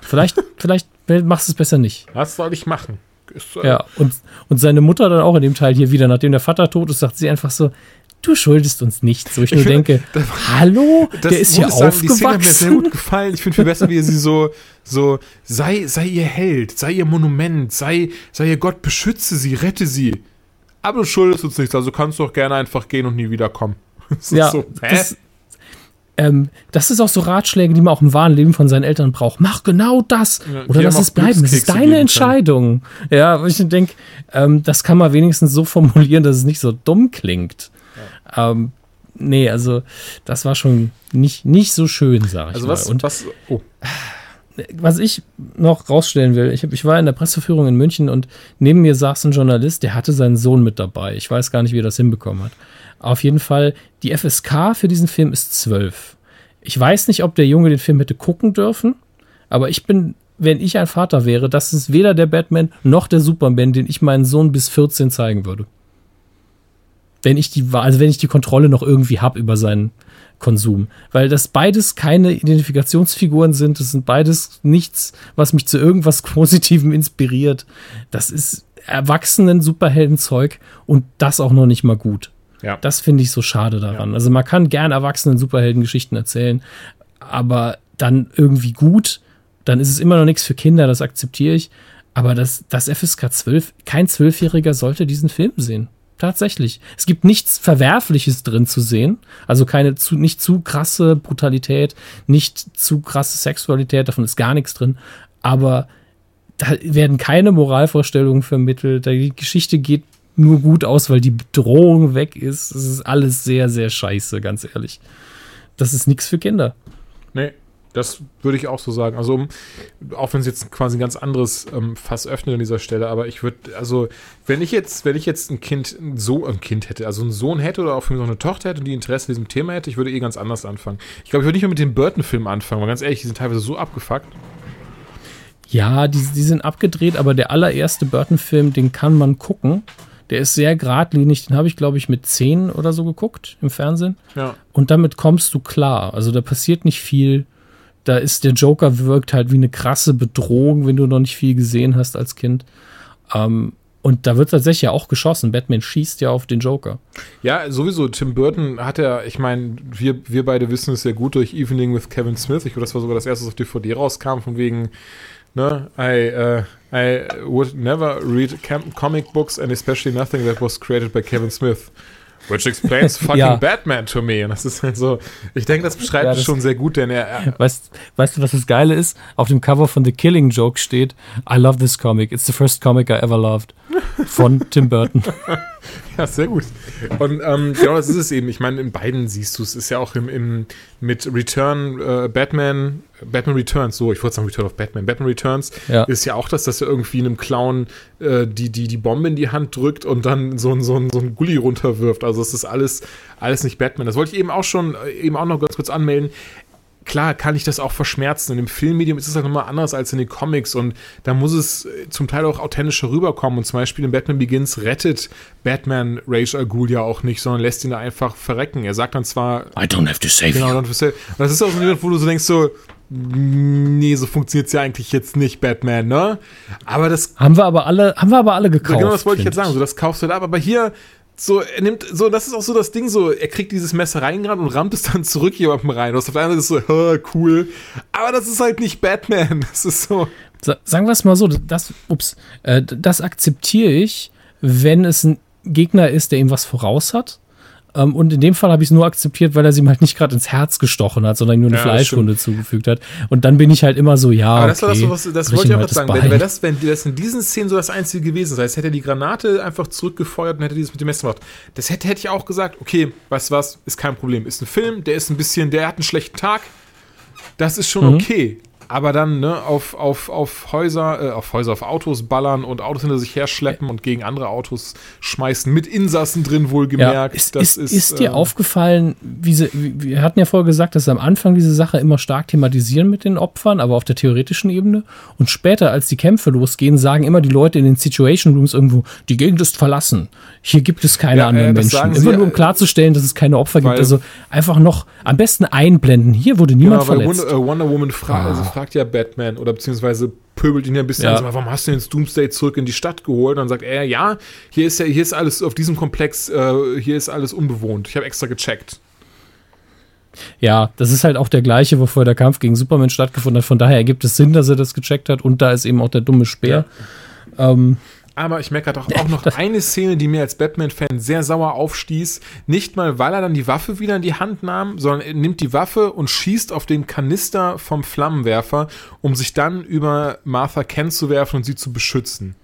Vielleicht, [LAUGHS] vielleicht machst du es besser nicht. Was soll ich machen? Ist, äh ja, und, und seine Mutter dann auch in dem Teil hier wieder, nachdem der Vater tot ist, sagt sie einfach so, du schuldest uns nichts. Wo ich, ich nur find, denke, das, hallo, das der ist hier sagen, aufgewachsen. Die Szene hat mir sehr gut gefallen. Ich finde viel besser, wie er sie so, so, sei, sei ihr Held, sei ihr Monument, sei, sei ihr Gott, beschütze sie, rette sie. Aber du schuldest uns nichts, also kannst du auch gerne einfach gehen und nie wiederkommen. [LAUGHS] Das ja, so, das, ähm, das ist auch so Ratschläge, die man auch im wahren Leben von seinen Eltern braucht. Mach genau das ja, oder lass es bleiben. Das ist deine Entscheidung. Ja, ich denke, ähm, das kann man wenigstens so formulieren, dass es nicht so dumm klingt. Ähm, nee, also das war schon nicht, nicht so schön, sag ich also mal. Was, Und was, oh. was ich noch rausstellen will, ich, hab, ich war in der Presseführung in München und neben mir saß ein Journalist, der hatte seinen Sohn mit dabei. Ich weiß gar nicht, wie er das hinbekommen hat. Auf jeden Fall, die FSK für diesen Film ist 12. Ich weiß nicht, ob der Junge den Film hätte gucken dürfen, aber ich bin, wenn ich ein Vater wäre, das ist weder der Batman noch der Superman, den ich meinen Sohn bis 14 zeigen würde wenn ich die, also wenn ich die Kontrolle noch irgendwie habe über seinen Konsum. Weil das beides keine Identifikationsfiguren sind. Das sind beides nichts, was mich zu irgendwas [LAUGHS] Positivem inspiriert. Das ist erwachsenen Superheldenzeug und das auch noch nicht mal gut. Ja. Das finde ich so schade daran. Ja. Also man kann gern erwachsenen Superheldengeschichten erzählen, aber dann irgendwie gut, dann ist es immer noch nichts für Kinder, das akzeptiere ich. Aber das, das FSK 12, kein Zwölfjähriger sollte diesen Film sehen. Tatsächlich. Es gibt nichts Verwerfliches drin zu sehen. Also keine zu, nicht zu krasse Brutalität, nicht zu krasse Sexualität, davon ist gar nichts drin. Aber da werden keine Moralvorstellungen vermittelt. Die Geschichte geht nur gut aus, weil die Bedrohung weg ist. Es ist alles sehr, sehr scheiße, ganz ehrlich. Das ist nichts für Kinder. Nee, das würde ich auch so sagen. Also, auch wenn es jetzt quasi ein ganz anderes ähm, Fass öffnet an dieser Stelle, aber ich würde, also, wenn ich jetzt, wenn ich jetzt ein Kind, so ein Kind hätte, also einen Sohn hätte oder auch für mich noch eine Tochter hätte und die Interesse an diesem Thema hätte, ich würde eh ganz anders anfangen. Ich glaube, ich würde nicht mehr mit den Burton-Filmen anfangen, weil ganz ehrlich, die sind teilweise so abgefuckt. Ja, die, die sind abgedreht, aber der allererste Burton-Film, den kann man gucken. Der ist sehr geradlinig, den habe ich, glaube ich, mit 10 oder so geguckt im Fernsehen. Ja. Und damit kommst du klar. Also da passiert nicht viel da ist der Joker wirkt halt wie eine krasse Bedrohung, wenn du noch nicht viel gesehen hast als Kind. Ähm, und da wird tatsächlich ja auch geschossen. Batman schießt ja auf den Joker. Ja, sowieso. Tim Burton hat ja, ich meine, wir, wir beide wissen es sehr gut durch Evening with Kevin Smith. Ich glaube, das war sogar das erste, was auf DVD rauskam, von wegen, ne, I, uh, I would never read comic books and especially nothing that was created by Kevin Smith. Which explains [LAUGHS] fucking ja. Batman to me. Und das ist halt so, ich denke, das beschreibt ja, es schon sehr gut, denn er. er weißt, weißt du, was das Geile ist? Auf dem Cover von The Killing Joke steht: I love this comic. It's the first comic I ever loved. Von Tim Burton. Ja, sehr gut. Und ähm, genau das ist es eben. Ich meine, in beiden siehst du es. Ist ja auch im, im mit Return äh, Batman, Batman Returns, so, ich wollte sagen Return of Batman. Batman Returns ja. ist ja auch das, dass er irgendwie einem Clown äh, die, die, die Bombe in die Hand drückt und dann so ein, so ein, so ein Gully runterwirft. Also es ist alles, alles nicht Batman. Das wollte ich eben auch schon, äh, eben auch noch ganz kurz anmelden klar kann ich das auch verschmerzen. In dem Filmmedium ist es halt nochmal anders als in den Comics und da muss es äh, zum Teil auch authentischer rüberkommen. Und zum Beispiel in Batman Begins rettet Batman Rage Al Ghul ja auch nicht, sondern lässt ihn da einfach verrecken. Er sagt dann zwar. I don't have to save genau, you. Don't save. Und das ist auch so ein Moment, wo du so denkst, so, nee, so funktioniert es ja eigentlich jetzt nicht, Batman, ne? Aber das. Haben wir aber alle, haben wir aber alle gekauft. Genau, das wollte ich jetzt sagen. So, das kaufst du da ab. Aber hier so, er nimmt, so, das ist auch so das Ding, so, er kriegt dieses Messer rein gerade und rammt es dann [LAUGHS] zurück jemandem rein. Und auf der einen Seite ist so, cool. Aber das ist halt nicht Batman. [LAUGHS] Das ist so. Sagen wir es mal so, das, ups, äh, das akzeptiere ich, wenn es ein Gegner ist, der ihm was voraus hat. Ähm, und in dem Fall habe ich es nur akzeptiert, weil er sie halt nicht gerade ins Herz gestochen hat, sondern nur eine ja, Fleischwunde zugefügt hat. Und dann bin ich halt immer so, ja. Aber das okay, war das, was, das wollte ich auch halt sagen. Wenn, wenn, das, wenn das in diesen Szenen so das Einzige gewesen sei, das hätte er die Granate einfach zurückgefeuert und hätte dieses mit dem Messer gemacht. Das hätte, hätte ich auch gesagt, okay, weißt du was, ist kein Problem. Ist ein Film, der ist ein bisschen, der hat einen schlechten Tag. Das ist schon mhm. okay aber dann ne, auf, auf, auf Häuser, äh, auf Häuser, auf Autos ballern und Autos hinter sich herschleppen und gegen andere Autos schmeißen, mit Insassen drin wohlgemerkt. Ja, ist, ist, ist, ist, dir äh, aufgefallen, wie sie, wir hatten ja vorher gesagt, dass sie am Anfang diese Sache immer stark thematisieren mit den Opfern, aber auf der theoretischen Ebene. Und später, als die Kämpfe losgehen, sagen immer die Leute in den Situation Rooms irgendwo, die Gegend ist verlassen. Hier gibt es keine ja, anderen äh, Menschen. Immer sie, nur um klarzustellen, dass es keine Opfer gibt. Also einfach noch am besten einblenden. Hier wurde niemand genau, verletzt. Wonder, uh, Wonder Woman fragt, also ah. fragt ja Batman oder beziehungsweise pöbelt ihn ja ein bisschen ja. an, warum hast du den Doomsday zurück in die Stadt geholt? Und dann sagt er, ja, hier ist ja, hier ist alles auf diesem Komplex, äh, hier ist alles unbewohnt. Ich habe extra gecheckt. Ja, das ist halt auch der gleiche, wovor der Kampf gegen Superman stattgefunden hat. Von daher ergibt es Sinn, dass er das gecheckt hat. Und da ist eben auch der dumme Speer. Ja. Ähm, aber ich merke gerade auch, auch noch [LAUGHS] eine Szene, die mir als Batman-Fan sehr sauer aufstieß. Nicht mal, weil er dann die Waffe wieder in die Hand nahm, sondern er nimmt die Waffe und schießt auf den Kanister vom Flammenwerfer, um sich dann über Martha Kent zu werfen und sie zu beschützen.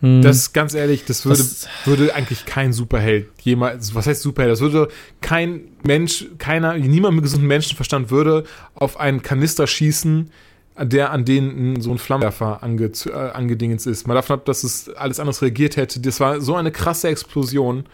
Hm. Das, ganz ehrlich, das würde, das würde eigentlich kein Superheld jemals, was heißt Superheld? Das würde kein Mensch, keiner, niemand mit gesundem Menschenverstand würde auf einen Kanister schießen, der an denen so ein Flammenwerfer ange, äh, angedingens ist. Mal davon ab, dass es alles anders reagiert hätte. Das war so eine krasse Explosion.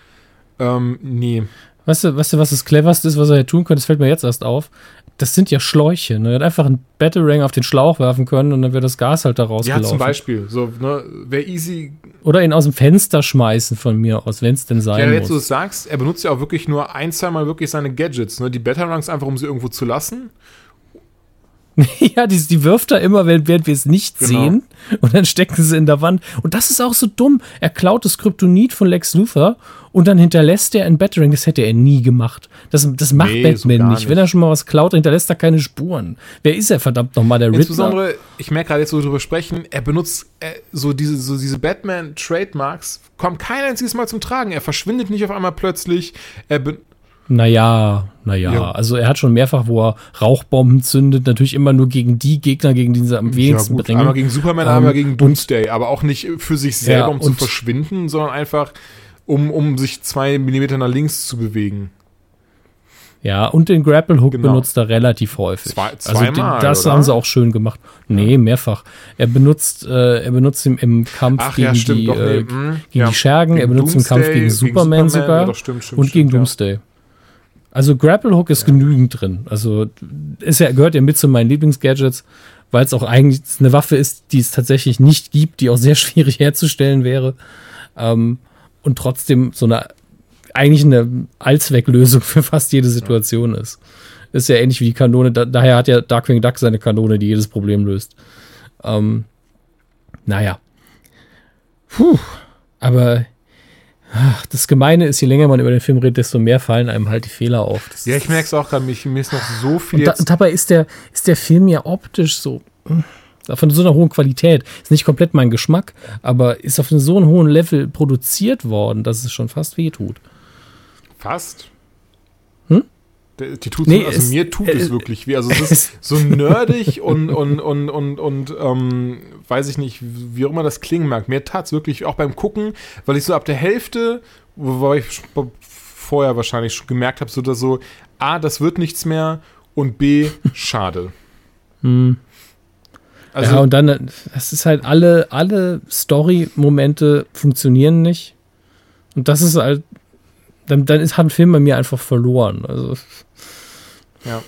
Ähm, nee. Weißt du, weißt du, was das cleverste ist, was er hier tun könnte? Das fällt mir jetzt erst auf. Das sind ja Schläuche. Ne? Er hat einfach einen Batarang auf den Schlauch werfen können und dann wäre das Gas halt da rausgelaufen. Ja, zum Beispiel. So, ne, wäre easy. Oder ihn aus dem Fenster schmeißen von mir aus, wenn es denn sein ja, muss. Ja, jetzt du es sagst, er benutzt ja auch wirklich nur ein, zweimal wirklich seine Gadgets. Ne? Die Batarangs einfach, um sie irgendwo zu lassen [LAUGHS] ja, die, die wirft er immer, während, während wir es nicht genau. sehen. Und dann stecken sie in der Wand. Und das ist auch so dumm. Er klaut das Kryptonit von Lex Luthor und dann hinterlässt er ein Battering. Das hätte er nie gemacht. Das, das macht nee, Batman so nicht. nicht. Wenn er schon mal was klaut, hinterlässt er keine Spuren. Wer ist er verdammt nochmal, der Riddler? Insbesondere, ich merke gerade jetzt, wo wir drüber sprechen, er benutzt äh, so diese, so diese Batman-Trademarks, kommt kein einziges Mal zum Tragen. Er verschwindet nicht auf einmal plötzlich. Er benutzt naja, naja. Ja. Also er hat schon mehrfach, wo er Rauchbomben zündet, natürlich immer nur gegen die Gegner, gegen die sie am wenigsten ja, gut. bringen. Einmal gegen Superman, ähm, einmal gegen Doomsday, aber auch nicht für sich selber, ja, um zu verschwinden, sondern einfach, um, um sich zwei Millimeter nach links zu bewegen. Ja, und den Grapple Hook genau. benutzt er relativ häufig. Zwei, zweimal, also das oder? haben sie auch schön gemacht. Nee, mehrfach. Er benutzt, äh, er benutzt ihn im Kampf Ach, gegen, ja, die, doch, nee. äh, gegen ja. die Schergen, gegen er benutzt Doomsday, im Kampf gegen Superman, gegen Superman sogar ja, stimmt, stimmt, und gegen stimmt, Doomsday. Also Grapple Hook ist ja. genügend drin. Also ist ja, gehört ja mit zu meinen Lieblingsgadgets, weil es auch eigentlich eine Waffe ist, die es tatsächlich nicht gibt, die auch sehr [LAUGHS] schwierig herzustellen wäre. Ähm, und trotzdem so eine eigentlich eine Allzwecklösung für fast jede Situation ist. Ist ja ähnlich wie die Kanone. Da, daher hat ja Darkwing Duck seine Kanone, die jedes Problem löst. Ähm, naja. Puh. Aber das Gemeine ist, je länger man über den Film redet, desto mehr fallen einem halt die Fehler auf. Das ja, ich merke es auch gerade, mir ist noch so viel. Und, da, und, dabei ist der, ist der Film ja optisch so. Hm, von so einer hohen Qualität. Ist nicht komplett mein Geschmack, aber ist auf einem so einem hohen Level produziert worden, dass es schon fast weh tut. Fast? Die tut nee, also es, mir tut äh, es wirklich weh. Also es [LAUGHS] ist so nerdig und, und, und, und, und ähm, weiß ich nicht, wie auch immer das klingen mag. Mir tat es wirklich auch beim Gucken, weil ich so ab der Hälfte, wo ich vorher wahrscheinlich schon gemerkt habe, so dass so, A, das wird nichts mehr und B, schade. [LAUGHS] Hm. Also, ja, und dann, das ist halt alle, alle Story-Momente funktionieren nicht. Und das ist halt dann, dann ist, hat ein Film bei mir einfach verloren. Also, ja.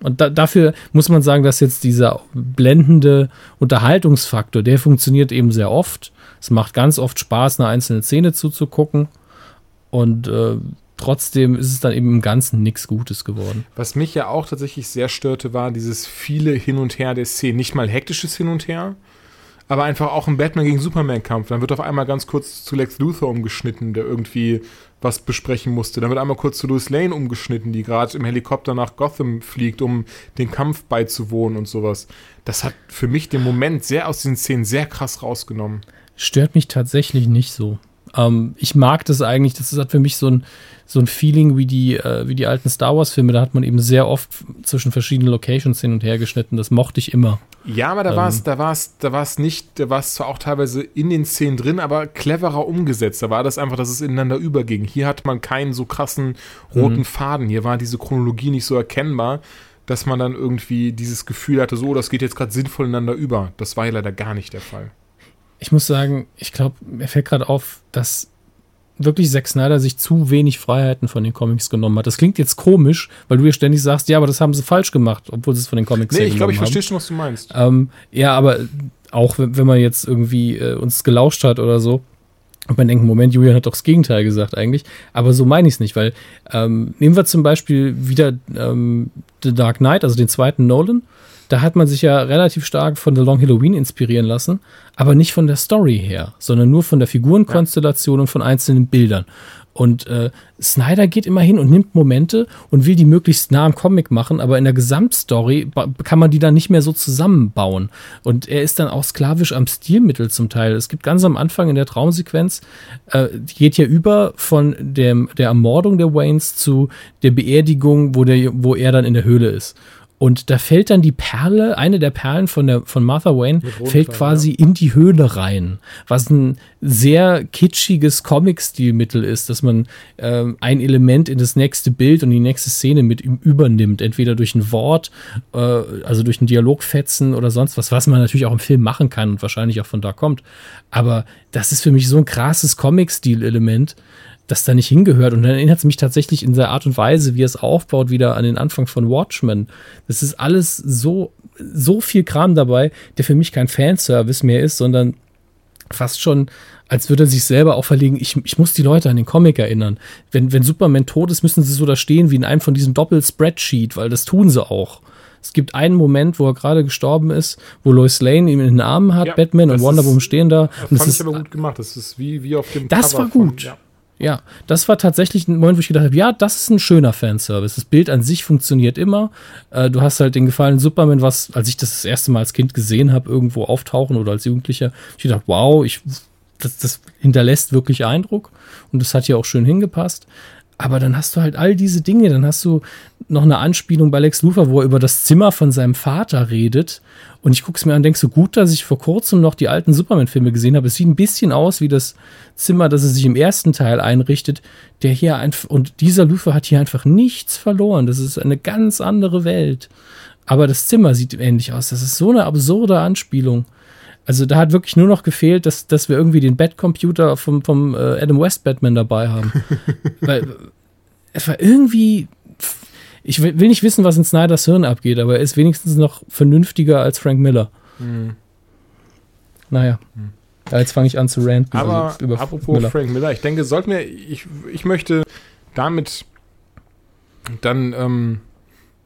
Und da, dafür muss man sagen, dass jetzt dieser blendende Unterhaltungsfaktor, der funktioniert eben sehr oft. Es macht ganz oft Spaß, eine einzelne Szene zuzugucken. Und äh, trotzdem ist es dann eben im Ganzen nichts Gutes geworden. Was mich ja auch tatsächlich sehr störte, war dieses viele Hin und Her der Szene. Nicht mal hektisches Hin und Her, aber einfach auch ein Batman gegen Superman-Kampf. Dann wird auf einmal ganz kurz zu Lex Luthor umgeschnitten, der irgendwie was besprechen musste. Dann wird einmal kurz zu Louis Lane umgeschnitten, die gerade im Helikopter nach Gotham fliegt, um den Kampf beizuwohnen und sowas. Das hat für mich den Moment sehr aus diesen Szenen sehr krass rausgenommen. Stört mich tatsächlich nicht so. Ähm, ich mag das eigentlich, das hat für mich so ein, so ein Feeling wie die, äh, wie die alten Star Wars-Filme. Da hat man eben sehr oft zwischen verschiedenen Locations hin und her geschnitten. Das mochte ich immer. Ja, aber da war es, da war es, da war es nicht, da war es zwar auch teilweise in den Szenen drin, aber cleverer umgesetzt. Da war das einfach, dass es ineinander überging. Hier hat man keinen so krassen roten mhm. Faden. Hier war diese Chronologie nicht so erkennbar, dass man dann irgendwie dieses Gefühl hatte, so, das geht jetzt gerade sinnvoll ineinander über. Das war ja leider gar nicht der Fall. Ich muss sagen, ich glaube, mir fällt gerade auf, dass wirklich Zack Snyder sich zu wenig Freiheiten von den Comics genommen hat. Das klingt jetzt komisch, weil du ja ständig sagst, ja, aber das haben sie falsch gemacht, obwohl sie es von den Comics Nee, ich glaube, ich verstehe schon, was du meinst. Ähm, ja, aber auch wenn, wenn man jetzt irgendwie äh, uns gelauscht hat oder so, und man denkt, Moment, Julian hat doch das Gegenteil gesagt eigentlich. Aber so meine ich es nicht, weil ähm, nehmen wir zum Beispiel wieder ähm, The Dark Knight, also den zweiten Nolan. Da hat man sich ja relativ stark von The Long Halloween inspirieren lassen, aber nicht von der Story her, sondern nur von der Figurenkonstellation und von einzelnen Bildern. Und äh, Snyder geht immer hin und nimmt Momente und will die möglichst nah am Comic machen, aber in der Gesamtstory kann man die dann nicht mehr so zusammenbauen. Und er ist dann auch sklavisch am Stilmittel zum Teil. Es gibt ganz am Anfang in der Traumsequenz, äh, geht ja über von dem, der Ermordung der Waynes zu der Beerdigung, wo, der, wo er dann in der Höhle ist. Und da fällt dann die Perle, eine der Perlen von, der, von Martha Wayne, fällt quasi ja. in die Höhle rein. Was ein sehr kitschiges Comic-Stilmittel ist, dass man äh, ein Element in das nächste Bild und die nächste Szene mit übernimmt. Entweder durch ein Wort, äh, also durch ein Dialogfetzen oder sonst was, was man natürlich auch im Film machen kann und wahrscheinlich auch von da kommt. Aber das ist für mich so ein krasses Comic-Stil-Element das da nicht hingehört. Und dann erinnert es mich tatsächlich in der Art und Weise, wie es aufbaut, wieder an den Anfang von Watchmen. Das ist alles so, so viel Kram dabei, der für mich kein Fanservice mehr ist, sondern fast schon, als würde er sich selber auferlegen, ich, ich muss die Leute an den Comic erinnern. Wenn, wenn Superman tot ist, müssen sie so da stehen wie in einem von diesen Doppel-Spreadsheet, weil das tun sie auch. Es gibt einen Moment, wo er gerade gestorben ist, wo Lois Lane ihm in den Armen hat, ja, Batman und Wonder Woman stehen da. Das fand ich aber gut gemacht. Das ist wie, wie auf dem Das Cover war gut. Von, ja. Ja, das war tatsächlich ein Moment, wo ich gedacht habe, ja, das ist ein schöner Fanservice. Das Bild an sich funktioniert immer. Äh, du hast halt den gefallenen Superman, was, als ich das das erste Mal als Kind gesehen habe, irgendwo auftauchen oder als Jugendlicher, ich dachte, wow, ich, das, das hinterlässt wirklich Eindruck und das hat hier auch schön hingepasst. Aber dann hast du halt all diese Dinge. Dann hast du noch eine Anspielung bei Lex Luthor, wo er über das Zimmer von seinem Vater redet. Und ich gucke es mir an und denke so gut, dass ich vor kurzem noch die alten Superman-Filme gesehen habe. Es sieht ein bisschen aus wie das Zimmer, das er sich im ersten Teil einrichtet. Der hier einfach, und dieser Luthor hat hier einfach nichts verloren. Das ist eine ganz andere Welt. Aber das Zimmer sieht ähnlich aus. Das ist so eine absurde Anspielung. Also da hat wirklich nur noch gefehlt, dass, dass wir irgendwie den Batcomputer vom, vom äh, Adam West Batman dabei haben. [LAUGHS] Weil es war irgendwie. Ich will nicht wissen, was in Snyders Hirn abgeht, aber er ist wenigstens noch vernünftiger als Frank Miller. Mhm. Naja. Mhm. Ja, jetzt fange ich an zu ranten. Aber also apropos Miller. Frank Miller, ich denke, sollten wir, ich, ich möchte damit dann, ähm,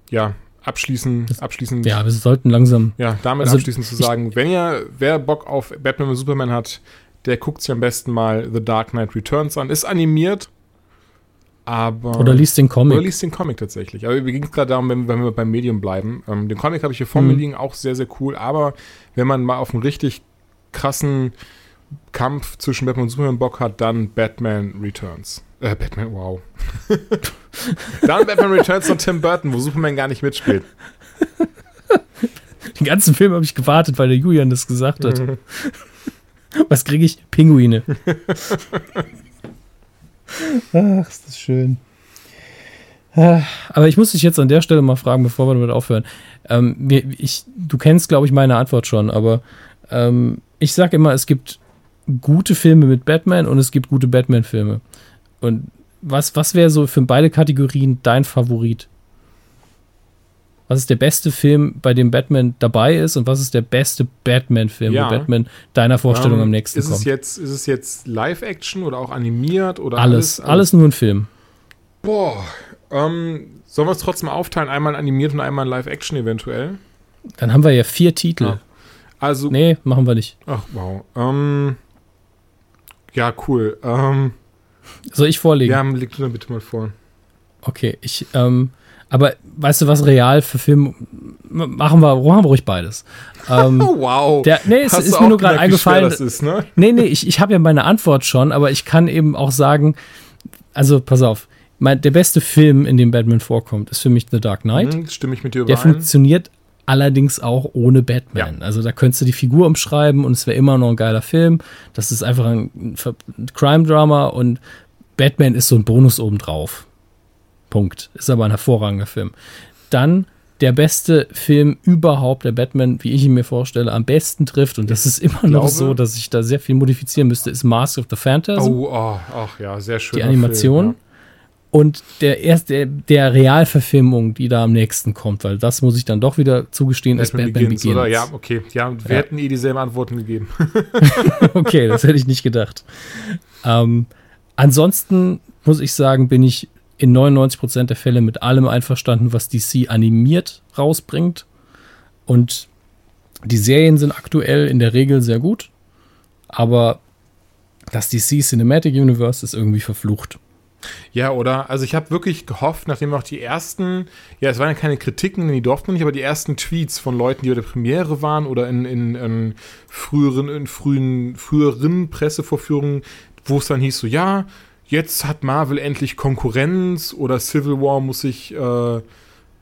ja, abschließen, abschließend. Ja, wir sollten langsam. Ja, damit also abschließend zu sagen, wenn ihr, wer Bock auf Batman und Superman hat, der guckt sich am besten mal The Dark Knight Returns an. Ist animiert, aber. Oder liest den Comic. Oder liest den Comic tatsächlich. Aber wir ging es gerade darum, wenn, wenn, wir beim Medium bleiben. Ähm, den Comic habe ich hier vor mhm. mir liegen, auch sehr, sehr cool. Aber wenn man mal auf einen richtig krassen Kampf zwischen Batman und Superman Bock hat, dann Batman Returns. Äh, Batman, wow. [LAUGHS] Dann Batman Returns von Tim Burton, wo Superman gar nicht mitspielt. Den ganzen Film habe ich gewartet, weil der Julian das gesagt hat. [LAUGHS] Was kriege ich? Pinguine. [LAUGHS] Ach, ist das schön. Aber ich muss dich jetzt an der Stelle mal fragen, bevor wir damit aufhören. Ähm, ich, du kennst, glaube ich, meine Antwort schon, aber ähm, ich sage immer, es gibt gute Filme mit Batman und es gibt gute Batman-Filme. Und was, was wäre so für beide Kategorien dein Favorit? Was ist der beste Film, bei dem Batman dabei ist und was ist der beste Batman-Film, ja. wo Batman deiner Vorstellung um, am nächsten ist kommt? Es jetzt, ist es jetzt Live-Action oder auch animiert oder alles? Alles, alles nur ein Film. Boah, ähm, sollen wir es trotzdem aufteilen? Einmal animiert und einmal Live-Action eventuell? Dann haben wir ja vier Titel. Ja. Also. Nee, machen wir nicht. Ach, wow. Ähm, ja, cool. Ähm, Soll ich vorlegen? ja, leg du dann bitte mal vor. Okay, ich, ähm, aber weißt du was, real für Film machen wir, machen wir ruhig beides. Ähm, Oh, [LAUGHS] wow. der, nee, es Hast ist mir nur gerade eingefallen. Das ist, ne? Nee, nee, ich, ich habe ja meine Antwort schon, aber ich kann eben auch sagen, also pass auf, mein, der beste Film, in dem Batman vorkommt, ist für mich The Dark Knight. Hm, stimme ich mit dir Der überein. funktioniert allerdings auch ohne Batman. Also da könntest du die Figur umschreiben und es wäre immer noch ein geiler Film. Das ist einfach ein Crime-Drama und Batman ist so ein Bonus obendrauf. Punkt. Ist aber ein hervorragender Film. Dann der beste Film überhaupt, der Batman, wie ich ihn mir vorstelle, am besten trifft, und das ist immer noch glaube- so, dass ich da sehr viel modifizieren müsste, ist Mask of the Phantasm Oh, oh, ach ja, sehr schön. die Animation. Und der erste, der, Realverfilmung, die da am nächsten kommt, weil das muss ich dann doch wieder zugestehen, ist Batman, Batman Begins, Begins. oder? Ja, okay. Ja, wir Ja. hätten eh dieselben Antworten gegeben. [LAUGHS] [LAUGHS] okay, das hätte ich nicht gedacht. Ähm, ansonsten muss ich sagen, bin ich in 99% der Fälle mit allem einverstanden, was DC animiert rausbringt. Und die Serien sind aktuell in der Regel sehr gut, aber das DC Cinematic Universe ist irgendwie verflucht. Ja, oder? Also ich habe wirklich gehofft, nachdem auch die ersten, ja, es waren ja keine Kritiken, die durften nicht, aber die ersten Tweets von Leuten, die bei der Premiere waren oder in, in, in früheren, in frühen, früheren Pressevorführungen, wo es dann hieß so, ja, jetzt hat Marvel endlich Konkurrenz oder Civil War muss sich, äh,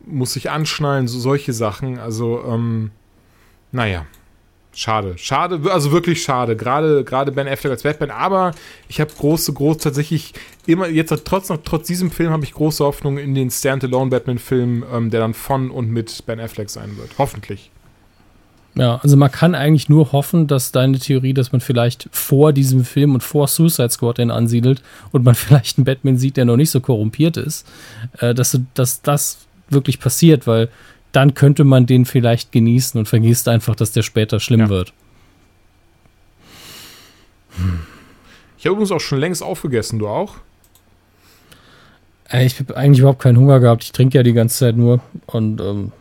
muss sich anschnallen, so solche Sachen. Also, ähm, naja. Schade, schade, also wirklich schade. Gerade, gerade Ben Affleck als Batman. Aber ich habe große, groß tatsächlich immer jetzt trotz noch trotz diesem Film habe ich große Hoffnung in den Standalone Batman-Film, ähm, der dann von und mit Ben Affleck sein wird. Hoffentlich. Ja, also man kann eigentlich nur hoffen, dass deine Theorie, dass man vielleicht vor diesem Film und vor Suicide Squad den ansiedelt und man [LAUGHS] vielleicht einen Batman sieht, der noch nicht so korrumpiert ist, äh, dass, du- dass das wirklich passiert, weil dann könnte man den vielleicht genießen und vergisst einfach, dass der später schlimm Ja. wird. Ich habe übrigens auch schon längst aufgegessen, du auch? Äh, ich habe eigentlich überhaupt keinen Hunger gehabt. Ich trinke ja die ganze Zeit nur. Und ähm,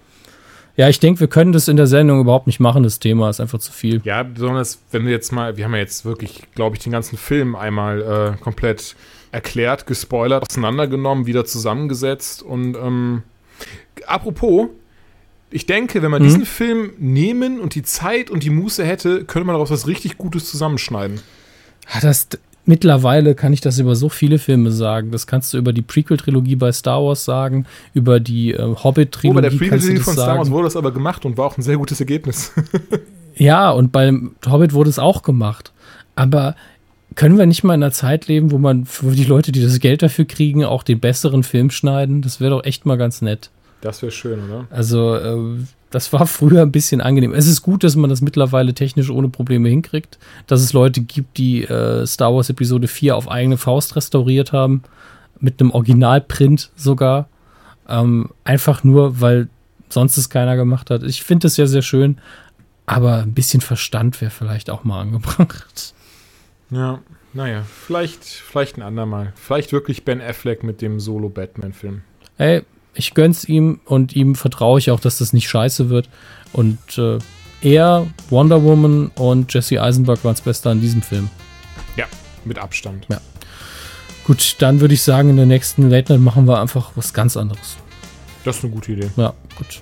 ja, ich denke, wir können das in der Sendung überhaupt nicht machen. Das Thema ist einfach zu viel. Ja, besonders wenn wir jetzt mal, wir haben ja jetzt wirklich, glaube ich, den ganzen Film einmal äh, komplett erklärt, gespoilert, auseinandergenommen, wieder zusammengesetzt und ähm, apropos, ich denke, wenn man Mhm. diesen Film nehmen und die Zeit und die Muße hätte, könnte man daraus was richtig Gutes zusammenschneiden. Ah, Das, mittlerweile kann ich das über so viele Filme sagen. Das kannst du über die Prequel-Trilogie bei Star Wars sagen, über die äh, Oh, bei der Hobbit-Trilogie kannst du Prequel das von Star Wars sagen. wurde das aber gemacht und war auch ein sehr gutes Ergebnis. [LAUGHS] Ja, und beim Hobbit wurde es auch gemacht. Aber können wir nicht mal in einer Zeit leben, wo man, wo die Leute, die das Geld dafür kriegen, auch den besseren Film schneiden? Das wäre doch echt mal ganz nett. Das wäre schön, oder? Also, äh, das war früher ein bisschen angenehm. Es ist gut, dass man das mittlerweile technisch ohne Probleme hinkriegt, dass es Leute gibt, die äh, Star Wars Episode 4 auf eigene Faust restauriert haben, mit einem Originalprint sogar. Ähm, einfach nur, weil sonst es keiner gemacht hat. Ich finde das ja sehr schön, aber ein bisschen Verstand wäre vielleicht auch mal angebracht. Ja, naja, vielleicht, vielleicht ein andermal. Vielleicht wirklich Ben Affleck mit dem Solo-Batman-Film. Ey, ich gönn's ihm und ihm vertraue ich auch, dass das nicht scheiße wird. Und äh, er, Wonder Woman und Jesse Eisenberg waren das Beste an diesem Film. Ja, mit Abstand. Gut, dann würde ich sagen, in der nächsten Late Night machen wir einfach was ganz anderes. Das ist eine gute Idee. Ja, gut.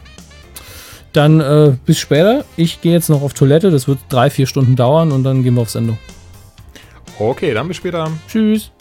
Dann äh, bis später. Ich gehe jetzt noch auf Toilette. Das wird drei, vier Stunden dauern und dann gehen wir auf Sendung. Okay, dann bis später. Tschüss.